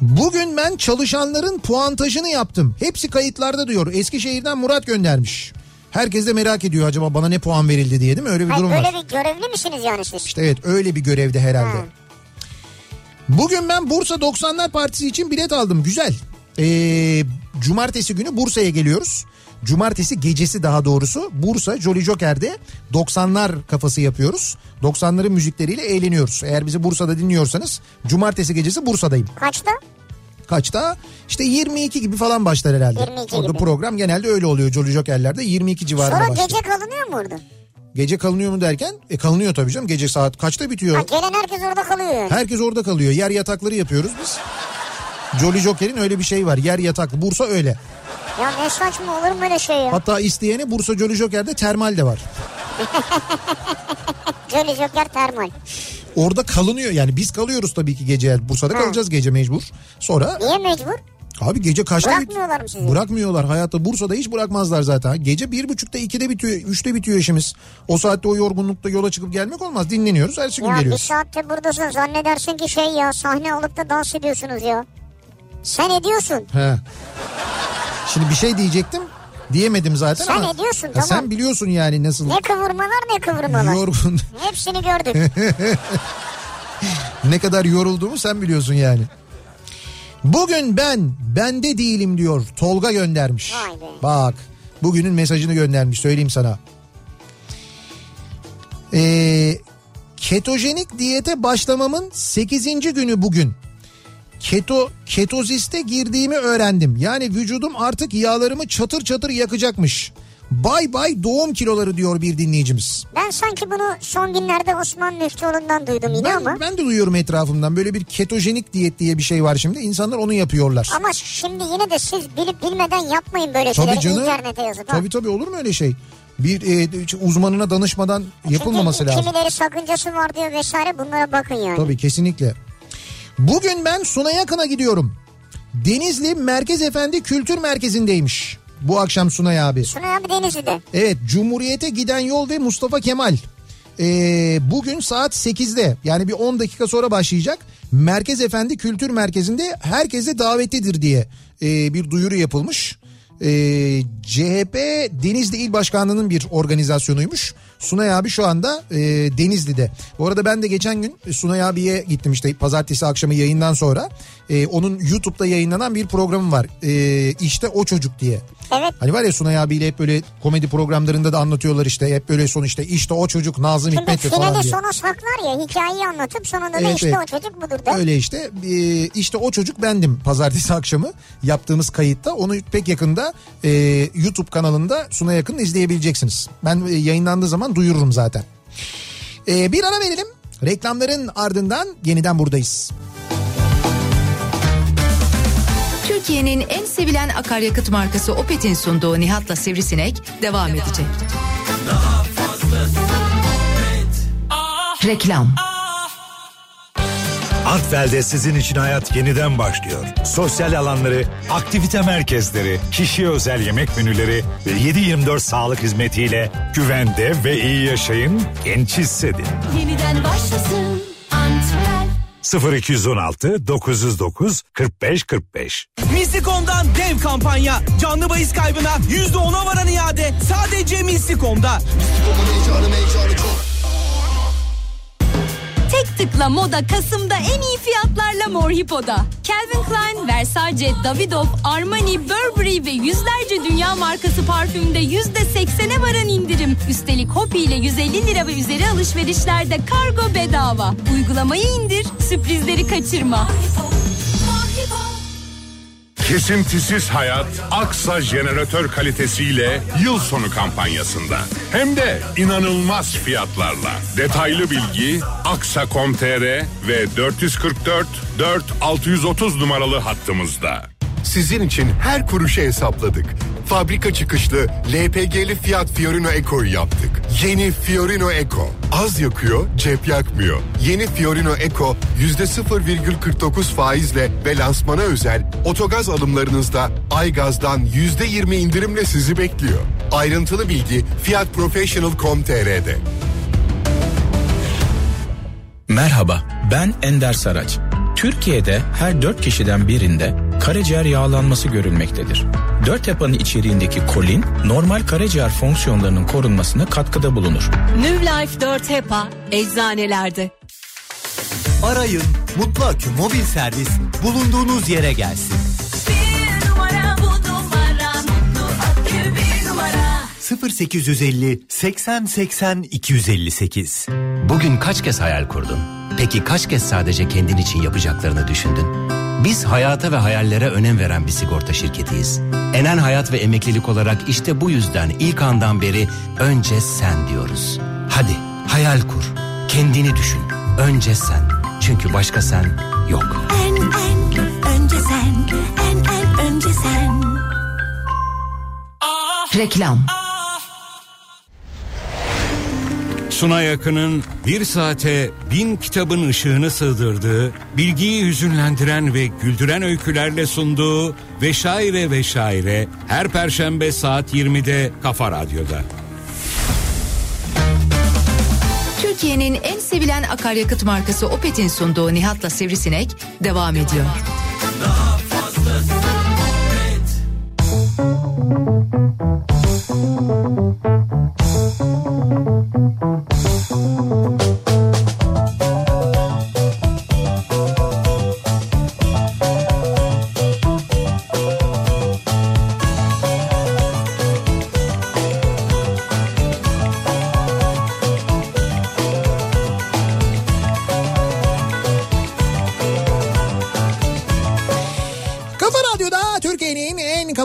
Bugün ben çalışanların puantajını yaptım. Hepsi kayıtlarda diyor. Eskişehir'den Murat göndermiş. Herkes de merak ediyor acaba bana ne puan verildi diye değil mi? Öyle bir Hayır, durum böyle var. bir görevli misiniz yani siz? İşte evet öyle bir görevde herhalde. Ha. Bugün ben Bursa 90'lar Partisi için bilet aldım. Güzel. Ee, cumartesi günü Bursa'ya geliyoruz. Cumartesi gecesi daha doğrusu Bursa Jolly Joker'de 90'lar kafası yapıyoruz. 90'ların müzikleriyle eğleniyoruz. Eğer bizi Bursa'da dinliyorsanız cumartesi gecesi Bursa'dayım. Kaçta? Kaçta? İşte 22 gibi falan başlar herhalde. 22 Orada gibi. program genelde öyle oluyor Jolly Joker'lerde 22 civarında Sonra başlıyor. gece kalınıyor mu orada? Gece kalınıyor mu derken? E kalınıyor tabii canım. Gece saat kaçta bitiyor? Ha, gelen herkes orada kalıyor yani. Herkes orada kalıyor. Yer yatakları yapıyoruz biz. Jolly Joker'in öyle bir şey var. Yer yataklı. Bursa öyle. Ya ne saçma olur mu öyle şey ya? Hatta isteyene Bursa Jolly Joker'de termal de var. Jolly Joker termal. Orada kalınıyor yani biz kalıyoruz tabii ki gece. Bursa'da Ha. kalacağız gece mecbur. Sonra Niye mecbur? abi gece kaçta Bırakmıyorlar mı sizi? Bırakmıyorlar hayatta Bursa'da hiç bırakmazlar zaten. Gece bir buçukta ikide bitiyor üçte bitiyor işimiz. O saatte o yorgunlukta yola çıkıp gelmek olmaz dinleniyoruz ertesi gün Ya bir geliyoruz. saatte buradasın zannedersin ki şey ya sahne alıp da dans ediyorsunuz ya. Sen ediyorsun. He. Şimdi bir şey diyecektim diyemedim zaten Sen ama. ediyorsun, tamam. Sen biliyorsun yani nasıl Ne kıvırmalar ne kıvırmalar. yorgun Hepsini gördük. ne kadar yorulduğumu sen biliyorsun yani. Bugün ben bende değilim diyor Tolga göndermiş. Vay be. Bak bugünün mesajını göndermiş söyleyeyim sana. Ee, ketojenik diyete başlamamın 8. günü bugün. Keto ketoziste girdiğimi öğrendim. Yani vücudum artık yağlarımı çatır çatır yakacakmış. Bay bay doğum kiloları diyor bir dinleyicimiz. ben sanki bunu son günlerde Osman Müftüoğlu'ndan duydum yine Ben, ama. ben de duyuyorum etrafımdan böyle bir ketojenik diyet diye bir şey var şimdi. İnsanlar onu yapıyorlar. Ama şimdi yine de siz bilip bilmeden yapmayın böyle Tabii şeyleri canım. internete yazıp. Tabii tabii olur mu öyle şey? Bir e, uzmanına danışmadan yapılmaması Çünkü lazım. kimileri sakıncası var diyor vesaire bunlara bakın yani. Tabii kesinlikle. Bugün ben Suna Yakın'a gidiyorum. Denizli Merkez Efendi Kültür Merkezi'ndeymiş. Bu akşam Sunay abi. Sunay abi Denizli'de. Evet Cumhuriyete giden yol ve Mustafa Kemal. Ee, bugün saat 8'de yani bir 10 dakika sonra başlayacak. Merkez Efendi Kültür Merkezi'nde herkese davetlidir diye e, bir duyuru yapılmış. Ee, CHP Denizli İl Başkanlığı'nın bir organizasyonuymuş. Sunay abi şu anda e, Denizli'de. Bu arada ben de geçen gün Sunay abiye gittim işte pazartesi akşamı yayından sonra. E, onun YouTube'da yayınlanan bir programı var. E, işte o çocuk diye. Evet. Hani var ya Sunay abiyle hep böyle komedi programlarında da anlatıyorlar işte. Hep böyle son işte işte o çocuk Nazım Şimdi Hikmet'le falan diye. sona saklar ya hikayeyi anlatıp sonunda da Evet, işte evet. o çocuk budur da. Öyle işte Ee, işte o çocuk bendim pazartesi akşamı yaptığımız kayıtta onu pek yakında e, YouTube kanalında Suna Yakın izleyebileceksiniz. Ben e, yayınlandığı zaman duyururum zaten. E, bir ara verelim reklamların ardından yeniden buradayız. Türkiye'nin en sevilen akaryakıt markası Opet'in sunduğu Nihat'la Sivrisinek devam edecek. Reklam Artfel'de sizin için hayat yeniden başlıyor. Sosyal alanları, aktivite merkezleri, kişiye özel yemek menüleri ve 7-24 sağlık hizmetiyle güvende ve iyi yaşayın, genç hissedin. Yeniden başlasın Antwerp. 0216 909 45 45 Mislikom'dan dev kampanya. Canlı bahis kaybına %10'a varan iade. Sadece Mislikom'da. Tek tıkla moda Kasım'da en iyi fiyatlarla Mor Hippo'da. Calvin Klein, Versace, Davidoff, Armani, Burberry ve yüzlerce dünya markası parfümde %80'e varan indirim. Üstelik Hopi ile 150 lira ve üzeri alışverişlerde kargo bedava. Uygulamayı indir, sürprizleri kaçırma. Kesintisiz hayat Aksa jeneratör kalitesiyle yıl sonu kampanyasında. Hem de inanılmaz fiyatlarla. Detaylı bilgi aksa.com.tr ve 444 4 630 numaralı hattımızda. Sizin için her kuruşu hesapladık. Fabrika çıkışlı LPG'li Fiat Fiorino Eco'yu yaptık. Yeni Fiorino Eco. Az yakıyor, cep yakmıyor. Yeni Fiorino Eco %0,49 faizle ve lansmana özel otogaz alımlarınızda Aygaz'dan %20 indirimle sizi bekliyor. Ayrıntılı bilgi fiatprofessional.com.tr'de. Merhaba, ben Ender Saraç. Türkiye'de her 4 kişiden birinde karaciğer yağlanması görülmektedir. 4 yapanın içeriğindeki kolin normal karaciğer fonksiyonlarının korunmasına katkıda bulunur. New Life 4 HEPA eczanelerde. Arayın Mutlu Akü mobil servis bulunduğunuz yere gelsin. Bir numara bu numara mutlu akü bir numara. 0850 80 80 258 Bugün kaç kez hayal kurdun? Peki kaç kez sadece kendin için yapacaklarını düşündün? Biz hayata ve hayallere önem veren bir sigorta şirketiyiz. Enen Hayat ve Emeklilik olarak işte bu yüzden ilk andan beri önce sen diyoruz. Hadi hayal kur, kendini düşün. Önce sen. Çünkü başka sen yok. En en önce sen, en en önce sen. Reklam Sunay Akın'ın bir saate bin kitabın ışığını sığdırdığı, bilgiyi hüzünlendiren ve güldüren öykülerle sunduğu ve şaire ve şaire her perşembe saat 20'de Kafa Radyo'da. Türkiye'nin en sevilen akaryakıt markası Opet'in sunduğu Nihat'la Sivrisinek devam ediyor. Kafa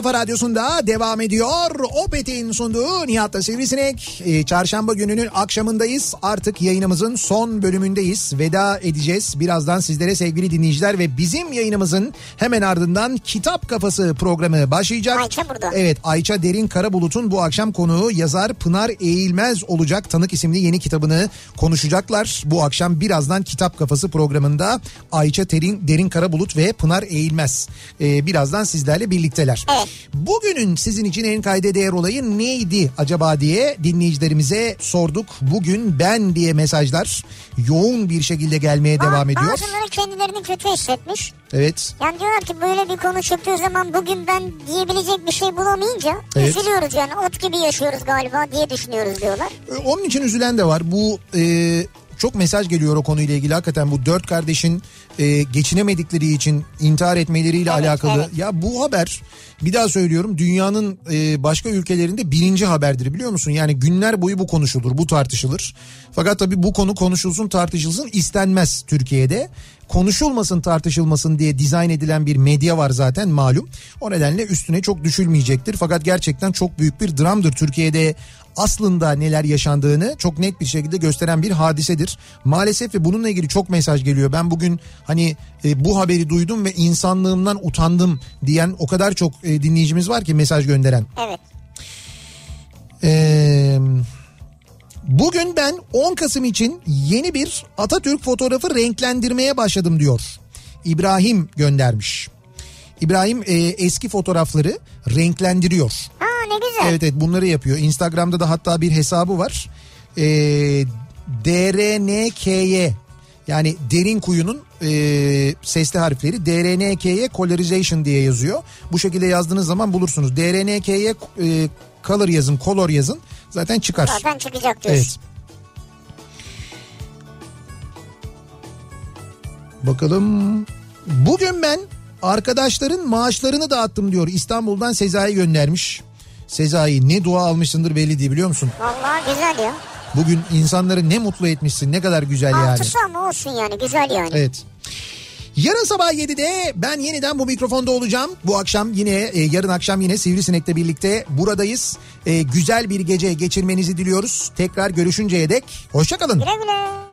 kafa radyosunda devam ediyor. Opet'in sunduğu Nihat'ta Sivrisinek. Ee, çarşamba gününün akşamındayız. Artık yayınımızın son bölümündeyiz. Veda edeceğiz. Birazdan sizlere sevgili dinleyiciler ve bizim yayınımızın hemen ardından Kitap Kafası programı başlayacak. Ayça burada. Evet Ayça Derin Karabulut'un bu akşam konuğu yazar Pınar Eğilmez olacak. Tanık isimli yeni kitabını konuşacaklar. Bu akşam birazdan Kitap Kafası programında Ayça Derin, Derin Karabulut ve Pınar Eğilmez ee, birazdan sizlerle birlikteler. Bugünün sizin için en kayda değer olayı neydi acaba diye dinleyicilerimize sorduk. Bugün ben diye mesajlar yoğun bir şekilde gelmeye devam ediyor. Bazıları kendilerini kötü hissetmiş. Evet. Yani diyorlar ki böyle bir konu çıktığı zaman bugün ben diyebilecek bir şey bulamayınca Evet. üzülüyoruz yani ot gibi yaşıyoruz galiba diye düşünüyoruz diyorlar. Onun için üzülen de var. Bu e, çok mesaj geliyor o konuyla ilgili. Hakikaten bu dört kardeşin e, geçinemedikleri için intihar etmeleriyle alakalı. Ya bu haber bir daha söylüyorum dünyanın e, başka ülkelerinde birinci haberdir biliyor musun? Yani günler boyu bu konuşulur, bu tartışılır. Fakat tabii bu konu konuşulsun tartışılsın istenmez Türkiye'de. Konuşulmasın tartışılmasın diye dizayn edilen bir medya var zaten malum. O nedenle üstüne çok düşülmeyecektir. Fakat gerçekten çok büyük bir dramdır. Türkiye'de aslında neler yaşandığını çok net bir şekilde gösteren bir hadisedir. Maalesef ve bununla ilgili çok mesaj geliyor. Ben bugün hani e, bu haberi duydum ve insanlığımdan utandım diyen o kadar çok e, dinleyicimiz var ki mesaj gönderen. Evet. Ee, bugün ben 10 Kasım için yeni bir Atatürk fotoğrafı renklendirmeye başladım diyor. İbrahim göndermiş. İbrahim e, eski fotoğrafları renklendiriyor. Ha ne güzel. Evet evet bunları yapıyor. Instagram'da da hatta bir hesabı var. Ee, DRNKY yani derin kuyunun e, sesli harfleri DRNKY colorization diye yazıyor. Bu şekilde yazdığınız zaman bulursunuz. DRNKY e, color yazın, color yazın zaten çıkar. Zaten çıkacak diyorsun. Evet. Bakalım. Bugün ben arkadaşların maaşlarını dağıttım diyor. İstanbul'dan Sezai göndermiş. Sezai ne dua almışsındır belli değil biliyor musun? Vallahi güzel ya. Bugün insanları ne mutlu etmişsin ne kadar güzel yani. Altısı ama olsun yani güzel yani. Evet. Yarın sabah 7'de ben yeniden bu mikrofonda olacağım. Bu akşam yine e, yarın akşam yine Sivrisinek'le birlikte buradayız. E, güzel bir gece geçirmenizi diliyoruz. Tekrar görüşünceye dek hoşçakalın. Güle güle.